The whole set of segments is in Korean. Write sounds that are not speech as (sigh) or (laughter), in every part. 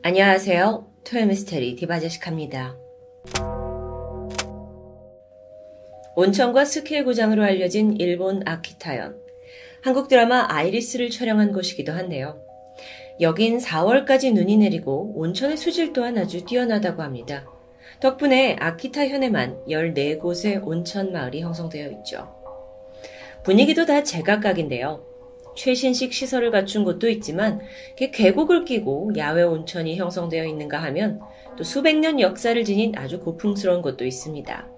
안녕하세요. 토요미스테리 디바제식합니다. 온천과 스키의 고장으로 알려진 일본 아키타현. 한국 드라마 아이리스를 촬영한 곳이기도 한데요. 여긴 4월까지 눈이 내리고 온천의 수질 또한 아주 뛰어나다고 합니다. 덕분에 아키타현에만 14곳의 온천 마을이 형성되어 있죠. 분위기도 다 제각각인데요. 최신식 시설을 갖춘 곳도 있지만 계곡을 끼고 야외 온천이 형성되어 있는가 하면 또 수백 년 역사를 지닌 아주 고풍스러운 곳도 있습니다.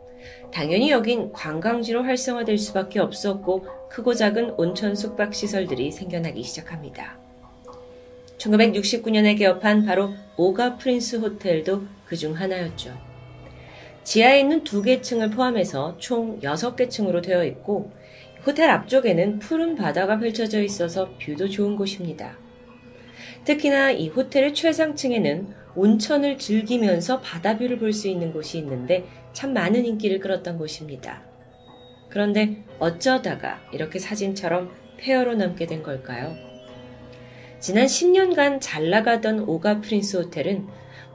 당연히 여긴 관광지로 활성화될 수밖에 없었고 크고 작은 온천 숙박 시설들이 생겨나기 시작합니다. 1969년에 개업한 바로 오가 프린스 호텔도 그 중 하나였죠. 지하에 있는 두 개 층을 포함해서 총 6개 층으로 되어 있고 호텔 앞쪽에는 푸른 바다가 펼쳐져 있어서 view도 좋은 곳입니다. 특히나 이 호텔의 최상층에는 온천을 즐기면서 바다 view를 볼 수 있는 곳이 있는데 참 많은 인기를 끌었던 곳입니다. 그런데 어쩌다가 이렇게 사진처럼 폐허로 남게 된 걸까요? 지난 10년간 잘 나가던 오가 프린스 호텔은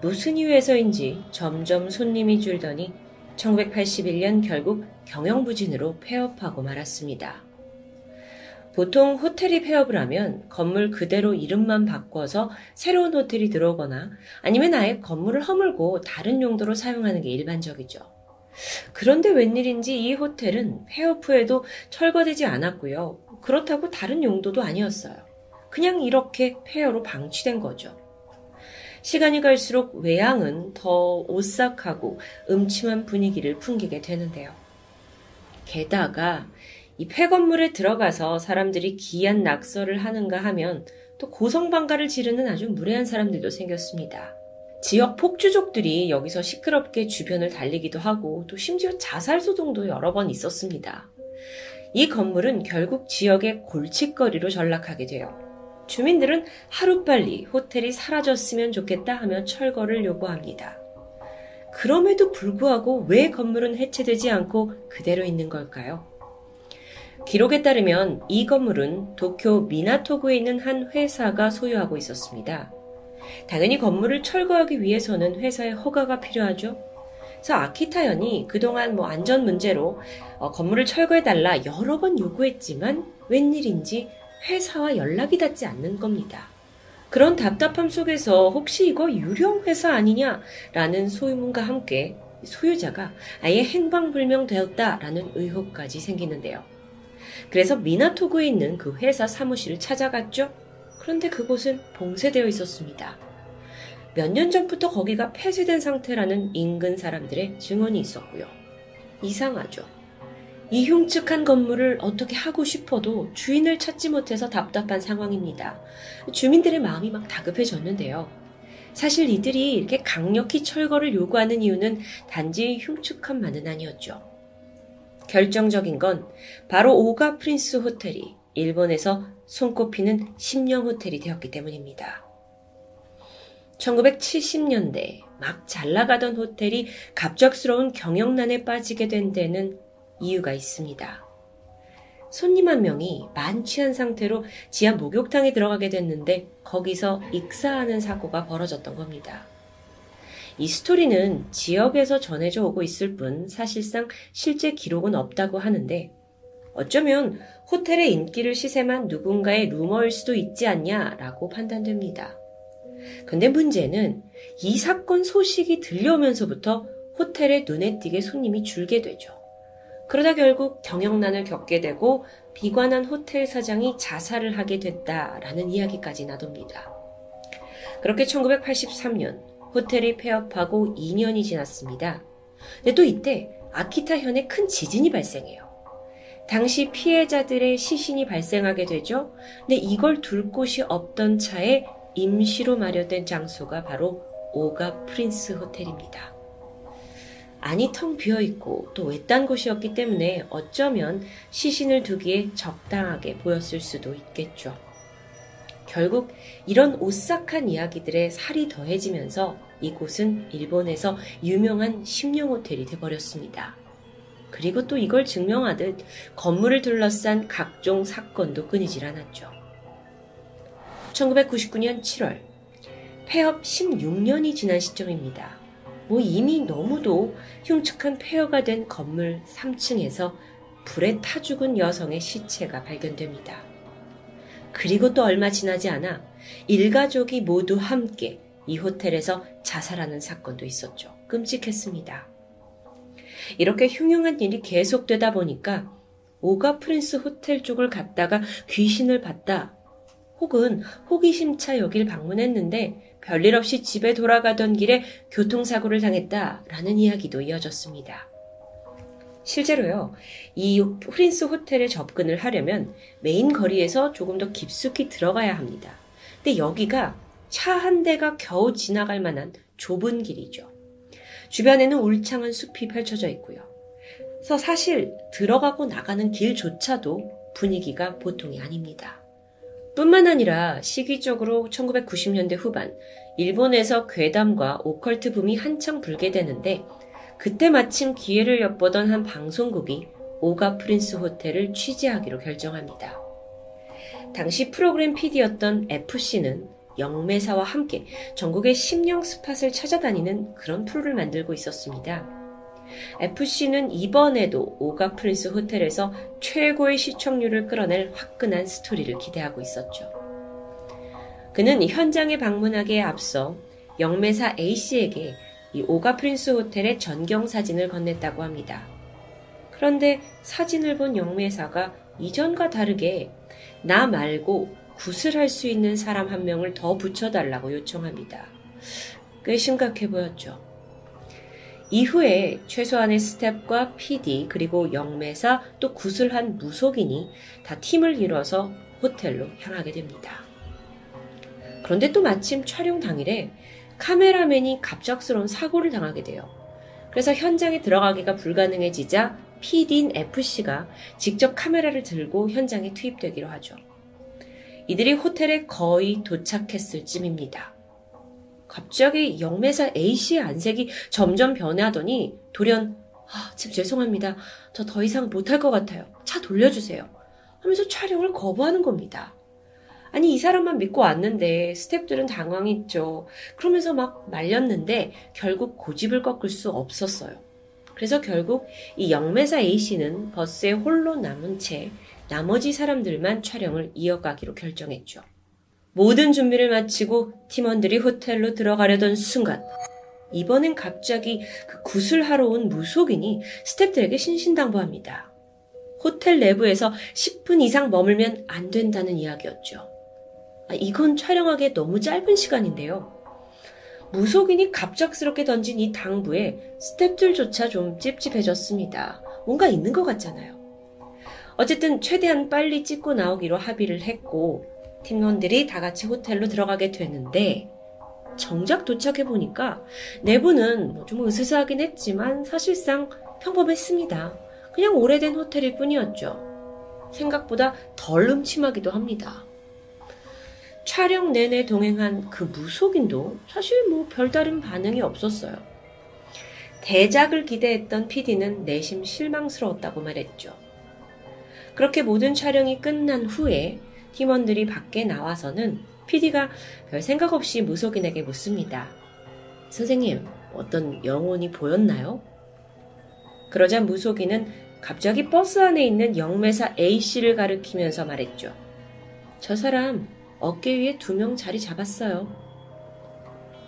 무슨 이유에서인지 점점 손님이 줄더니 1981년 결국 경영부진으로 폐업하고 말았습니다. 보통 호텔이 폐업을 하면 건물 그대로 이름만 바꿔서 새로운 호텔이 들어오거나 아니면 아예 건물을 허물고 다른 용도로 사용하는 게 일반적이죠. 그런데 웬일인지 이 호텔은 폐업 후에도 철거되지 않았고요. 그렇다고 다른 용도도 아니었어요. 그냥 이렇게 폐허로 방치된 거죠. 시간이 갈수록 외양은 더 오싹하고 음침한 분위기를 풍기게 되는데요. 게다가 이 폐건물에 들어가서 사람들이 기이한 낙서를 하는가 하면 또 고성방가를 지르는 아주 무례한 사람들도 생겼습니다. 지역 폭주족들이 여기서 시끄럽게 주변을 달리기도 하고 또 심지어 자살 소동도 여러 번 있었습니다. 이 건물은 결국 지역의 골칫거리로 전락하게 돼요. 주민들은 하루빨리 호텔이 사라졌으면 좋겠다 하며 철거를 요구합니다. 그럼에도 불구하고 왜 건물은 해체되지 않고 그대로 있는 걸까요? 기록에 따르면 이 건물은 도쿄 미나토구에 있는 한 회사가 소유하고 있었습니다. 당연히 건물을 철거하기 위해서는 회사의 허가가 필요하죠. 그래서 아키타현이 그동안 뭐 안전 문제로 어, 건물을 철거해달라 여러 번 요구했지만 웬일인지 회사와 연락이 닿지 않는 겁니다. 그런 답답함 속에서 혹시 이거 유령 회사 아니냐라는 소문과 함께 소유자가 아예 행방불명 되었다라는 의혹까지 생기는데요. 그래서 미나토구에 있는 그 회사 사무실을 찾아갔죠. 그런데 그곳은 봉쇄되어 있었습니다. 몇 년 전부터 거기가 폐쇄된 상태라는 인근 사람들의 증언이 있었고요. 이상하죠. 이 흉측한 건물을 어떻게 하고 싶어도 주인을 찾지 못해서 답답한 상황입니다. 주민들의 마음이 막 다급해졌는데요. 사실 이들이 이렇게 강력히 철거를 요구하는 이유는 단지 흉측함만은 아니었죠. 결정적인 건 바로 오가 프린스 호텔이 일본에서 손꼽히는 심령 호텔이 되었기 때문입니다. 1970년대 막 잘 나가던 호텔이 갑작스러운 경영난에 빠지게 된 데는 이유가 있습니다. 손님 한 명이 만취한 상태로 지하 목욕탕에 들어가게 됐는데 거기서 익사하는 사고가 벌어졌던 겁니다. 이 스토리는 지역에서 전해져 오고 있을 뿐 사실상 실제 기록은 없다고 하는데 어쩌면 호텔의 인기를 시샘한 누군가의 루머일 수도 있지 않냐라고 판단됩니다. 근데 문제는 이 사건 소식이 들려오면서부터 호텔에 눈에 띄게 손님이 줄게 되죠. 그러다 결국 경영난을 겪게 되고 비관한 호텔 사장이 자살을 하게 됐다라는 이야기까지 나돕니다. 그렇게 1983년 호텔이 폐업하고 2년이 지났습니다. 근데 또 이때 아키타 현에 큰 지진이 발생해요. 당시 피해자들의 시신이 발생하게 되죠. 근데 이걸 둘 곳이 없던 차에 임시로 마련된 장소가 바로 오가 프린스 호텔입니다. 안이 텅 비어 있고 또 외딴 곳이었기 때문에 어쩌면 시신을 두기에 적당하게 보였을 수도 있겠죠. 결국 이런 오싹한 이야기들의 살이 더해지면서 이곳은 일본에서 유명한 심령 호텔이 돼버렸습니다. 그리고 또 이걸 증명하듯 건물을 둘러싼 각종 사건도 끊이질 않았죠. 1999년 7월 폐업 16년이 지난 시점입니다. 뭐 이미 너무도 흉측한 폐허가 된 건물 3층에서 불에 타 죽은 여성의 시체가 발견됩니다. 그리고 또 얼마 지나지 않아 일가족이 모두 함께 이 호텔에서 자살하는 사건도 있었죠. 끔찍했습니다. 이렇게 흉흉한 일이 계속되다 보니까 오가 프린스 호텔 쪽을 갔다가 귀신을 봤다. 혹은 호기심 차 여길 방문했는데 별일 없이 집에 돌아가던 길에 교통사고를 당했다라는 이야기도 이어졌습니다. 실제로요, 이 프린스 호텔에 접근을 하려면 메인 거리에서 조금 더 깊숙이 들어가야 합니다. 근데 여기가 차 한 대가 겨우 지나갈 만한 좁은 길이죠. 주변에는 울창한 숲이 펼쳐져 있고요. 그래서 사실 들어가고 나가는 길조차도 분위기가 보통이 아닙니다. 뿐만 아니라 시기적으로 1990년대 후반 일본에서 괴담과 오컬트 붐이 한창 불게 되는데 그때 마침 기회를 엿보던 한 방송국이 오가 프린스 호텔을 취재하기로 결정합니다. 당시 프로그램 PD였던 FC는 영매사와 함께 전국의 심령 spot을 찾아다니는 그런 프로를 만들고 있었습니다. PD는 이번에도 오가 프린스 호텔에서 최고의 시청률을 끌어낼 화끈한 스토리를 기대하고 있었죠. 그는 현장에 방문하기에 앞서 영매사 A씨에게 이 오가 프린스 호텔의 전경 사진을 건넸다고 합니다. 그런데 사진을 본 영매사가 이전과 다르게 나 말고 굿을 할 수 있는 사람 한 명을 더 붙여달라고 요청합니다. 꽤 심각해 보였죠. 이후에 최소한의 스텝과 PD 그리고 영매사 또 굿을 한 무속인이 다 팀을 이뤄서 호텔로 향하게 됩니다. 그런데 또 마침 촬영 당일에 카메라맨이 갑작스러운 사고를 당하게 돼요. 그래서 현장에 들어가기가 불가능해지자 PD인 FC가 직접 카메라를 들고 현장에 투입되기로 하죠. 이들이 호텔에 거의 도착했을 쯤입니다. 갑자기 영매사 A씨의 안색이 점점 변하더니 돌연 아, 참 죄송합니다. 저 더 이상 못할 것 같아요. 차 돌려주세요. 하면서 촬영을 거부하는 겁니다. 아니 이 사람만 믿고 왔는데 스탭들은 당황했죠. 그러면서 막 말렸는데 결국 고집을 꺾을 수 없었어요. 그래서 결국 이 영매사 A씨는 버스에 홀로 남은 채 나머지 사람들만 촬영을 이어가기로 결정했죠. 모든 준비를 마치고 팀원들이 호텔로 들어가려던 순간 이번엔 갑자기 그 구슬하러 온 무속인이 스탭들에게 신신당부합니다. 호텔 내부에서 10분 이상 머물면 안 된다는 이야기였죠. 아, 이건 촬영하기에 너무 짧은 시간인데요. 무속인이 갑작스럽게 던진 이 당부에 스탭들조차 좀 찝찝해졌습니다. 뭔가 있는 것 같잖아요. 어쨌든 최대한 빨리 찍고 나오기로 합의를 했고 팀원들이 다 같이 호텔로 들어가게 됐는데 정작 도착해 보니까 내부는 뭐좀 으스스하긴 했지만 사실상 평범했습니다. 그냥 오래된 호텔일 뿐이었죠. 생각보다 덜 음침하기도 합니다. 촬영 내내 동행한 그 무속인도 사실 뭐 별다른 반응이 없었어요. 대작을 기대했던 PD는 내심 실망스러웠다고 말했죠. 그렇게 모든 촬영이 끝난 후에 팀원들이 밖에 나와서는 PD가 별 생각 없이 무속인에게 묻습니다. 선생님, 어떤 영혼이 보였나요? 그러자 무속인은 갑자기 버스 안에 있는 영매사 A씨를 가리키면서 말했죠. 저 사람 어깨 위에 두 명 자리 잡았어요.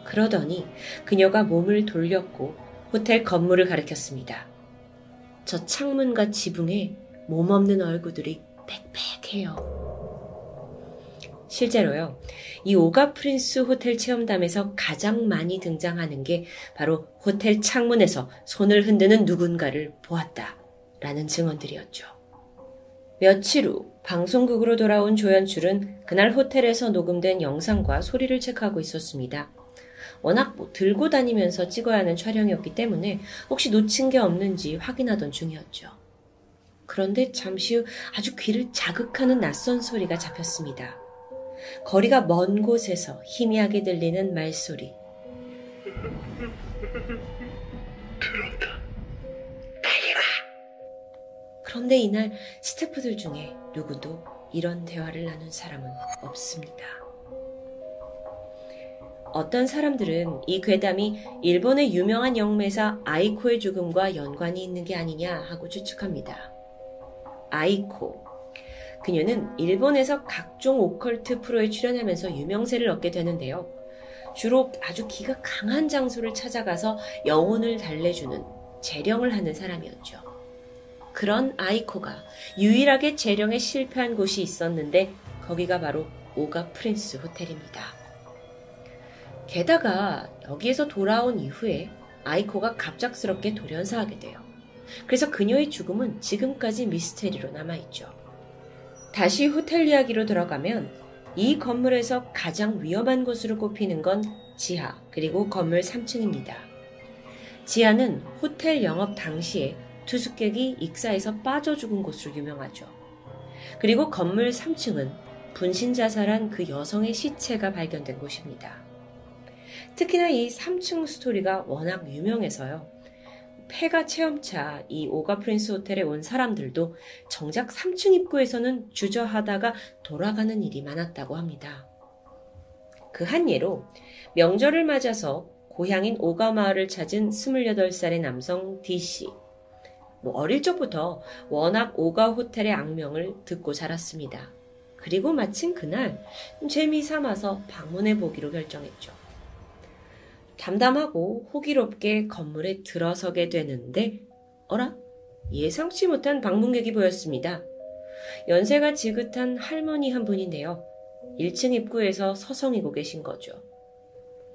그러더니 그녀가 몸을 돌렸고 호텔 건물을 가리켰습니다. 저 창문과 지붕에 몸 없는 얼굴들이 빽빽해요. 실제로요, 이 오가 프린스 호텔 체험담에서 가장 많이 등장하는 게 바로 호텔 창문에서 손을 흔드는 누군가를 보았다. 라는 증언들이었죠. 며칠 후 방송국으로 돌아온 조연출은 그날 호텔에서 녹음된 영상과 소리를 체크하고 있었습니다. 워낙 뭐 들고 다니면서 찍어야 하는 촬영이었기 때문에 혹시 놓친 게 없는지 확인하던 중이었죠. 그런데 잠시 후 아주 귀를 자극하는 낯선 소리가 잡혔습니다. 거리가 먼 곳에서 희미하게 들리는 말소리. 들었다. 빨리 와. 그런데 이날 스태프들 중에 누구도 이런 대화를 나눈 사람은 없습니다. 어떤 사람들은 이 괴담이 일본의 유명한 영매사 아이코의 죽음과 연관이 있는 게 아니냐 하고 추측합니다. 아이코. 그녀는 일본에서 각종 오컬트 프로에 출연하면서 유명세를 얻게 되는데요. 주로 아주 기가 강한 장소를 찾아가서 영혼을 달래주는 재령을 하는 사람이었죠. 그런 아이코가 유일하게 재령에 실패한 곳이 있었는데 거기가 바로 오가 프린스 호텔입니다. 게다가 여기에서 돌아온 이후에 아이코가 갑작스럽게 돌연사하게 돼요. 그래서 그녀의 죽음은 지금까지 미스테리로 남아있죠. 다시 호텔 이야기로 들어가면 이 건물에서 가장 위험한 곳으로 꼽히는 건 지하, 그리고 건물 3층입니다. 지하는 호텔 영업 당시에 투숙객이 익사해서 빠져 죽은 곳으로 유명하죠. 그리고 건물 3층은 분신 자살한 그 여성의 시체가 발견된 곳입니다. 특히나 이 3층 스토리가 워낙 유명해서요. 폐가 체험차 이 오가 프린스 호텔에 온 사람들도 정작 3층 입구에서는 주저하다가 돌아가는 일이 많았다고 합니다. 그 한 예로 명절을 맞아서 고향인 오가 마을을 찾은 28살의 남성 D씨. 뭐 어릴 적부터 워낙 오가 호텔의 악명을 듣고 자랐습니다. 그리고 마침 그날 재미 삼아서 방문해 보기로 결정했죠. 담담하고 호기롭게 건물에 들어서게 되는데, 어라? 예상치 못한 방문객이 보였습니다. 연세가 지긋한 할머니 한 분인데요. 1층 입구에서 서성이고 계신 거죠.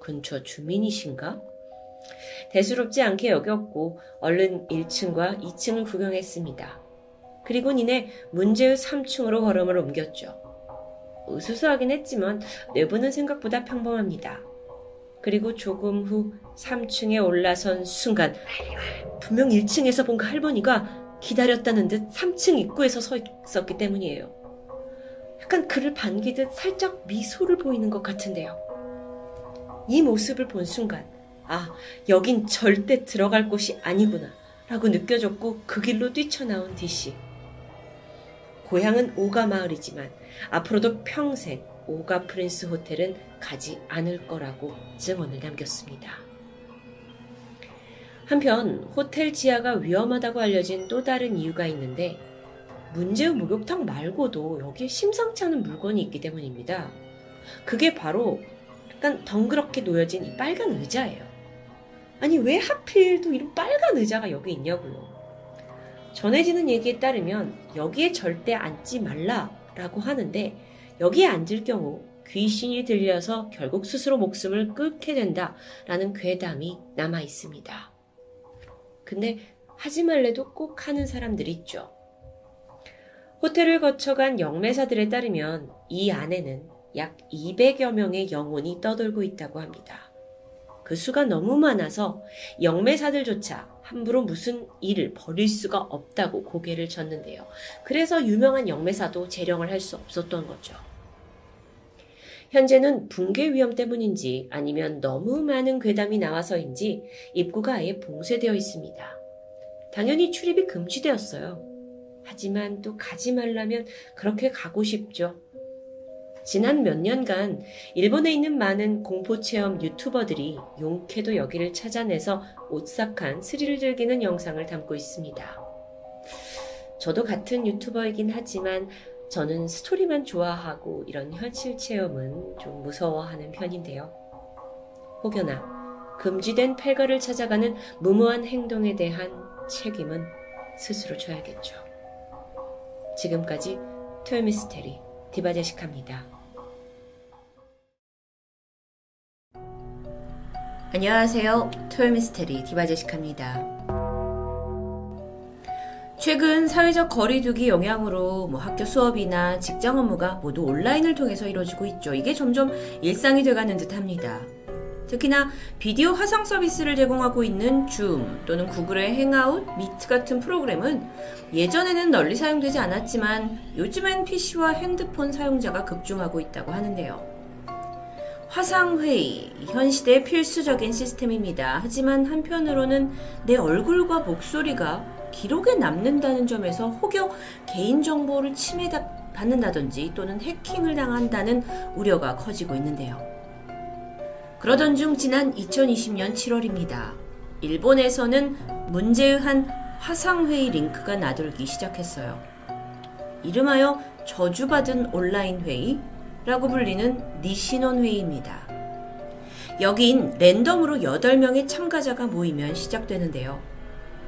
근처 주민이신가? 대수롭지 않게 여겼고 얼른 1층과 2층을 구경했습니다. 그리고 니네 문제의 3층으로 걸음을 옮겼죠. 으스스하긴 했지만 내부는 생각보다 평범합니다. 그리고 조금 후 3층에 올라선 순간 분명 1층에서 본 그 할머니가 기다렸다는 듯 3층 입구에서 서 있었기 때문이에요. 약간 그를 반기듯 살짝 미소를 보이는 것 같은데요. 이 모습을 본 순간 아 여긴 절대 들어갈 곳이 아니구나 라고 느껴졌고 그 길로 뛰쳐나온 디씨. 고향은 오가 마을이지만 앞으로도 평생 오가 프린스 호텔은 가지 않을 거라고 증언을 남겼습니다. 한편 호텔 지하가 위험하다고 알려진 또 다른 이유가 있는데 문제의 목욕탕 말고도 여기에 심상치 않은 물건이 있기 때문입니다. 그게 바로 약간 덩그렇게 놓여진 이 빨간 의자예요. 아니 왜 하필 또 이런 빨간 의자가 여기 있냐고요. 전해지는 얘기에 따르면 여기에 절대 앉지 말라라고 하는데 여기에 앉을 경우 귀신이 들려서 결국 스스로 목숨을 끊게 된다라는 괴담이 남아 있습니다. 근데 하지 말래도 꼭 하는 사람들이 있죠. 호텔을 거쳐간 영매사들에 따르면 이 안에는 약 200여 명의 영혼이 떠돌고 있다고 합니다. 그 수가 너무 많아서 영매사들조차 함부로 무슨 일을 벌일 수가 없다고 고개를 젓는데요. 그래서 유명한 영매사도 재령을 할 수 없었던 거죠. 현재는 붕괴 위험 때문인지 아니면 너무 많은 괴담이 나와서인지 입구가 아예 봉쇄되어 있습니다. 당연히 출입이 금지되었어요. 하지만 또 가지 말라면 그렇게 가고 싶죠. 지난 몇 년간 일본에 있는 많은 공포체험 유튜버들이 용케도 여기를 찾아내서 오싹한 스릴을 즐기는 영상을 담고 있습니다. 저도 같은 유튜버이긴 하지만 저는 스토리만 좋아하고 이런 현실 체험은 좀 무서워하는 편인데요. 혹여나 금지된 폐가를 찾아가는 무모한 행동에 대한 책임은 스스로 져야겠죠. 지금까지 토요미스테리 디바제식합니다. 안녕하세요. 토요미스테리 디바제식합니다. 최근 사회적 거리두기 영향으로 뭐 학교 수업이나 직장 업무가 모두 온라인을 통해서 이루어지고 있죠. 이게 점점 일상이 돼가는 듯 합니다. 특히나 비디오 화상 서비스를 제공하고 있는 줌 또는 구글의 행아웃, 미트 같은 프로그램은 예전에는 널리 사용되지 않았지만 요즘엔 PC와 핸드폰 사용자가 급증하고 있다고 하는데요. 화상회의, 현 시대의 필수적인 시스템입니다. 하지만 한편으로는 내 얼굴과 목소리가 기록에 남는다는 점에서 혹여 개인정보를 침해받는다든지 또는 해킹을 당한다는 우려가 커지고 있는데요. 그러던 중 지난 2020년 7월입니다. 일본에서는 문제의한 화상회의 링크가 나돌기 시작했어요. 이름하여 저주받은 온라인 회의라고 불리는 니시논 회의입니다. 여긴 랜덤으로 8명의 참가자가 모이면 시작되는데요.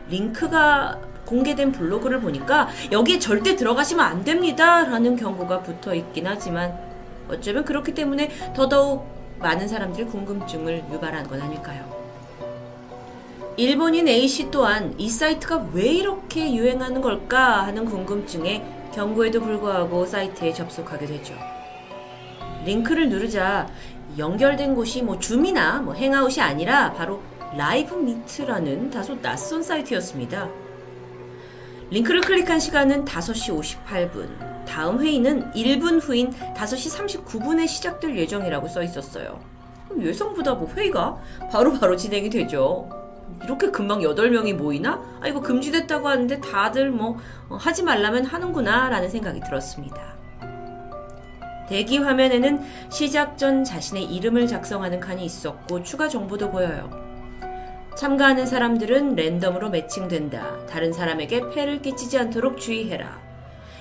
링크가 공개된 블로그를 보니까 여기에 절대 들어가시면 안 됩니다. 라는 경고가 붙어 있긴 하지만 어쩌면 그렇기 때문에 더더욱 많은 사람들이 궁금증을 유발한 건 아닐까요? 일본인 A씨 또한 이 사이트가 왜 이렇게 유행하는 걸까 하는 궁금증에 경고에도 불구하고 사이트에 접속하게 되죠. 링크를 누르자 연결된 곳이 뭐 줌이나 뭐 행아웃이 아니라 바로 라이브 미트라는 다소 낯선 사이트였습니다. 링크를 클릭한 시간은 5시 58분. 다음 회의는 1분 후인 5시 39분에 시작될 예정이라고 써 있었어요. 예상보다 뭐 회의가 바로바로 바로 (laughs) 진행이 되죠. 이렇게 금방 8명이 모이나? 아, 이거 금지됐다고 하는데 다들 뭐, 어, 하지 말라면 하는구나, 라는 생각이 들었습니다. 대기 화면에는 시작 전 자신의 이름을 작성하는 칸이 있었고, 추가 정보도 보여요. 참가하는 사람들은 랜덤으로 매칭된다. 다른 사람에게 폐를 끼치지 않도록 주의해라.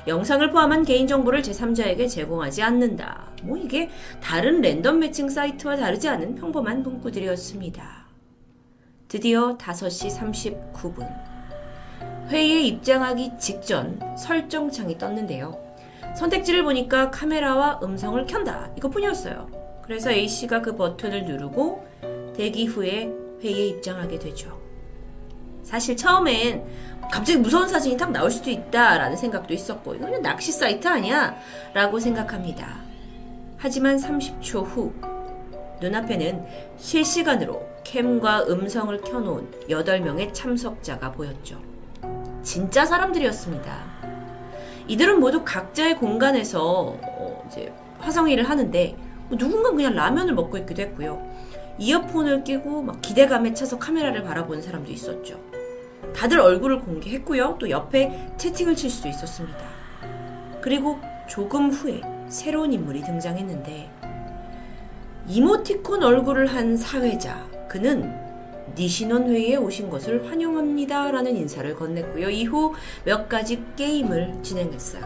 영상을 포함한 개인정보를 제3자에게 제공하지 않는다. 뭐 이게 다른 랜덤 매칭 사이트와 다르지 않은 평범한 문구들이었습니다. 드디어 5시 39분. 회의에 입장하기 직전 설정창이 떴는데요. 선택지를 보니까 카메라와 음성을 켠다. 이것뿐이었어요. 그래서 A씨가 그 버튼을 누르고 대기 후에 회의에 입장하게 되죠. 사실 처음엔 갑자기 무서운 사진이 딱 나올 수도 있다라는 생각도 있었고 이거 는 낚시 사이트 아니야? 라고 생각합니다. 하지만 30초 후 눈앞에는 실시간으로 캠과 음성을 켜놓은 8명의 참석자가 보였죠. 진짜 사람들이었습니다. 이들은 모두 각자의 공간에서 어 이제 화성회의를 하는데 누군가 그냥 라면을 먹고 있기도 했고요. 이어폰을 끼고 막 기대감에 차서 카메라를 바라보는 사람도 있었죠. 다들 얼굴을 공개했고요. 또 옆에 채팅을 칠 수도 있었습니다. 그리고 조금 후에 새로운 인물이 등장했는데 이모티콘 얼굴을 한 사회자 그는 니신원 회의에 오신 것을 환영합니다 라는 인사를 건넸고요. 이후 몇 가지 게임을 진행했어요.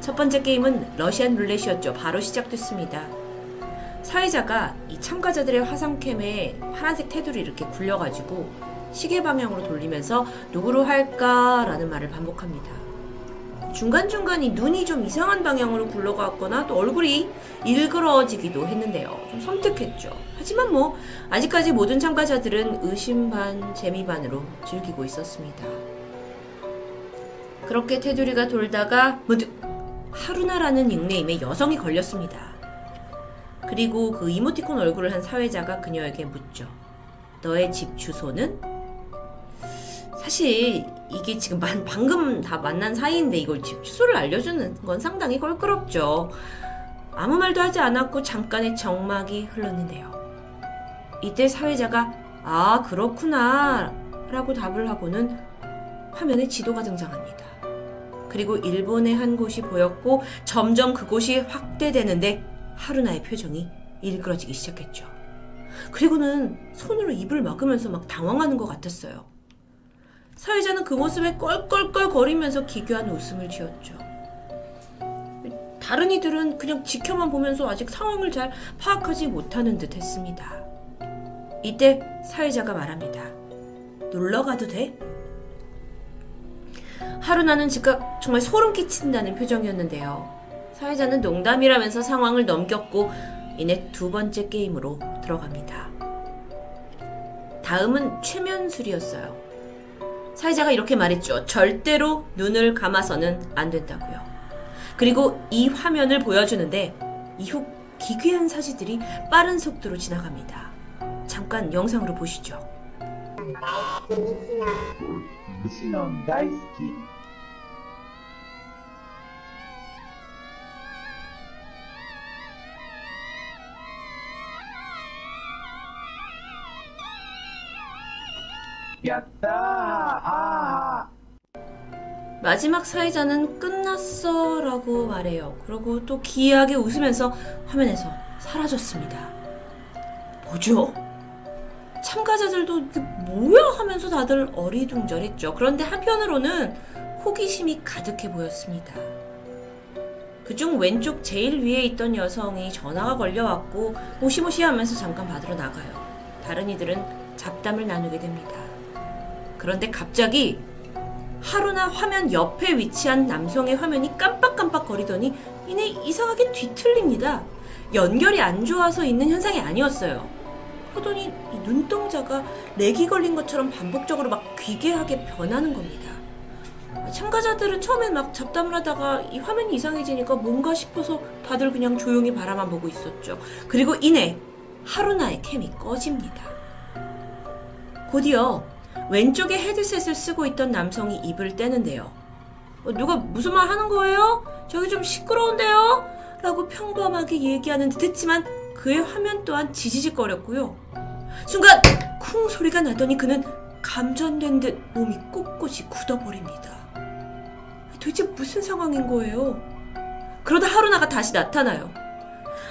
첫 번째 게임은 러시안 룰렛이었죠. 바로 시작됐습니다. 사회자가 이 참가자들의 화상캠에 파란색 테두리 이렇게 굴려가지고 시계 방향으로 돌리면서 누구로 할까라는 말을 반복합니다. 중간중간 이 눈이 좀 이상한 방향으로 굴러갔거나 또 얼굴이 일그러지기도 했는데요. 좀 섬뜩했죠. 하지만 뭐 아직까지 모든 참가자들은 의심 반 재미 반으로 즐기고 있었습니다. 그렇게 테두리가 돌다가 문득 하루나라는 닉네임의 여성이 걸렸습니다. 그리고 그 이모티콘 얼굴을 한 사회자가 그녀에게 묻죠. 너의 집 주소는? 사실 이게 지금 방금 다 만난 사이인데 이걸 집 주소를 알려주는 건 상당히 껄끄럽죠. 아무 말도 하지 않았고 잠깐의 정막이 흘렀는데요. 이때 사회자가 아 그렇구나 라고 답을 하고는 화면에 지도가 등장합니다. 그리고 일본의 한 곳이 보였고 점점 그곳이 확대되는데 하루나의 표정이 일그러지기 시작했죠. 그리고는 손으로 입을 막으면서 막 당황하는 것 같았어요. 사회자는 그 모습에 껄껄껄 거리면서 기괴한 웃음을 지었죠. 다른 이들은 그냥 지켜만 보면서 아직 상황을 잘 파악하지 못하는 듯 했습니다. 이때 사회자가 말합니다. 놀러 가도 돼? 하루나는 즉각 정말 소름 끼친다는 표정이었는데요. 사회자는 농담이라면서 상황을 넘겼고 이내 두 번째 게임으로 들어갑니다. 다음은 최면술이었어요. 사회자가 이렇게 말했죠. 절대로 눈을 감아서는 안 된다고요. 그리고 이 화면을 보여주는데 이후 기괴한 사지들이 빠른 속도로 지나갑니다. 잠깐 영상으로 보시죠. 아! 마지막 사회자는 끝났어 라고 말해요. 그리고 또 기이하게 웃으면서 화면에서 사라졌습니다. 뭐죠? 참가자들도 뭐야 하면서 다들 어리둥절했죠. 그런데 한편으로는 호기심이 가득해 보였습니다. 그중 왼쪽 제일 위에 있던 여성이 전화가 걸려왔고 모시모시 하면서 잠깐 받으러 나가요. 다른 이들은 잡담을 나누게 됩니다. 그런데 갑자기 하루나 화면 옆에 위치한 남성의 화면이 깜빡깜빡 거리더니 이내 이상하게 뒤틀립니다. 연결이 안 좋아서 있는 현상이 아니었어요. 하더니 눈동자가 렉이 걸린 것처럼 반복적으로 막 귀괴하게 변하는 겁니다. 참가자들은 처음엔 막 잡담을 하다가 이 화면이 이상해지니까 뭔가 싶어서 다들 그냥 조용히 바라만 보고 있었죠. 그리고 이내 하루나의 캠이 꺼집니다. 곧이어 왼쪽에 헤드셋을 쓰고 있던 남성이 입을 떼는데요. 어, 누가 무슨 말 하는 거예요? 저기 좀 시끄러운데요? 라고 평범하게 얘기하는 듯 했지만 그의 화면 또한 지지직거렸고요. 순간 쿵 소리가 나더니 그는 감전된 듯 몸이 꼿꼿이 굳어버립니다. 도대체 무슨 상황인 거예요? 그러다 하루나가 다시 나타나요.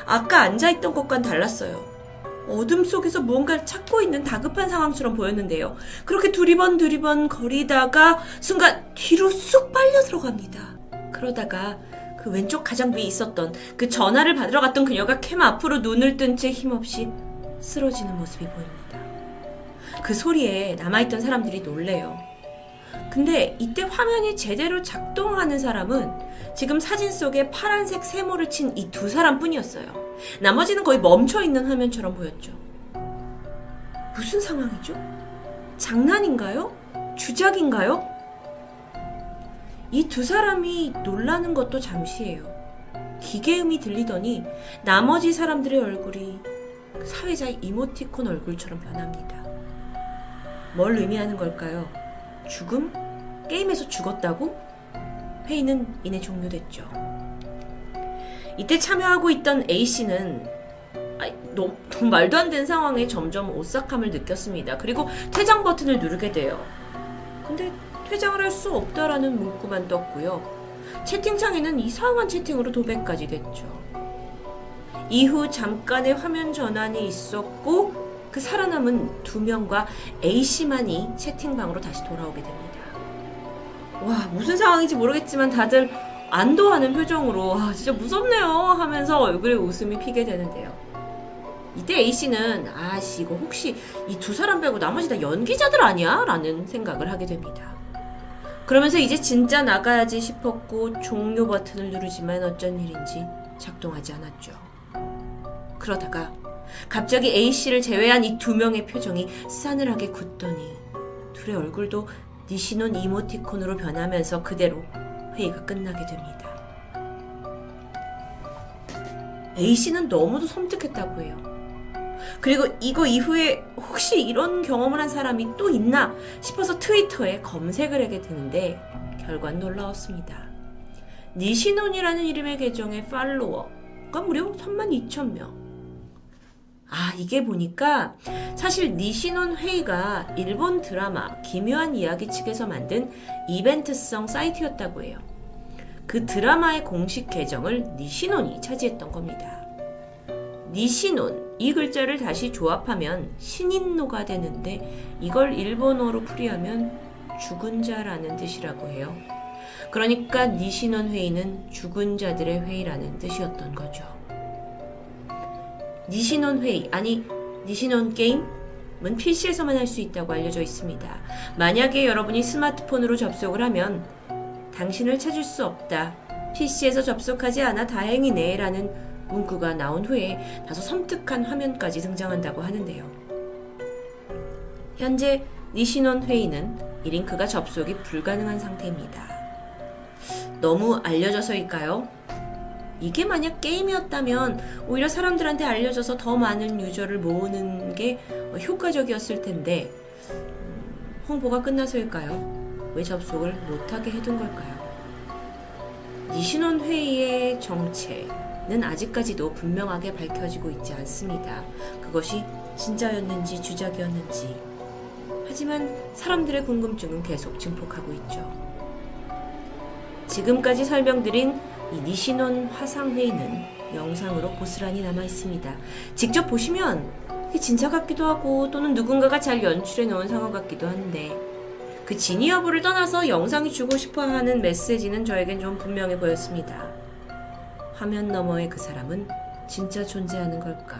아까 앉아있던 것과는 달랐어요. 어둠 속에서 무언가를 찾고 있는 다급한 상황처럼 보였는데요. 그렇게 두리번 두리번 거리다가 순간 뒤로 쑥 빨려 들어갑니다. 그러다가 그 왼쪽 가장 위에 있었던 그 전화를 받으러 갔던 그녀가 캠 앞으로 눈을 뜬 채 힘없이 쓰러지는 모습이 보입니다. 그 소리에 남아있던 사람들이 놀래요. 근데 이때 화면이 제대로 작동하는 사람은 지금 사진 속에 파란색 세모를 친 이 두 사람 뿐이었어요. 나머지는 거의 멈춰있는 화면처럼 보였죠. 무슨 상황이죠? 장난인가요? 주작인가요? 이 두 사람이 놀라는 것도 잠시예요. 기계음이 들리더니 나머지 사람들의 얼굴이 사회자 이모티콘 얼굴처럼 변합니다. 뭘 의미하는 걸까요? 죽음? 게임에서 죽었다고? 회의는 이내 종료됐죠. 이때 참여하고 있던 A씨는 너무, 너무 말도 안 되는 상황에 점점 오싹함을 느꼈습니다. 그리고 퇴장 버튼을 누르게 돼요. 근데 퇴장을 할 수 없다라는 문구만 떴고요. 채팅창에는 이상한 채팅으로 도배까지 됐죠. 이후 잠깐의 화면 전환이 있었고 그 살아남은 두 명과 A씨만이 채팅방으로 다시 돌아오게 됩니다. 와, 무슨 상황인지 모르겠지만 다들 안도하는 표정으로 와, 진짜 무섭네요 하면서 얼굴에 웃음이 피게 되는데요. 이때 A씨는 아씨 이거 혹시 이 두 사람 빼고 나머지 다 연기자들 아니야? 라는 생각을 하게 됩니다. 그러면서 이제 진짜 나가야지 싶었고 종료 버튼을 누르지만 어쩐 일인지 작동하지 않았죠. 그러다가 갑자기 A씨를 제외한 이 두 명의 표정이 싸늘하게 굳더니 둘의 얼굴도 니시논 이모티콘으로 변하면서 그대로 회의가 끝나게 됩니다. A씨는 너무도 섬뜩했다고 해요. 그리고 이거 이후에 혹시 이런 경험을 한 사람이 또 있나 싶어서 트위터에 검색을 하게 되는데 결과는 놀라웠습니다. 니시논이라는 이름의 계정의 팔로워가 무려 32,000명. 아, 이게 보니까 사실 니시논 회의가 일본 드라마 기묘한 이야기 측에서 만든 이벤트성 사이트였다고 해요. 그 드라마의 공식 계정을 니시논이 차지했던 겁니다. 니시논, 이 글자를 다시 조합하면 신인노가 되는데 이걸 일본어로 풀이하면 죽은 자라는 뜻이라고 해요. 그러니까 니시논 회의는 죽은 자들의 회의라는 뜻이었던 거죠. 니시논 회의, 아니, 니시논 게임은 PC에서만 할 수 있다고 알려져 있습니다. 만약에 여러분이 스마트폰으로 접속을 하면 당신을 찾을 수 없다. PC에서 접속하지 않아 다행이네. 라는 문구가 나온 후에 다소 섬뜩한 화면까지 등장한다고 하는데요. 현재 니시논 회의는 이 링크가 접속이 불가능한 상태입니다. 너무 알려져서일까요? 이게 만약 게임이었다면 오히려 사람들한테 알려져서 더 많은 유저를 모으는 게 효과적이었을 텐데 음, 홍보가 끝나서일까요? 왜 접속을 못하게 해둔 걸까요? 니신원 회의의 정체는 아직까지도 분명하게 밝혀지고 있지 않습니다. 그것이 진짜였는지 주작이었는지. 하지만 사람들의 궁금증은 계속 증폭하고 있죠. 지금까지 설명드린 이 니시논 화상회의는 영상으로 고스란히 남아 있습니다. 직접 보시면 진짜 같기도 하고 또는 누군가가 잘 연출해 놓은 상황 같기도 한데 그 진위 여부를 떠나서 영상이 주고 싶어 하는 메시지는 저에겐 좀 분명해 보였습니다. 화면 너머의 그 사람은 진짜 존재하는 걸까?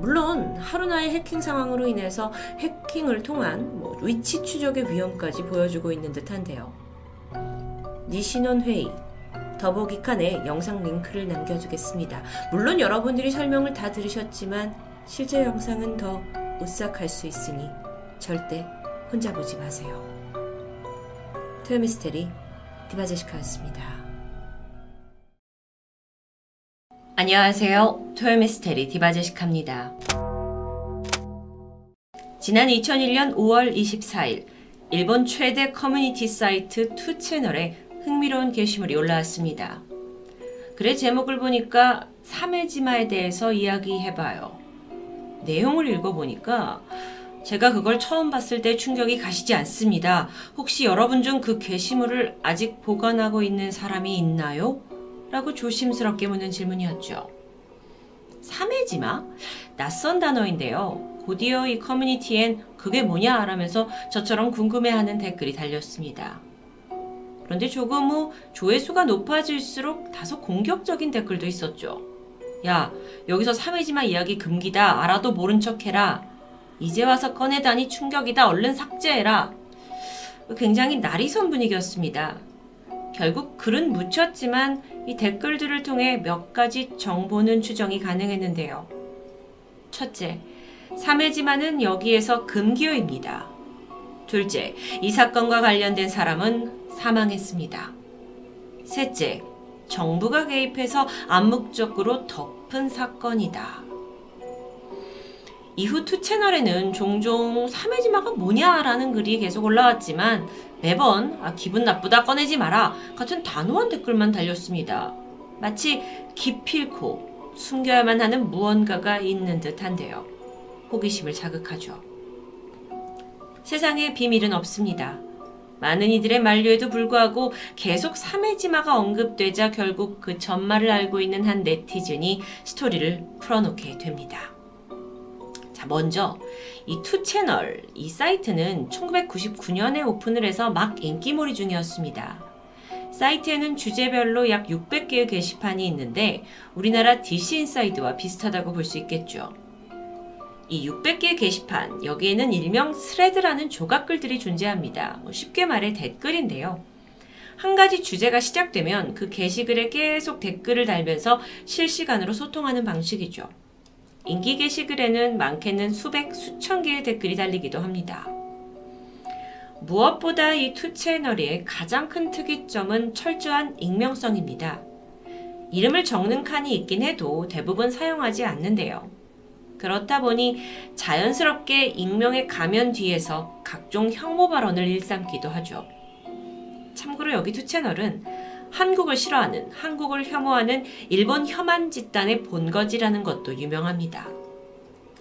물론 하루나의 해킹 상황으로 인해서 해킹을 통한 뭐 위치 추적의 위험까지 보여주고 있는 듯한데요. 니신원 회의 더보기 칸에 영상 링크를 남겨주겠습니다. 물론 여러분들이 설명을 다 들으셨지만 실제 영상은 더 오싹할 수 있으니 절대 혼자 보지 마세요. 토요미스테리 디바제시카였습니다. 안녕하세요. 토요미스테리 디바제시카입니다. 지난 2001년 5월 24일 일본 최대 커뮤니티 사이트 투 채널에 흥미로운 게시물이 올라왔습니다. 글의 제목을 보니까 사메지마에 대해서 이야기해봐요. 내용을 읽어보니까 제가 그걸 처음 봤을 때 충격이 가시지 않습니다. 혹시 여러분 중 그 게시물을 아직 보관하고 있는 사람이 있나요? 라고 조심스럽게 묻는 질문이었죠. 사메지마? 낯선 단어인데요. 곧이어 이 커뮤니티엔 그게 뭐냐? 라면서 저처럼 궁금해하는 댓글이 달렸습니다. 그런데 조금 후 조회수가 높아질수록 다소 공격적인 댓글도 있었죠. 야, 여기서 사회지마 이야기 금기다. 알아도 모른 척 해라. 이제 와서 꺼내다니 충격이다. 얼른 삭제해라. 굉장히 날이선 분위기였습니다. 결국 글은 묻혔지만 이 댓글들을 통해 몇 가지 정보는 추정이 가능했는데요. 첫째, 삼해지마는 여기에서 금기어입니다. 둘째, 이 사건과 관련된 사람은 사망했습니다. 셋째, 정부가 개입해서 암묵적으로 덮은 사건이다. 이후 투 채널에는 종종 사메지마가 뭐냐라는 글이 계속 올라왔지만 매번 아, 기분 나쁘다 꺼내지 마라 같은 단호한 댓글만 달렸습니다. 마치 기필코 숨겨야만 하는 무언가가 있는 듯한데요. 호기심을 자극하죠. 세상에 비밀은 없습니다. 많은 이들의 만류에도 불구하고 계속 사메지마가 언급되자 결국 그 전말을 알고 있는 한 네티즌이 스토리를 풀어놓게 됩니다. 자, 먼저 이 투 채널, 이 사이트는 1999년에 오픈을 해서 막 인기몰이 중이었습니다. 사이트에는 주제별로 약 600개의 게시판이 있는데 우리나라 DC 인사이드와 비슷하다고 볼 수 있겠죠. 이 600개의 게시판, 여기에는 일명 thread라는 조각글들이 존재합니다. 뭐 쉽게 말해 댓글인데요. 한 가지 주제가 시작되면 그 게시글에 계속 댓글을 달면서 실시간으로 소통하는 방식이죠. 인기 게시글에는 많게는 수백, 수천 개의 댓글이 달리기도 합니다. 무엇보다 이 투 채널의 가장 큰 특이점은 철저한 익명성입니다. 이름을 적는 칸이 있긴 해도 대부분 사용하지 않는데요. 그렇다 보니 자연스럽게 익명의 가면 뒤에서 각종 혐오 발언을 일삼기도 하죠. 참고로 여기 두 채널은 한국을 싫어하는, 한국을 혐오하는 일본 혐한 집단의 본거지라는 것도 유명합니다.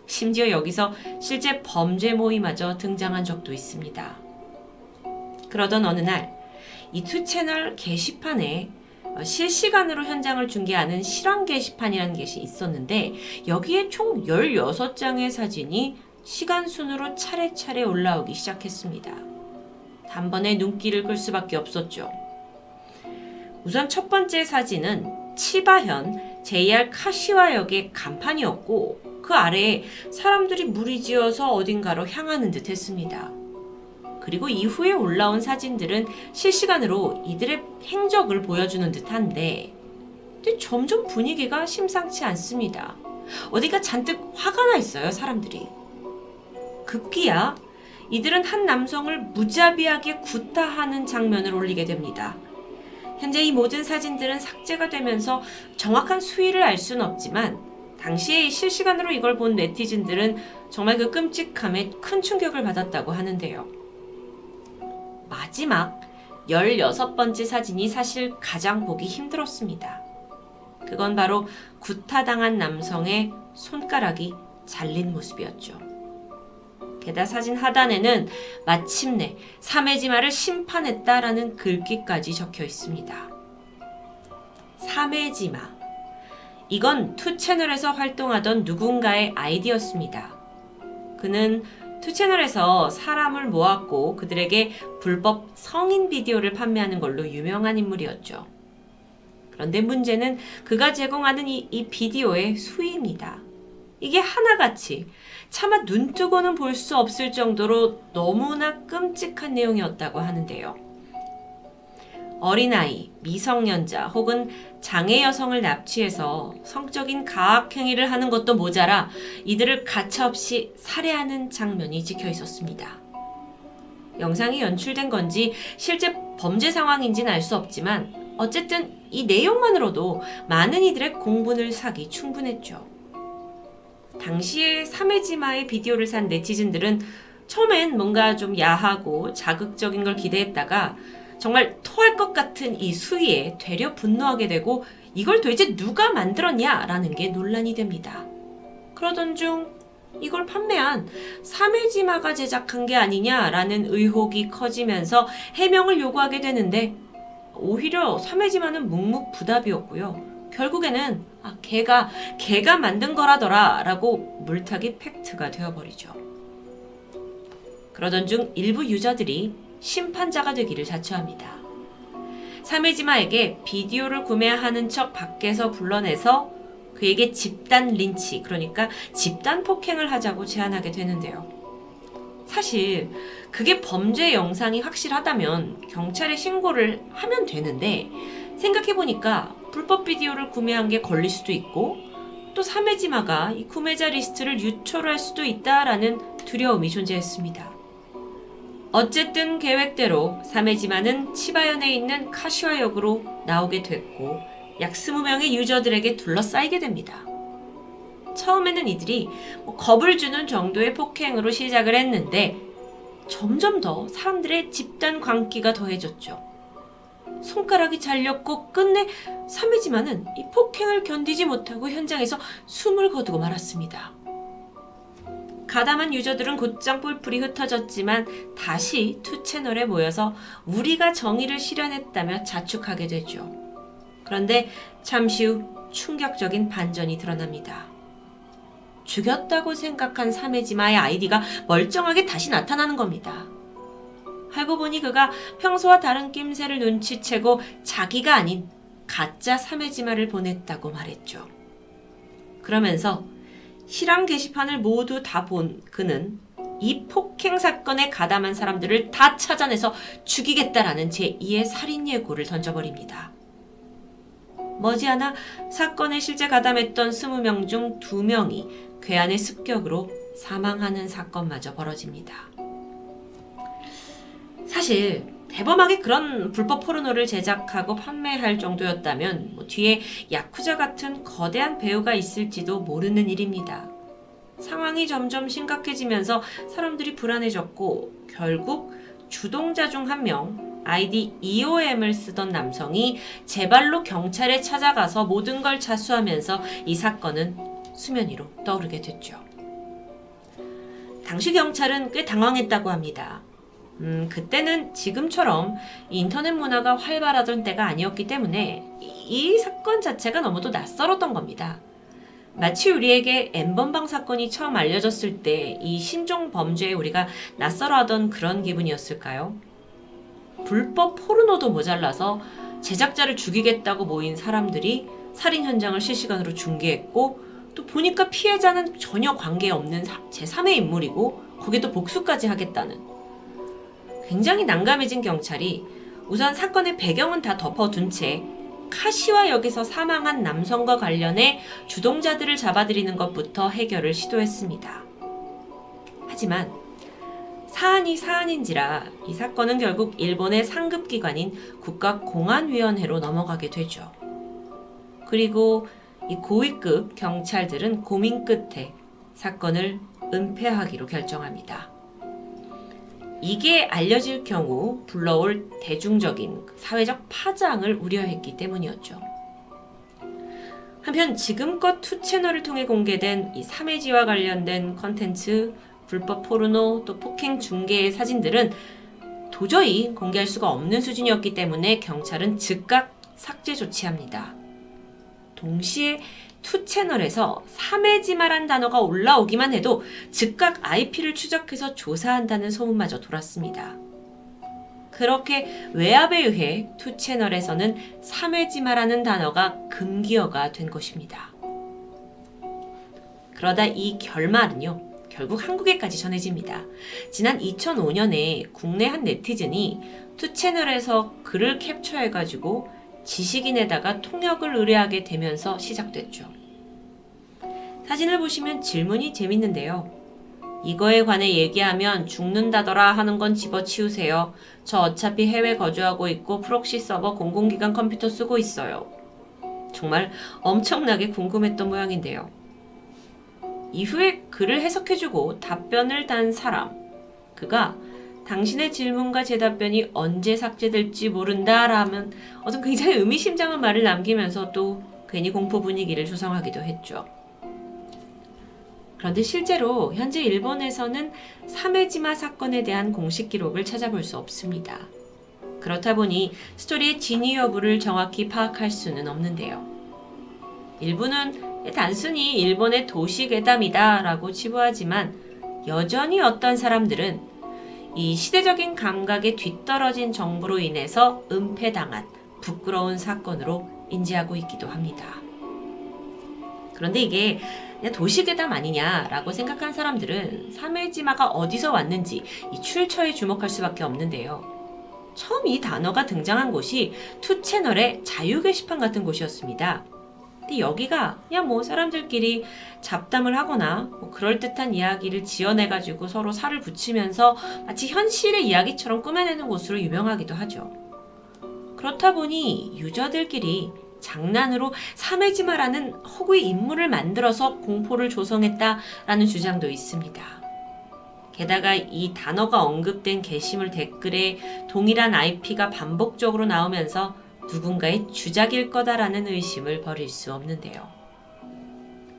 심지어 여기서 실제 범죄 모임마저 등장한 적도 있습니다. 그러던 어느 날, 이두 채널 게시판에 어, 실시간으로 현장을 중계하는 실황 게시판이라는 것이 있었는데 여기에 총 16장의 사진이 시간 순으로 차례차례 올라오기 시작했습니다. 단번에 눈길을 끌 수밖에 없었죠. 우선 첫 번째 사진은 치바현 JR 카시와역의 간판이었고 그 아래에 사람들이 무리지어서 어딘가로 향하는 듯 했습니다. 그리고 이후에 올라온 사진들은 실시간으로 이들의 행적을 보여주는 듯한데 근데 점점 분위기가 심상치 않습니다. 어디가 잔뜩 화가 나 있어요, 사람들이. 급기야 이들은 한 남성을 무자비하게 구타하는 장면을 올리게 됩니다. 현재 이 모든 사진들은 삭제가 되면서 정확한 수위를 알 수는 없지만 당시에 실시간으로 이걸 본 네티즌들은 정말 그 끔찍함에 큰 충격을 받았다고 하는데요. 마지막 16번째 사진이 사실 가장 보기 힘들었습니다. 그건 바로 구타당한 남성의 손가락이 잘린 모습이었죠. 게다가 사진 하단에는 마침내 사메지마를 심판했다라는 글귀까지 적혀 있습니다. 사메지마. 이건 Two Channel에서 활동하던 누군가의 아이디였습니다. 그는 Two Channel에서 사람을 모았고 그들에게 불법 성인 비디오를 판매하는 걸로 유명한 인물이었죠. 그런데 문제는 그가 제공하는 이, 이 비디오의 수위입니다. 이게 하나같이 차마 눈 뜨고는 볼 수 없을 정도로 너무나 끔찍한 내용이었다고 하는데요. 어린아이, 미성년자 혹은 장애 여성을 납치해서 성적인 가학행위를 하는 것도 모자라 이들을 가차없이 살해하는 장면이 찍혀 있었습니다. 영상이 연출된 건지 실제 범죄 상황인지는 알 수 없지만 어쨌든 이 내용만으로도 많은 이들의 공분을 사기 충분했죠. 당시에 사메지마의 비디오를 산 네티즌들은 처음엔 뭔가 좀 야하고 자극적인 걸 기대했다가 정말 토할 것 같은 이 수위에 되려 분노하게 되고 이걸 도대체 누가 만들었냐라는 게 논란이 됩니다. 그러던 중 이걸 판매한 사메지마가 제작한 게 아니냐라는 의혹이 커지면서 해명을 요구하게 되는데 오히려 사메지마는 묵묵부답이었고요. 결국에는 아, 걔가 걔가 만든 거라더라라고 물타기 팩트가 되어버리죠. 그러던 중 일부 유저들이 심판자가 되기를 자처합니다. 사메지마에게 비디오를 구매하는 척 밖에서 불러내서 그에게 집단 린치, 그러니까 집단 폭행을 하자고 제안하게 되는데요. 사실 그게 범죄 영상이 확실하다면 경찰에 신고를 하면 되는데 생각해보니까 불법 비디오를 구매한 게 걸릴 수도 있고 또 사메지마가 이 구매자 리스트를 유출할 수도 있다라는 두려움이 존재했습니다. 어쨌든 계획대로 사메지마는 치바현에 있는 카시와역으로 나오게 됐고 약 20명의 유저들에게 둘러싸이게 됩니다. 처음에는 이들이 뭐 겁을 주는 정도의 폭행으로 시작을 했는데 점점 더 사람들의 집단 광기가 더해졌죠. 손가락이 잘렸고 끝내 사메지마는 이 폭행을 견디지 못하고 현장에서 숨을 거두고 말았습니다. 가담한 유저들은 곧장 뿔뿔이 흩어졌지만 다시 Two Channel에 모여서 우리가 정의를 실현했다며 자축하게 되죠. 그런데 잠시 후 충격적인 반전이 드러납니다. 죽였다고 생각한 사메지마의 아이디가 멀쩡하게 다시 나타나는 겁니다. 알고 보니 그가 평소와 다른 낌새를 눈치채고 자기가 아닌 가짜 사메지마를 보냈다고 말했죠. 그러면서 실황 게시판을 모두 다 본 그는 이 폭행 사건에 가담한 사람들을 다 찾아내서 죽이겠다라는 제2의 살인 예고를 던져버립니다. 머지않아 사건에 실제 가담했던 20명 중 2명이 괴한의 습격으로 사망하는 사건마저 벌어집니다. 사실 대범하게 그런 불법 포르노를 제작하고 판매할 정도였다면 뭐 뒤에 야쿠자 같은 거대한 배우가 있을지도 모르는 일입니다. 상황이 점점 심각해지면서 사람들이 불안해졌고 결국 주동자 중 한 명 아이디 EOM을 쓰던 남성이 제 발로 경찰에 찾아가서 모든 걸 자수하면서 이 사건은 수면 위로 떠오르게 됐죠. 당시 경찰은 꽤 당황했다고 합니다. 음, 그때는 지금처럼 인터넷 문화가 활발하던 때가 아니었기 때문에 이, 사건 자체가 너무도 낯설었던 겁니다. 마치 우리에게 엠번방 사건이 처음 알려졌을 때 이 신종 범죄에 우리가 낯설어하던 그런 기분이었을까요? 불법 포르노도 모자라서 제작자를 죽이겠다고 모인 사람들이 살인 현장을 실시간으로 중계했고 또 보니까 피해자는 전혀 관계없는 제3의 인물이고 거기도 복수까지 하겠다는 굉장히 난감해진 경찰이 우선 사건의 배경은 다 덮어둔 채 카시와 역에서 사망한 남성과 관련해 주동자들을 잡아들이는 것부터 해결을 시도했습니다. 하지만 사안이 사안인지라 이 사건은 결국 일본의 상급기관인 국가공안위원회로 넘어가게 되죠. 그리고 이 고위급 경찰들은 고민 끝에 사건을 은폐하기로 결정합니다. 이게 알려질 경우 불러올 대중적인 사회적 파장을 우려했기 때문이었죠. 한편 지금껏 Two Channel을 통해 공개된 이 사메지마와 관련된 컨텐츠, 불법 포르노, 또 폭행 중계의 사진들은 도저히 공개할 수가 없는 수준이었기 때문에 경찰은 즉각 삭제 조치합니다. 동시에 Two Channel에서 사메지마란 단어가 올라오기만 해도 즉각 IP를 추적해서 조사한다는 소문마저 돌았습니다. 그렇게 외압에 의해 Two Channel에서는 사메지마라는 단어가 금기어가 된 것입니다. 그러다 이 괴담은요, 결국 한국에까지 전해집니다. 지난 2005년에 국내 한 네티즌이 Two Channel에서 글을 캡처해가지고 지식인에다가 통역을 의뢰하게 되면서 시작됐죠. 사진을 보시면 질문이 재밌는데요. 이거에 관해 얘기하면 죽는다더라 하는 건 집어치우세요. 저 어차피 해외 거주하고 있고 proxy 서버 공공기관 컴퓨터 쓰고 있어요. 정말 엄청나게 궁금했던 모양인데요. 이후에 글을 해석해주고 답변을 단 사람. 그가 당신의 질문과 제 답변이 언제 삭제될지 모른다라면 어떤 굉장히 의미심장한 말을 남기면서 또 괜히 공포 분위기를 조성하기도 했죠. 그런데 실제로 현재 일본에서는 사메지마 사건에 대한 공식 기록을 찾아볼 수 없습니다. 그렇다 보니 스토리의 진위 여부를 정확히 파악할 수는 없는데요. 일부는 단순히 일본의 도시 괴담이다 라고 치부하지만 여전히 어떤 사람들은 이 시대적인 감각에 뒤떨어진 정부로 인해서 은폐당한 부끄러운 사건으로 인지하고 있기도 합니다. 그런데 이게 도시괴담 아니냐라고 생각한 사람들은 삼일지마가 어디서 왔는지 이 출처에 주목할 수밖에 없는데요. 처음 이 단어가 등장한 곳이 Two Channel의 자유 게시판 같은 곳이었습니다. 근데 여기가 그냥 뭐 사람들끼리 잡담을 하거나 뭐 그럴듯한 이야기를 지어내가지고 서로 살을 붙이면서 마치 현실의 이야기처럼 꾸며내는 곳으로 유명하기도 하죠. 그렇다 보니 유저들끼리 장난으로 사메지마라는 허구의 인물을 만들어서 공포를 조성했다라는 주장도 있습니다. 게다가 이 단어가 언급된 게시물 댓글에 동일한 IP가 반복적으로 나오면서 누군가의 주작일 거다라는 의심을 버릴 수 없는데요.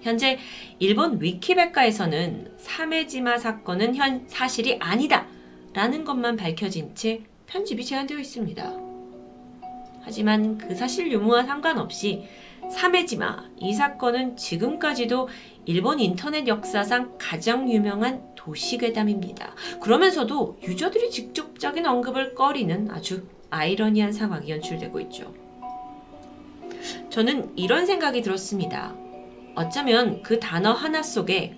현재 일본 위키백과에서는 사메지마 사건은 현 사실이 아니다 라는 것만 밝혀진 채 편집이 제한되어 있습니다. 하지만 그 사실 유무와 상관없이 사메지마 이 사건은 지금까지도 일본 인터넷 역사상 가장 유명한 도시괴담입니다. 그러면서도 유저들이 직접적인 언급을 꺼리는 아주 아이러니한 상황이 연출되고 있죠. 저는 이런 생각이 들었습니다. 어쩌면 그 단어 하나 속에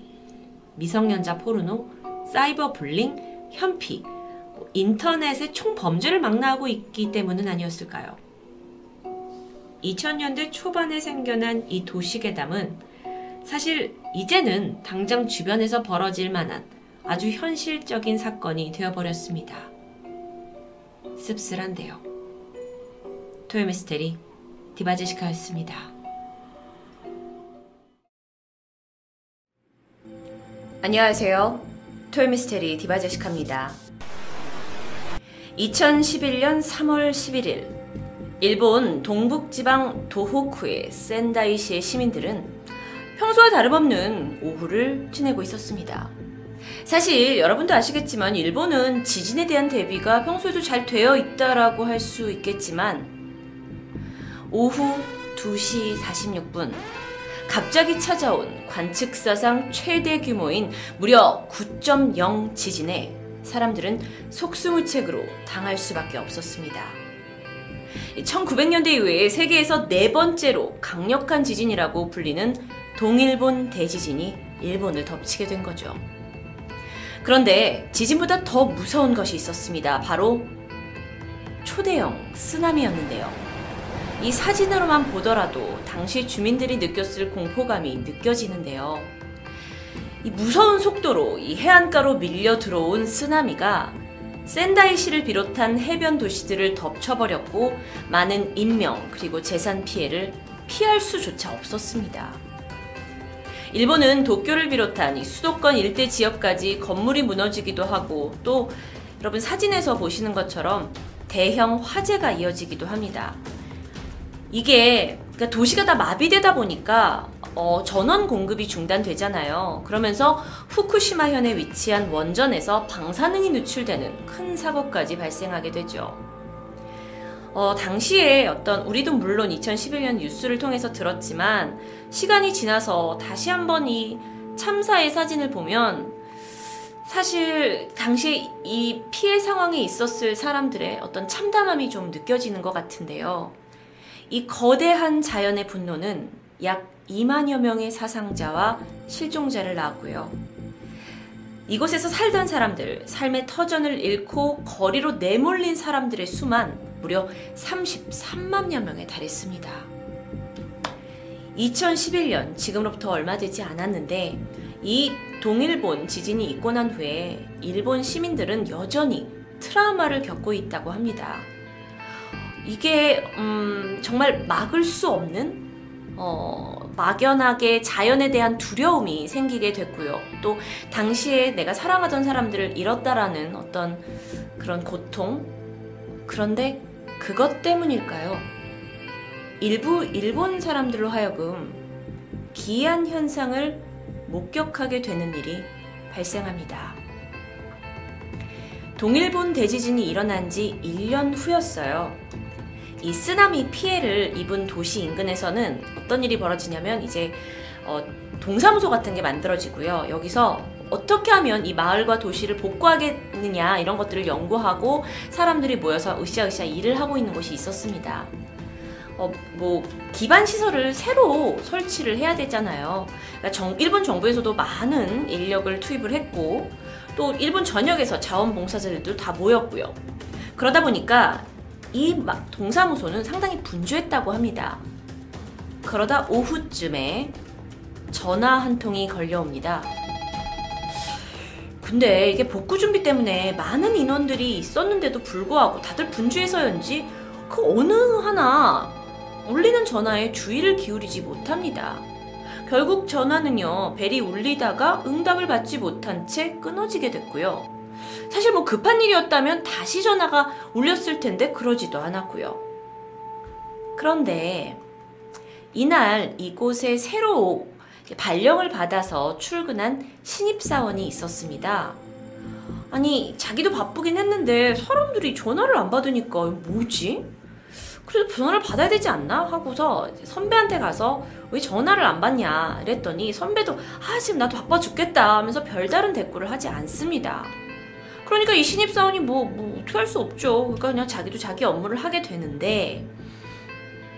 미성년자 포르노, 사이버 불링, 현피, 뭐 인터넷의 총 범죄를 망라하고 있기 때문은 아니었을까요? 2000년대 초반에 생겨난 이 도시괴담은 사실 이제는 당장 주변에서 벌어질 만한 아주 현실적인 사건이 되어버렸습니다. 씁쓸한데요. 토요미스테리 디바제시카였습니다. 안녕하세요. 토요미스테리 디바제시카입니다. 2011년 3월 11일 일본 동북지방 도호쿠의 센다이시의 시민들은 평소와 다름없는 오후를 지내고 있었습니다. 사실 여러분도 아시겠지만 일본은 지진에 대한 대비가 평소에도 잘 되어 있다라고 할 수 있겠지만 오후 2시 46분 갑자기 찾아온 관측사상 최대 규모인 무려 9.0 지진에 사람들은 속수무책으로 당할 수밖에 없었습니다. 1900년대 이후에 세계에서 네 번째로 강력한 지진이라고 불리는 동일본 대지진이 일본을 덮치게 된 거죠. 그런데 지진보다 더 무서운 것이 있었습니다. 바로 초대형 쓰나미였는데요. 이 사진으로만 보더라도 당시 주민들이 느꼈을 공포감이 느껴지는데요. 이 무서운 속도로 이 해안가로 밀려 들어온 쓰나미가 센다이시를 비롯한 해변 도시들을 덮쳐버렸고 많은 인명 그리고 재산 피해를 피할 수조차 없었습니다. 일본은 도쿄를 비롯한 수도권 일대 지역까지 건물이 무너지기도 하고 또 여러분 사진에서 보시는 것처럼 대형 화재가 이어지기도 합니다. 이게 그러니까 도시가 다 마비되다 보니까 어, 전원 공급이 중단되잖아요. 그러면서 후쿠시마현에 위치한 원전에서 방사능이 누출되는 큰 사고까지 발생하게 되죠. 어, 당시에 어떤 우리도 물론 2011년 뉴스를 통해서 들었지만 시간이 지나서 다시 한번 이 참사의 사진을 보면 사실 당시에 이 피해 상황에 있었을 사람들의 어떤 참담함이 좀 느껴지는 것 같은데요. 이 거대한 자연의 분노는 약 2만여 명의 사상자와 실종자를 낳았고요. 이곳에서 살던 사람들, 삶의 터전을 잃고 거리로 내몰린 사람들의 수만 무려 33만여 명에 달했습니다. 2011년, 지금으로부터 얼마 되지 않았는데, 이 동일본 지진이 있고 난 후에 일본 시민들은 여전히 트라우마를 겪고 있다고 합니다. 이게, 음, 정말 막을 수 없는, 어, 막연하게 자연에 대한 두려움이 생기게 됐고요. 또, 당시에 내가 사랑하던 사람들을 잃었다라는 어떤 그런 고통. 그런데 그것 때문일까요? 일부 일본 사람들로 하여금 기이한 현상을 목격하게 되는 일이 발생합니다. 동일본 대지진이 일어난 지 1년 후였어요. 이 쓰나미 피해를 입은 도시 인근에서는 어떤 일이 벌어지냐면 이제 어, 동사무소 같은 게 만들어지고요. 여기서 어떻게 하면 이 마을과 도시를 복구하겠느냐 이런 것들을 연구하고 사람들이 모여서 으쌰으쌰 일을 하고 있는 곳이 있었습니다. 어, 뭐 기반 시설을 새로 설치를 해야 되잖아요. 그러니까 정, 일본 정부에서도 많은 인력을 투입을 했고 또 일본 전역에서 자원봉사자들도 다 모였고요. 그러다 보니까 이 동사무소는 상당히 분주했다고 합니다. 그러다 오후쯤에 전화 한 통이 걸려옵니다. 근데 이게 복구 준비 때문에 많은 인원들이 있었는데도 불구하고 다들 분주해서였는지 그 어느 하나 울리는 전화에 주의를 기울이지 못합니다. 결국 전화는요, 벨이 울리다가 응답을 받지 못한 채 끊어지게 됐고요. 사실 뭐 급한 일이었다면 다시 전화가 울렸을 텐데 그러지도 않았고요. 그런데 이날 이곳에 새로 발령을 받아서 출근한 신입사원이 있었습니다. 아니, 자기도 바쁘긴 했는데 사람들이 전화를 안 받으니까 뭐지? 그래도 전화를 받아야 되지 않나? 하고서 선배한테 가서 왜 전화를 안 받냐? 이랬더니 선배도 아, 지금 나도 바빠 죽겠다 하면서 별다른 대꾸를 하지 않습니다. 그러니까 이 신입사원이 뭐, 뭐, 어떻게 할 수 없죠. 그러니까 그냥 자기도 자기 업무를 하게 되는데,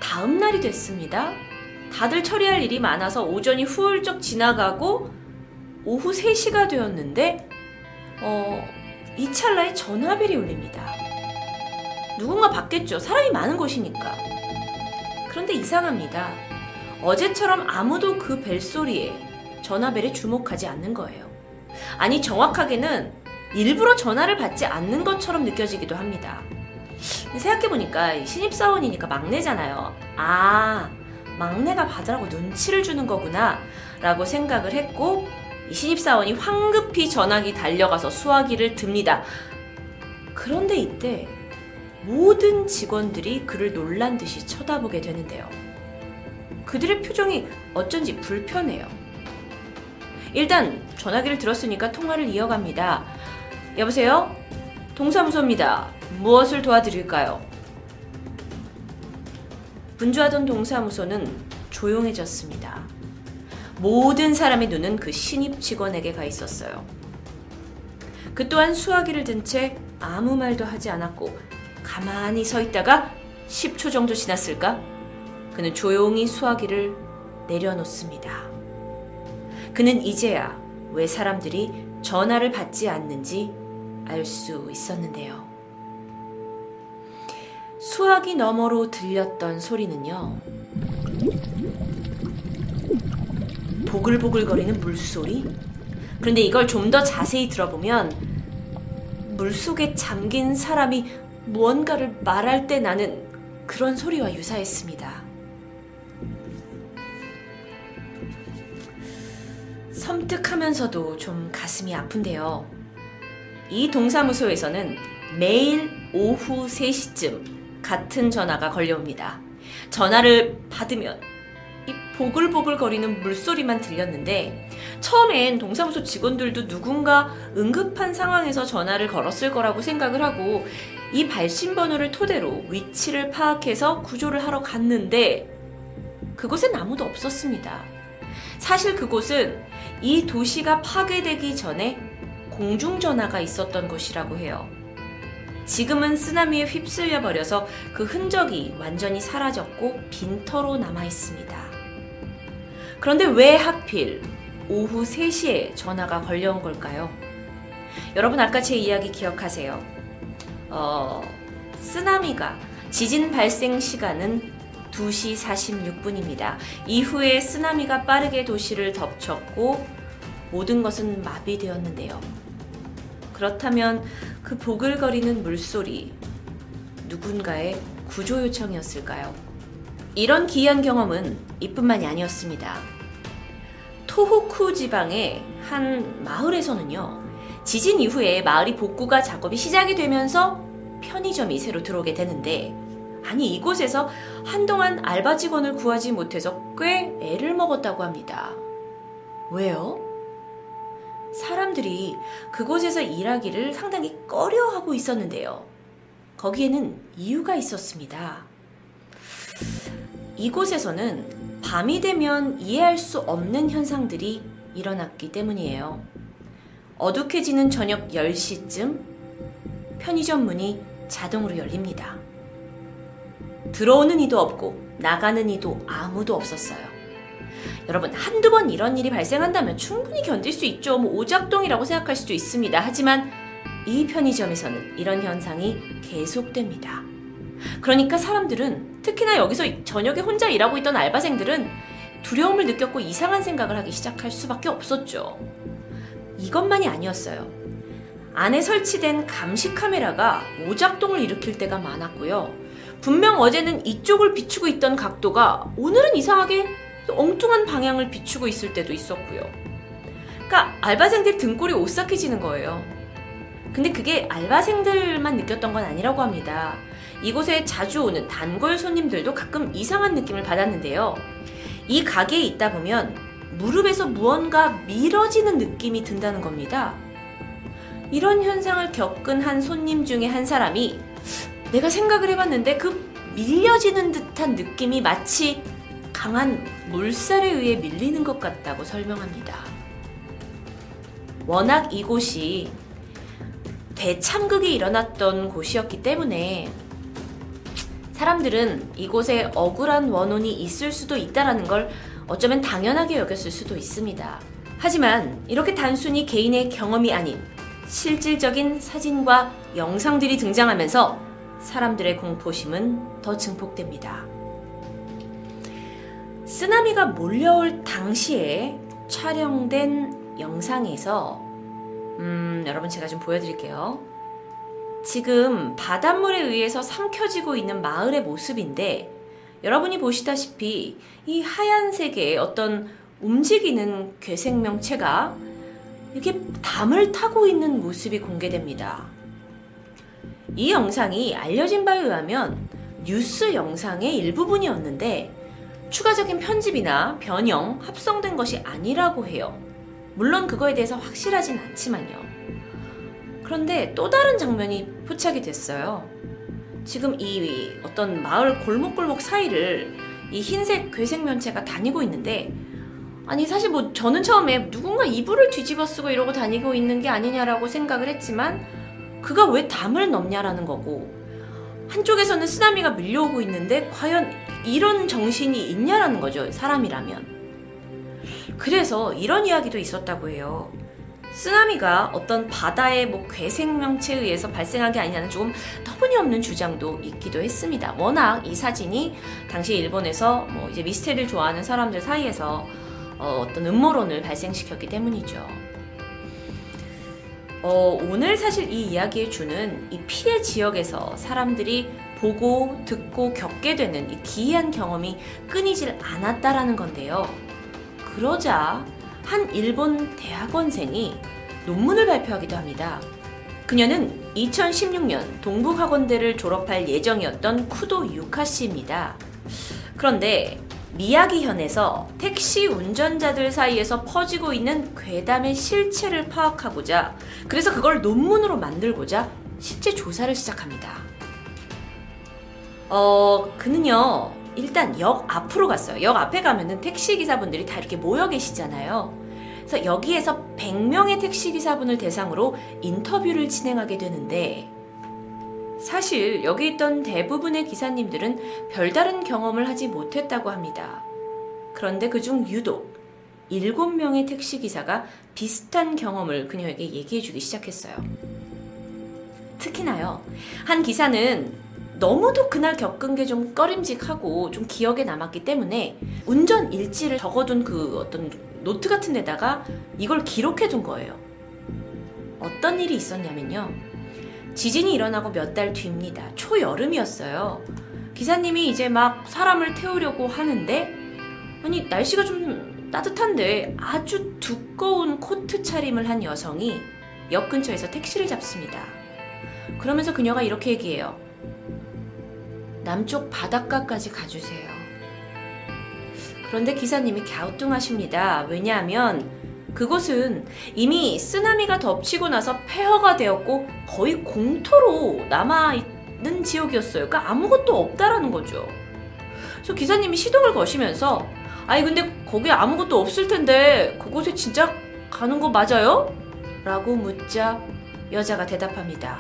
다음날이 됐습니다. 다들 처리할 일이 많아서 오전이 훌쩍 지나가고, 오후 3시가 되었는데, 어, 이 찰나에 전화벨이 울립니다. 누군가 받겠죠. 사람이 많은 곳이니까. 그런데 이상합니다. 어제처럼 아무도 그 벨소리에 전화벨에 주목하지 않는 거예요. 아니, 정확하게는 일부러 전화를 받지 않는 것처럼 느껴지기도 합니다. 생각해보니까 신입사원이니까 막내잖아요. 아, 막내가 받으라고 눈치를 주는 거구나. 라고 생각을 했고, 이 신입사원이 황급히 전화기 달려가서 수화기를 듭니다. 그런데 이때 모든 직원들이 그를 놀란 듯이 쳐다보게 되는데요. 그들의 표정이 어쩐지 불편해요. 일단 전화기를 들었으니까 통화를 이어갑니다. 여보세요? 동사무소입니다. 무엇을 도와드릴까요? 분주하던 동사무소는 조용해졌습니다. 모든 사람의 눈은 그 신입 직원에게 가 있었어요. 그 또한 수화기를 든 채 아무 말도 하지 않았고 가만히 서 있다가 10초 정도 지났을까? 그는 조용히 수화기를 내려놓습니다. 그는 이제야 왜 사람들이 전화를 받지 않는지 알 수 있었는데요. 수화기 너머로 들렸던 소리는요. 보글보글거리는 물소리? 그런데 이걸 좀 더 자세히 들어보면 물속에 잠긴 사람이 무언가를 말할 때 나는 그런 소리와 유사했습니다. 섬뜩하면서도 좀 가슴이 아픈데요. 이 동사무소에서는 매일 오후 3시쯤 같은 전화가 걸려옵니다. 전화를 받으면 이 보글보글 거리는 물소리만 들렸는데 처음엔 동사무소 직원들도 누군가 응급한 상황에서 전화를 걸었을 거라고 생각을 하고 이 발신 번호를 토대로 위치를 파악해서 구조를 하러 갔는데 그곳엔 아무도 없었습니다. 사실 그곳은 이 도시가 파괴되기 전에 공중전화가 있었던 곳이라고 해요. 지금은 쓰나미에 휩쓸려 버려서 그 흔적이 완전히 사라졌고 빈터로 남아 있습니다. 그런데 왜 하필 오후 3시에 전화가 걸려온 걸까요? 여러분 아까 제 이야기 기억하세요. 어, 쓰나미가 지진 발생 시간은 2시 46분입니다. 이후에 쓰나미가 빠르게 도시를 덮쳤고 모든 것은 마비되었는데요. 그렇다면 그 보글거리는 물소리 누군가의 구조 요청이었을까요? 이런 기이한 경험은 이뿐만이 아니었습니다. 토호쿠 지방의 한 마을에서는요. 지진 이후에 마을이 복구가 작업이 시작이 되면서 편의점이 새로 들어오게 되는데 아니 이곳에서 한동안 알바 직원을 구하지 못해서 꽤 애를 먹었다고 합니다. 왜요? 사람들이 그곳에서 일하기를 상당히 꺼려하고 있었는데요. 거기에는 이유가 있었습니다. 이곳에서는 밤이 되면 이해할 수 없는 현상들이 일어났기 때문이에요. 어둑해지는 저녁 10시쯤 편의점 문이 자동으로 열립니다. 들어오는 이도 없고 나가는 이도 아무도 없었어요. 여러분, 한두 번 이런 일이 발생한다면 충분히 견딜 수 있죠. 뭐 오작동이라고 생각할 수도 있습니다. 하지만 이 편의점에서는 이런 현상이 계속됩니다. 그러니까 사람들은 특히나 여기서 저녁에 혼자 일하고 있던 알바생들은 두려움을 느꼈고 이상한 생각을 하기 시작할 수밖에 없었죠. 이것만이 아니었어요. 안에 설치된 감시 카메라가 오작동을 일으킬 때가 많았고요. 분명 어제는 이쪽을 비추고 있던 각도가 오늘은 이상하게 엉뚱한 방향을 비추고 있을 때도 있었고요. 그러니까 알바생들 등골이 오싹해지는 거예요. 근데 그게 알바생들만 느꼈던 건 아니라고 합니다. 이곳에 자주 오는 단골 손님들도 가끔 이상한 느낌을 받았는데요. 이 가게에 있다 보면 무릎에서 무언가 밀어지는 느낌이 든다는 겁니다. 이런 현상을 겪은 한 손님 중에 한 사람이 내가 생각을 해봤는데 그 밀려지는 듯한 느낌이 마치 강한 물살에 의해 밀리는 것 같다고 설명합니다. 워낙 이곳이 대참극이 일어났던 곳이었기 때문에 사람들은 이곳에 억울한 원혼이 있을 수도 있다라는 걸 어쩌면 당연하게 여겼을 수도 있습니다. 하지만 이렇게 단순히 개인의 경험이 아닌 실질적인 사진과 영상들이 등장하면서 사람들의 공포심은 더 증폭됩니다. 쓰나미가 몰려올 당시에 촬영된 영상에서 음, 여러분 제가 좀 보여드릴게요. 지금 바닷물에 의해서 삼켜지고 있는 마을의 모습인데 여러분이 보시다시피 이 하얀색의 어떤 움직이는 괴생명체가 이렇게 담을 타고 있는 모습이 공개됩니다. 이 영상이 알려진 바에 의하면 뉴스 영상의 일부분이었는데 추가적인 편집이나 변형, 합성된 것이 아니라고 해요. 물론 그거에 대해서 확실하진 않지만요. 그런데 또 다른 장면이 포착이 됐어요. 지금 이 어떤 마을 골목골목 사이를 이 흰색 괴생면체가 다니고 있는데 아니 사실 뭐 저는 처음에 누군가 이불을 뒤집어 쓰고 이러고 다니고 있는 게 아니냐라고 생각을 했지만 그가 왜 담을 넘냐라는 거고 한쪽에서는 쓰나미가 밀려오고 있는데 과연 이런 정신이 있냐라는 거죠 사람이라면 그래서 이런 이야기도 있었다고 해요 쓰나미가 어떤 바다의 뭐 괴생명체에 의해서 발생한 게 아니냐는 조금 터무니없는 주장도 있기도 했습니다. 워낙 이 사진이 당시 일본에서 뭐 이제 미스테리를 좋아하는 사람들 사이에서 어, 떤 음모론을 발생시켰기 때문이죠. 어, 오늘 사실 이 이야기에 주는 이 피해 지역에서 사람들이 보고 듣고 겪게 되는 이 기이한 경험이 끊이질 않았다라는 건데요. 그러자 한 일본 대학원생이 논문을 발표하기도 합니다. 그녀는 2016년 동북학원대를 졸업할 예정이었던 쿠도 유카 씨입니다. 그런데 미야기현에서 택시 운전자들 사이에서 퍼지고 있는 괴담의 실체를 파악하고자 그래서 그걸 논문으로 만들고자 실제 조사를 시작합니다. 어, 그는요, 일단 역 앞으로 갔어요. 역 앞에 가면은 택시 기사분들이 다 이렇게 모여 계시잖아요. 그래서 여기에서 100명의 택시 기사분을 대상으로 인터뷰를 진행하게 되는데 사실 여기 있던 대부분의 기사님들은 별다른 경험을 하지 못했다고 합니다. 그런데 그중 유독 7명의 택시 기사가 비슷한 경험을 그녀에게 얘기해 주기 시작했어요. 특히나요, 한 기사는 너무도 그날 겪은 게 좀 꺼림직하고 좀 기억에 남았기 때문에 운전 일지를 적어둔 그 어떤 노트 같은 데다가 이걸 기록해 둔 거예요. 어떤 일이 있었냐면요. 지진이 일어나고 몇 달 뒤입니다. 초여름이었어요. 기사님이 이제 막 사람을 태우려고 하는데, 아니, 날씨가 좀 따뜻한데 아주 두꺼운 코트 차림을 한 여성이 역 근처에서 택시를 잡습니다. 그러면서 그녀가 이렇게 얘기해요. 남쪽 바닷가까지 가주세요. 그런데 기사님이 갸우뚱하십니다. 왜냐하면 그곳은 이미 쓰나미가 덮치고 나서 폐허가 되었고 거의 공터로 남아있는 지역이었어요. 그러니까 아무것도 없다라는 거죠. 그래서 기사님이 시동을 거시면서 아니 근데 거기 아무것도 없을 텐데 그곳에 진짜 가는 거 맞아요? 라고 묻자 여자가 대답합니다.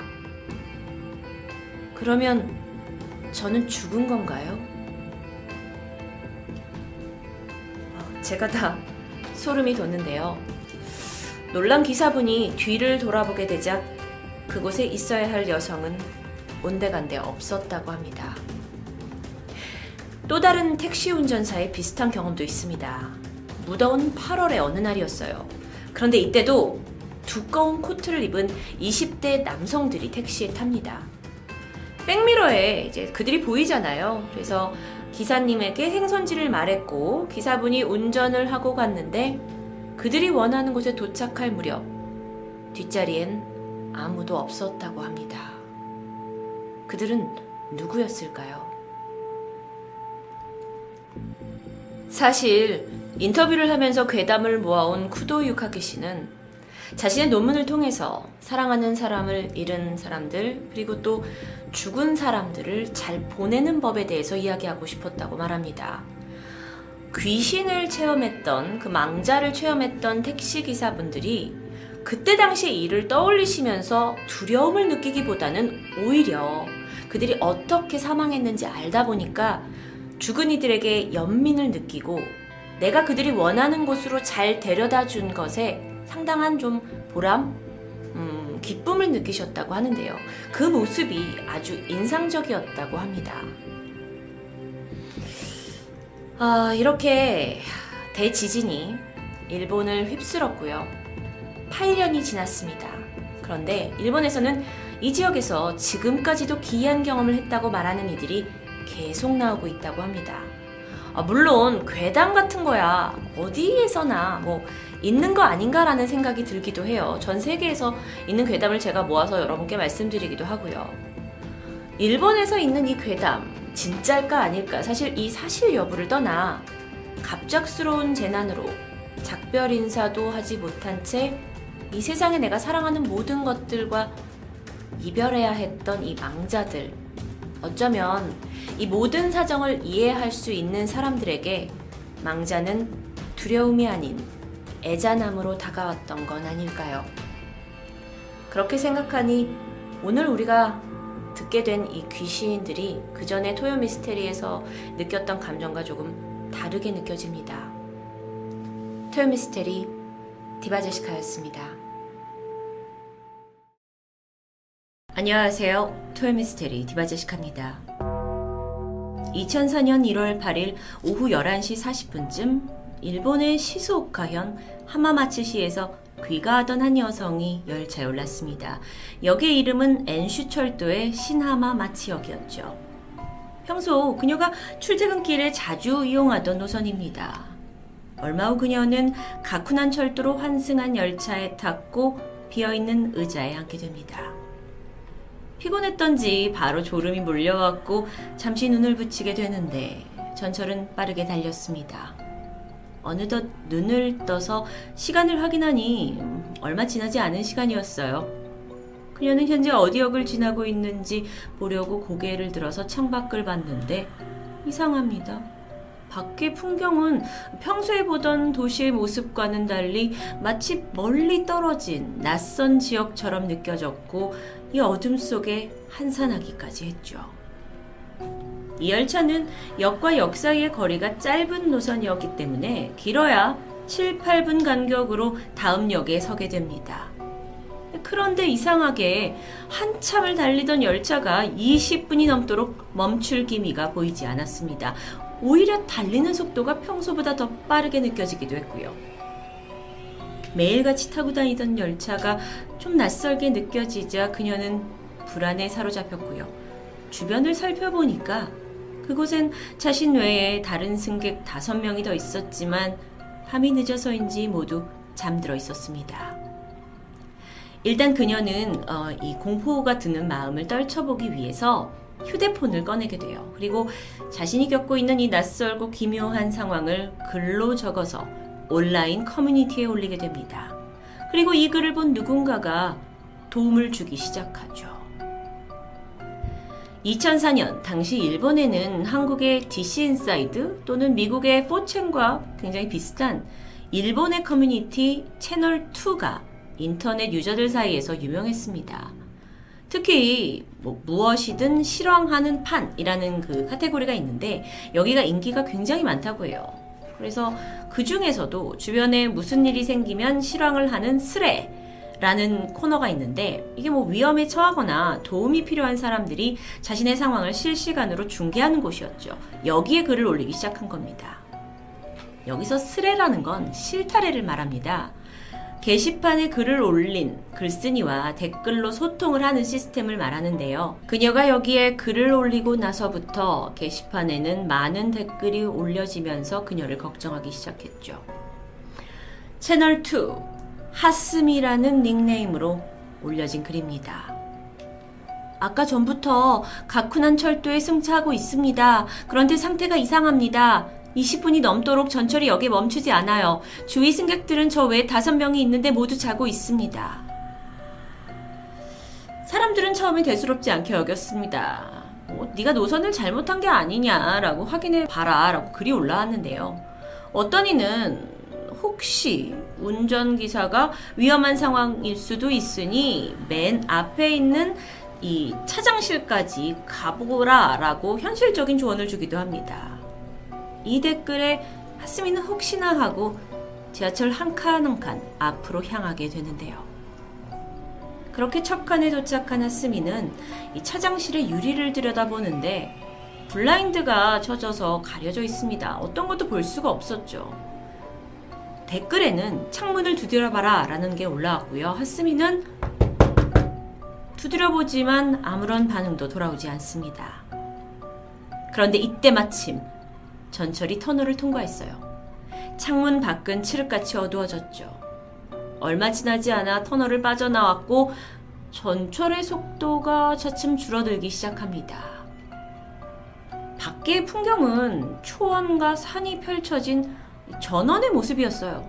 그러면 저는 죽은 건가요? 어, 제가 다 소름이 돋는데요. 놀란 기사분이 뒤를 돌아보게 되자 그곳에 있어야 할 여성은 온데간데 없었다고 합니다. 또 다른 택시 운전사의 비슷한 경험도 있습니다. 무더운 8월의 어느 날이었어요. 그런데 이때도 두꺼운 코트를 입은 20대 남성들이 택시에 탑니다. 백미러에 이제 그들이 보이잖아요. 그래서 기사님에게 행선지를 말했고 기사분이 운전을 하고 갔는데 그들이 원하는 곳에 도착할 무렵 뒷자리엔 아무도 없었다고 합니다. 그들은 누구였을까요? 사실 인터뷰를 하면서 괴담을 모아온 쿠도 유카키 씨는 자신의 논문을 통해서 사랑하는 사람을 잃은 사람들, 그리고 또 죽은 사람들을 잘 보내는 법에 대해서 이야기하고 싶었다고 말합니다. 귀신을 체험했던, 그 망자를 체험했던 택시기사분들이 그때 당시의 일을 떠올리시면서 두려움을 느끼기보다는 오히려 그들이 어떻게 사망했는지 알다 보니까 죽은 이들에게 연민을 느끼고 내가 그들이 원하는 곳으로 잘 데려다 준 것에 상당한 좀 보람, 음, 기쁨을 느끼셨다고 하는데요. 그 모습이 아주 인상적이었다고 합니다. 아, 이렇게 대지진이 일본을 휩쓸었고요. 8년이 지났습니다. 그런데 일본에서는 이 지역에서 지금까지도 기이한 경험을 했다고 말하는 이들이 계속 나오고 있다고 합니다. 아, 물론 괴담 같은 거야 어디에서나 뭐 있는 거 아닌가라는 생각이 들기도 해요. 전 세계에서 있는 괴담을 제가 모아서 여러분께 말씀드리기도 하고요. 일본에서 있는 이 괴담 진짜일까 아닐까 사실 이 사실 여부를 떠나 갑작스러운 재난으로 작별 인사도 하지 못한 채 이 세상에 내가 사랑하는 모든 것들과 이별해야 했던 이 망자들 어쩌면 이 모든 사정을 이해할 수 있는 사람들에게 망자는 두려움이 아닌 애잔함으로 다가왔던 건 아닐까요? 그렇게 생각하니 오늘 우리가 듣게 된 이 귀신들이 그 전에 토요 미스테리에서 느꼈던 감정과 조금 다르게 느껴집니다. 토요 미스테리 디바제시카였습니다. 안녕하세요. 토요 미스테리 디바제시카입니다. 2004년 1월 8일 오후 11시 40분쯤 일본의 시소오카현 하마마츠시에서 귀가하던 한 여성이 열차에 올랐습니다. 역의 이름은 엔슈철도의 신하마마치역이었죠. 평소 그녀가 출퇴근길에 자주 이용하던 노선입니다. 얼마 후 그녀는 가쿠난 철도로 환승한 열차에 탔고 비어있는 의자에 앉게 됩니다. 피곤했던지 바로 졸음이 몰려왔고 잠시 눈을 붙이게 되는데 전철은 빠르게 달렸습니다. 어느덧 눈을 떠서 시간을 확인하니 음, 얼마 지나지 않은 시간이었어요. 그녀는 현재 어디 역을 지나고 있는지 보려고 고개를 들어서 창밖을 봤는데 이상합니다. 밖의 풍경은 평소에 보던 도시의 모습과는 달리 마치 멀리 떨어진 낯선 지역처럼 느껴졌고 이 어둠 속에 한산하기까지 했죠. 이 열차는 역과 역 사이의 거리가 짧은 노선이었기 때문에 길어야 7, 8분 간격으로 다음 역에 서게 됩니다. 그런데 이상하게 한참을 달리던 열차가 20분이 넘도록 멈출 기미가 보이지 않았습니다. 오히려 달리는 속도가 평소보다 더 빠르게 느껴지기도 했고요. 매일같이 타고 다니던 열차가 좀 낯설게 느껴지자 그녀는 불안에 사로잡혔고요. 주변을 살펴보니까 그곳엔 자신 외에 다른 승객 다섯 명이 더 있었지만 밤이 늦어서인지 모두 잠들어 있었습니다. 일단 그녀는 어, 이 공포가 드는 마음을 떨쳐보기 위해서 휴대폰을 꺼내게 돼요. 그리고 자신이 겪고 있는 이 낯설고 기묘한 상황을 글로 적어서 온라인 커뮤니티에 올리게 됩니다. 그리고 이 글을 본 누군가가 도움을 주기 시작하죠. 2004년 당시 일본에는 한국의 DC Inside 또는 미국의 4chan과 굉장히 비슷한 일본의 커뮤니티 채널 2가 인터넷 유저들 사이에서 유명했습니다. 특히 뭐 무엇이든 실황하는 판이라는 그 카테고리가 있는데 여기가 인기가 굉장히 많다고 해요. 그래서 그 중에서도 주변에 무슨 일이 생기면 실황을 하는 スレ라는 코너가 있는데 이게 뭐 위험에 처하거나 도움이 필요한 사람들이 자신의 상황을 실시간으로 중계하는 곳이었죠. 여기에 글을 올리기 시작한 겁니다. 여기서 스레라는 건 실타래를 말합니다. 게시판에 글을 올린 글쓴이와 댓글로 소통을 하는 시스템을 말하는데요. 그녀가 여기에 글을 올리고 나서부터 게시판에는 많은 댓글이 올려지면서 그녀를 걱정하기 시작했죠. 채널 2 하스미라는 닉네임으로 올려진 글입니다. 아까 전부터 가쿠난 철도에 승차하고 있습니다. 그런데 상태가 이상합니다. 20분이 넘도록 전철이 여기에 멈추지 않아요. 주위 승객들은 저 외에 다섯 명이 있는데 모두 자고 있습니다. 사람들은 처음에 대수롭지 않게 여겼습니다. 뭐, 네가 노선을 잘못한 게 아니냐라고 확인해 봐라라고 글이 올라왔는데요. 어떤 이는 혹시 운전기사가 위험한 상황일 수도 있으니 맨 앞에 있는 이 차장실까지 가보라 라고 현실적인 조언을 주기도 합니다. 이 댓글에 하스미는 혹시나 하고 지하철 한 칸 한 칸 앞으로 향하게 되는데요. 그렇게 첫 칸에 도착한 하스미는 이 차장실의 유리를 들여다보는데 블라인드가 쳐져서 가려져 있습니다. 어떤 것도 볼 수가 없었죠. 댓글에는 창문을 두드려봐라 라는 게 올라왔고요. 하스미는 두드려보지만 아무런 반응도 돌아오지 않습니다. 그런데 이때 마침 전철이 터널을 통과했어요. 창문 밖은 칠흑같이 어두워졌죠. 얼마 지나지 않아 터널을 빠져나왔고 전철의 속도가 차츰 줄어들기 시작합니다. 밖의 풍경은 초원과 산이 펼쳐진 전원의 모습이었어요.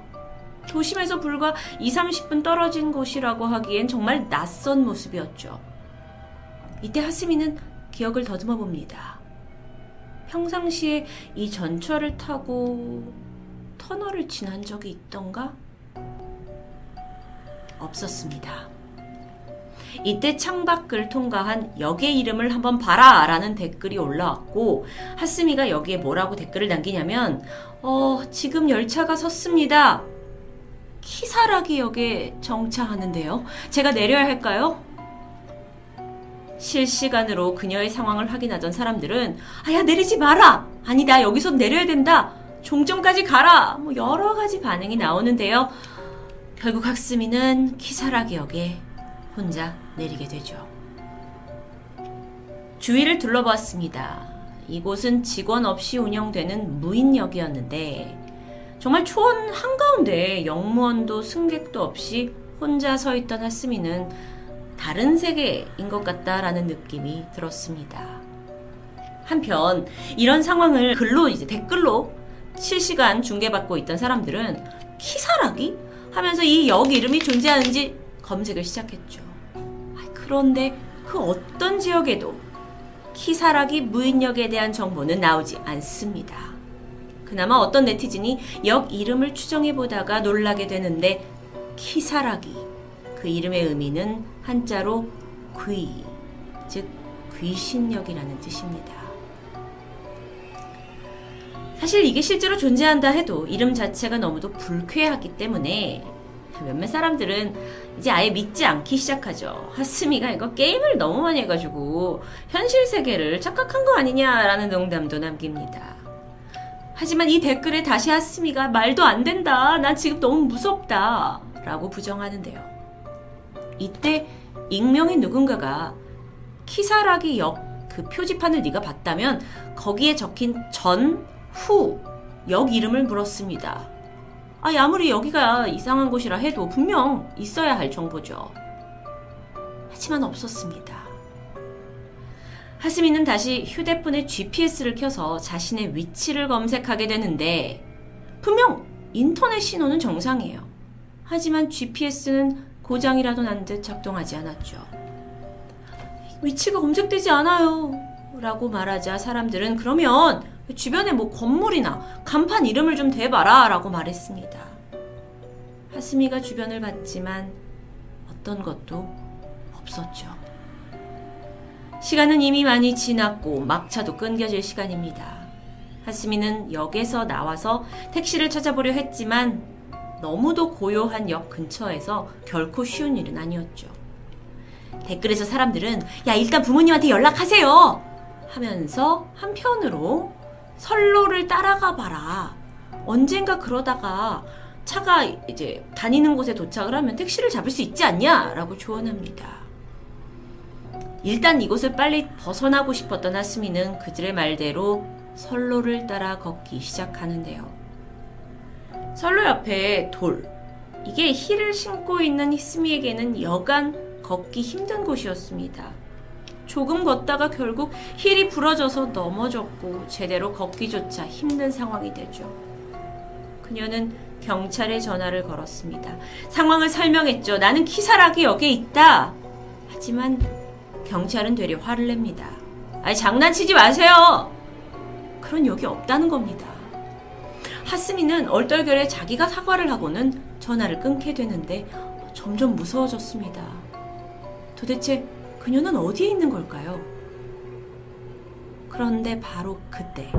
도심에서 불과 2, 30분 떨어진 곳이라고 하기엔 정말 낯선 모습이었죠. 이때 하스미는 기억을 더듬어 봅니다. 평상시에 이 전철을 타고 터널을 지난 적이 있던가? 없었습니다. 이때 창밖을 통과한 역의 이름을 한번 봐라 라는 댓글이 올라왔고 하스미가 여기에 뭐라고 댓글을 남기냐면 어, 지금 열차가 섰습니다. 키사라기 역에 정차하는데요. 제가 내려야 할까요? 실시간으로 그녀의 상황을 확인하던 사람들은 아야 내리지 마라. 아니다 여기서 내려야 된다. 종점까지 가라. 뭐 여러 가지 반응이 나오는데요. 결국 학스미는 키사라기 역에 혼자 내리게 되죠. 주위를 둘러봤습니다. 이곳은 직원 없이 운영되는 무인역이었는데 정말 초원 한가운데 영무원도 승객도 없이 혼자 서 있던 하스미는 다른 세계인 것 같다라는 느낌이 들었습니다. 한편 이런 상황을 글로 이제 댓글로 실시간 중계받고 있던 사람들은 키사라기 하면서 이 역 이름이 존재하는지 검색을 시작했죠. 그런데 그 어떤 지역에도 키사라기 무인역에 대한 정보는 나오지 않습니다. 그나마 어떤 네티즌이 역 이름을 추정해 보다가 놀라게 되는데 키사라기 그 이름의 의미는 한자로 귀, 즉 귀신역이라는 뜻입니다. 사실 이게 실제로 존재한다 해도 이름 자체가 너무도 불쾌하기 때문에 몇몇 사람들은 이제 아예 믿지 않기 시작하죠. 하스미가 이거 게임을 너무 많이 해가지고 현실 세계를 착각한 거 아니냐라는 농담도 남깁니다. 하지만 이 댓글에 다시 하스미가 말도 안 된다. 난 지금 너무 무섭다. 라고 부정하는데요. 이때 익명의 누군가가 키사라기 역 그 표지판을 네가 봤다면 거기에 적힌 전, 후, 역 이름을 물었습니다. 아, 아무리 여기가 이상한 곳이라 해도 분명 있어야 할 정보죠. 하지만 없었습니다. 하스미는 다시 휴대폰에 GPS를 켜서 자신의 위치를 검색하게 되는데 분명 인터넷 신호는 정상이에요. 하지만 GPS는 고장이라도 난 듯 작동하지 않았죠. 위치가 검색되지 않아요. 라고 말하자 사람들은 그러면 주변에 뭐 건물이나 간판 이름을 좀 대봐라 라고 말했습니다. 하스미가 주변을 봤지만 어떤 것도 없었죠. 시간은 이미 많이 지났고 막차도 끊겨질 시간입니다. 하스미는 역에서 나와서 택시를 찾아보려 했지만 너무도 고요한 역 근처에서 결코 쉬운 일은 아니었죠. 댓글에서 사람들은 야 일단 부모님한테 연락하세요 하면서 한편으로 선로를 따라가 봐라. 언젠가 그러다가 차가 이제 다니는 곳에 도착을 하면 택시를 잡을 수 있지 않냐? 라고 조언합니다. 일단 이곳을 빨리 벗어나고 싶었던 하스미는 그들의 말대로 선로를 따라 걷기 시작하는데요. 선로 옆에 돌. 이게 힐을 신고 있는 하스미에게는 여간 걷기 힘든 곳이었습니다. 조금 걷다가 결국 힐이 부러져서 넘어졌고 제대로 걷기조차 힘든 상황이 되죠. 그녀는 경찰에 전화를 걸었습니다. 상황을 설명했죠. 나는 키사라기 역에 있다. 하지만 경찰은 되려 화를 냅니다. 아니 장난치지 마세요. 그런 역이 없다는 겁니다. 하스미는 얼떨결에 자기가 사과를 하고는 전화를 끊게 되는데 점점 무서워졌습니다. 도대체 그녀는 어디에 있는 걸까요? 그런데 바로 그때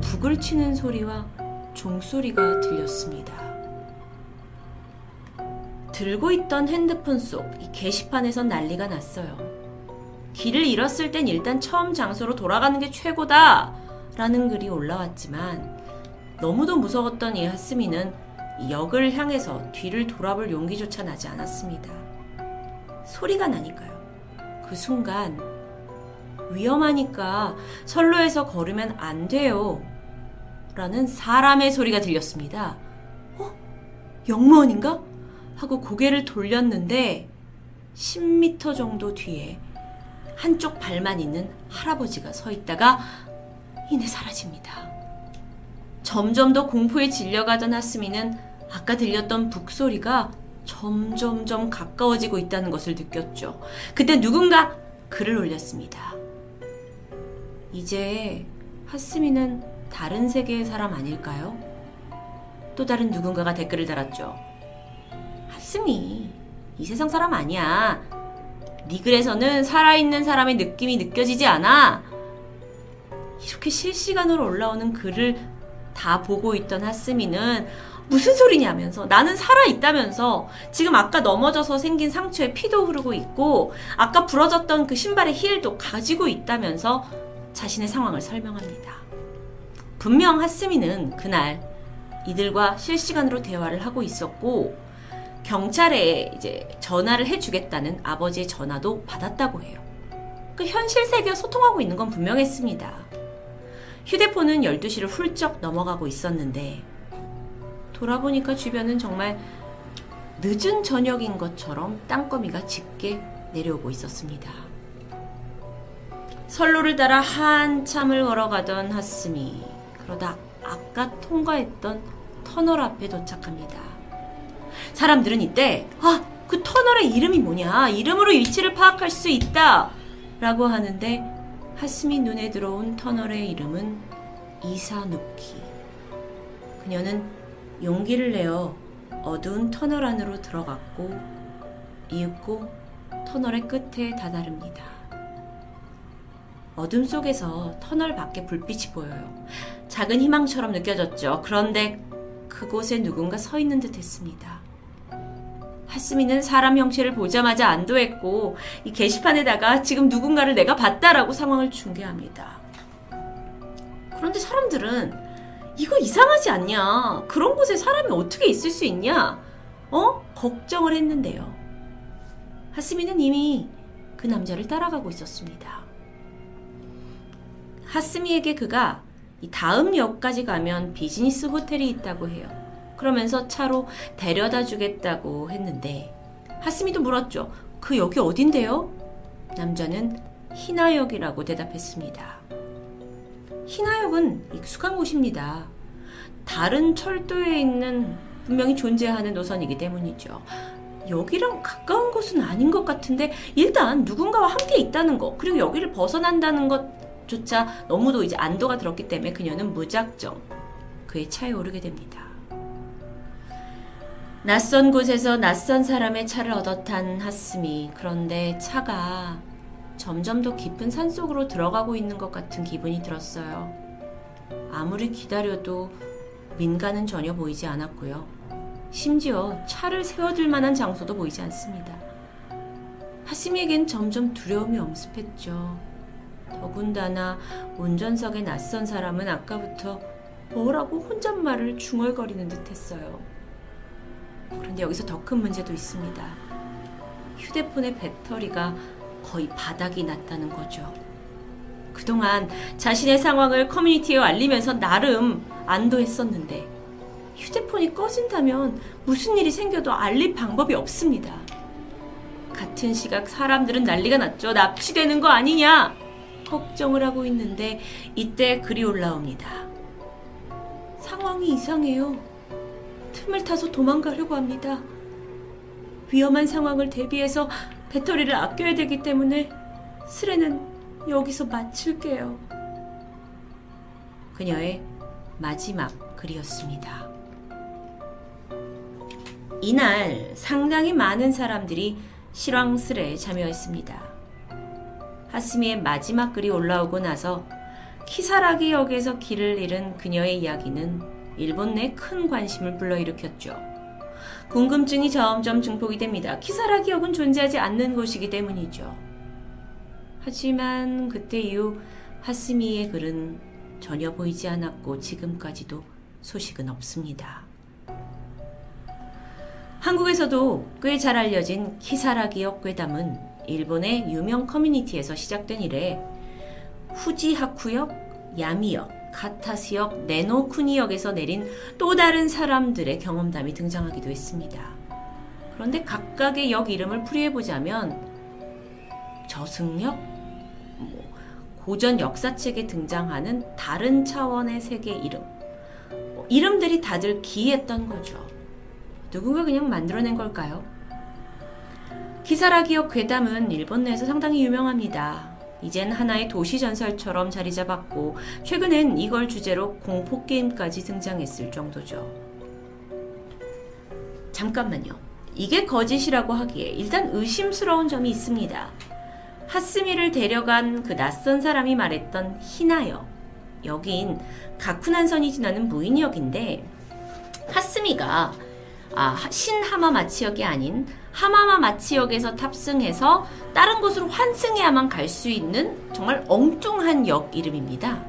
북을 치는 소리와 종소리가 들렸습니다. 들고 있던 핸드폰 속 이 게시판에선 난리가 났어요. 길을 잃었을 땐 일단 처음 장소로 돌아가는 게 최고다! 라는 글이 올라왔지만 너무도 무서웠던 이 하스미는 역을 향해서 뒤를 돌아볼 용기조차 나지 않았습니다. 소리가 나니까요. 그 순간 위험하니까 선로에서 걸으면 안 돼요. 라는 사람의 소리가 들렸습니다. 어? 영무원인가? 하고 고개를 돌렸는데 10m 정도 뒤에 한쪽 발만 있는 할아버지가 서 있다가 이내 사라집니다. 점점 더 공포에 질려가던 하스미는 아까 들렸던 북소리가 점점점 가까워지고 있다는 것을 느꼈죠. 그때 누군가 글을 올렸습니다. 이제 하스미는 다른 세계의 사람 아닐까요? 또 다른 누군가가 댓글을 달았죠. 하스미, 이 세상 사람 아니야. 네 글에서는 살아있는 사람의 느낌이 느껴지지 않아. 이렇게 실시간으로 올라오는 글을 다 보고 있던 하스미는 무슨 소리냐면서 나는 살아있다면서 지금 아까 넘어져서 생긴 상처에 피도 흐르고 있고 아까 부러졌던 그 신발의 힐도 가지고 있다면서 자신의 상황을 설명합니다. 분명 하스미는 그날 이들과 실시간으로 대화를 하고 있었고 경찰에 이제 전화를 해주겠다는 아버지의 전화도 받았다고 해요. 그 현실 세계와 소통하고 있는 건 분명했습니다. 휴대폰은 12시를 훌쩍 넘어가고 있었는데 돌아보니까 주변은 정말 늦은 저녁인 것처럼 땅거미가 짙게 내려오고 있었습니다. 선로를 따라 한참을 걸어가던 하스미. 그러다 아까 통과했던 터널 앞에 도착합니다. 사람들은 이때, 아, 그 터널의 이름이 뭐냐? 이름으로 위치를 파악할 수 있다! 라고 하는데, 하스미 눈에 들어온 터널의 이름은 이사누키. 그녀는 용기를 내어 어두운 터널 안으로 들어갔고, 이윽고 터널의 끝에 다다릅니다. 어둠 속에서 터널 밖에 불빛이 보여요. 작은 희망처럼 느껴졌죠. 그런데 그곳에 누군가 서 있는 듯 했습니다. 하스미는 사람 형체를 보자마자 안도했고 이 게시판에다가 지금 누군가를 내가 봤다라고 상황을 중계합니다. 그런데 사람들은 이거 이상하지 않냐? 그런 곳에 사람이 어떻게 있을 수 있냐? 어? 걱정을 했는데요. 하스미는 이미 그 남자를 따라가고 있었습니다. 하스미에게 그가 다음 역까지 가면 비즈니스 호텔이 있다고 해요. 그러면서 차로 데려다 주겠다고 했는데 하스미도 물었죠. 그 역이 어딘데요? 남자는 희나역이라고 대답했습니다. 희나역은 익숙한 곳입니다. 다른 철도에 있는 분명히 존재하는 노선이기 때문이죠. 여기랑 가까운 곳은 아닌 것 같은데 일단 누군가와 함께 있다는 것 그리고 여기를 벗어난다는 것조차 너무도 이제 안도가 들었기 때문에 그녀는 무작정 그의 차에 오르게 됩니다. 낯선 곳에서 낯선 사람의 차를 얻어 탄 하스미 그런데 차가 점점 더 깊은 산 속으로 들어가고 있는 것 같은 기분이 들었어요. 아무리 기다려도 민가는 전혀 보이지 않았고요. 심지어 차를 세워둘 만한 장소도 보이지 않습니다. 하스미에겐 점점 두려움이 엄습했죠. 더군다나 운전석의 낯선 사람은 아까부터 뭐라고 혼잣말을 중얼거리는 듯 했어요. 그런데 여기서 더 큰 문제도 있습니다. 휴대폰의 배터리가 거의 바닥이 났다는 거죠. 그동안 자신의 상황을 커뮤니티에 알리면서 나름 안도했었는데 휴대폰이 꺼진다면 무슨 일이 생겨도 알릴 방법이 없습니다. 같은 시각 사람들은 난리가 났죠. 납치되는 거 아니냐? 걱정을 하고 있는데 이때 글이 올라옵니다. 상황이 이상해요. 틈을 타서 도망가려고 합니다. 위험한 상황을 대비해서 배터리를 아껴야 되기 때문에 스레는 여기서 마칠게요. 그녀의 마지막 글이었습니다. 이날 상당히 많은 사람들이 실황스레 참여했습니다. 하스미의 마지막 글이 올라오고 나서 키사라기 역에서 길을 잃은 그녀의 이야기는 일본 내 큰 관심을 불러일으켰죠. 궁금증이 점점 증폭이 됩니다. 키사라기 역은 존재하지 않는 곳이기 때문이죠. 하지만 그때 이후 하스미의 글은 전혀 보이지 않았고 지금까지도 소식은 없습니다. 한국에서도 꽤 잘 알려진 키사라 기역 괴담은 일본의 유명 커뮤니티에서 시작된 이래 후지하쿠역, 야미역, 카타스역, 네노쿠니역에서 내린 또 다른 사람들의 경험담이 등장하기도 했습니다. 그런데 각각의 역 이름을 풀이해보자면 저승역, 뭐 고전 역사책에 등장하는 다른 차원의 세계 이름, 뭐 이름들이 다들 기이했던 거죠. 누군가 그냥 만들어낸 걸까요? 키사라 기역 괴담은 일본 내에서 상당히 유명합니다. 이젠 하나의 도시 전설처럼 자리 잡았고 최근엔 이걸 주제로 공포 게임까지 등장했을 정도죠. 잠깐만요. 이게 거짓이라고 하기에 일단 의심스러운 점이 있습니다. 하스미를 데려간 그 낯선 사람이 말했던 히나역. 여긴 가쿠난선이 지나는 무인역인데 하스미가 아, 신하마마치역이 아닌 하마마마 치역에서 탑승해서 다른 곳으로 환승해야만 갈 수 있는 정말 엉뚱한 역 이름입니다.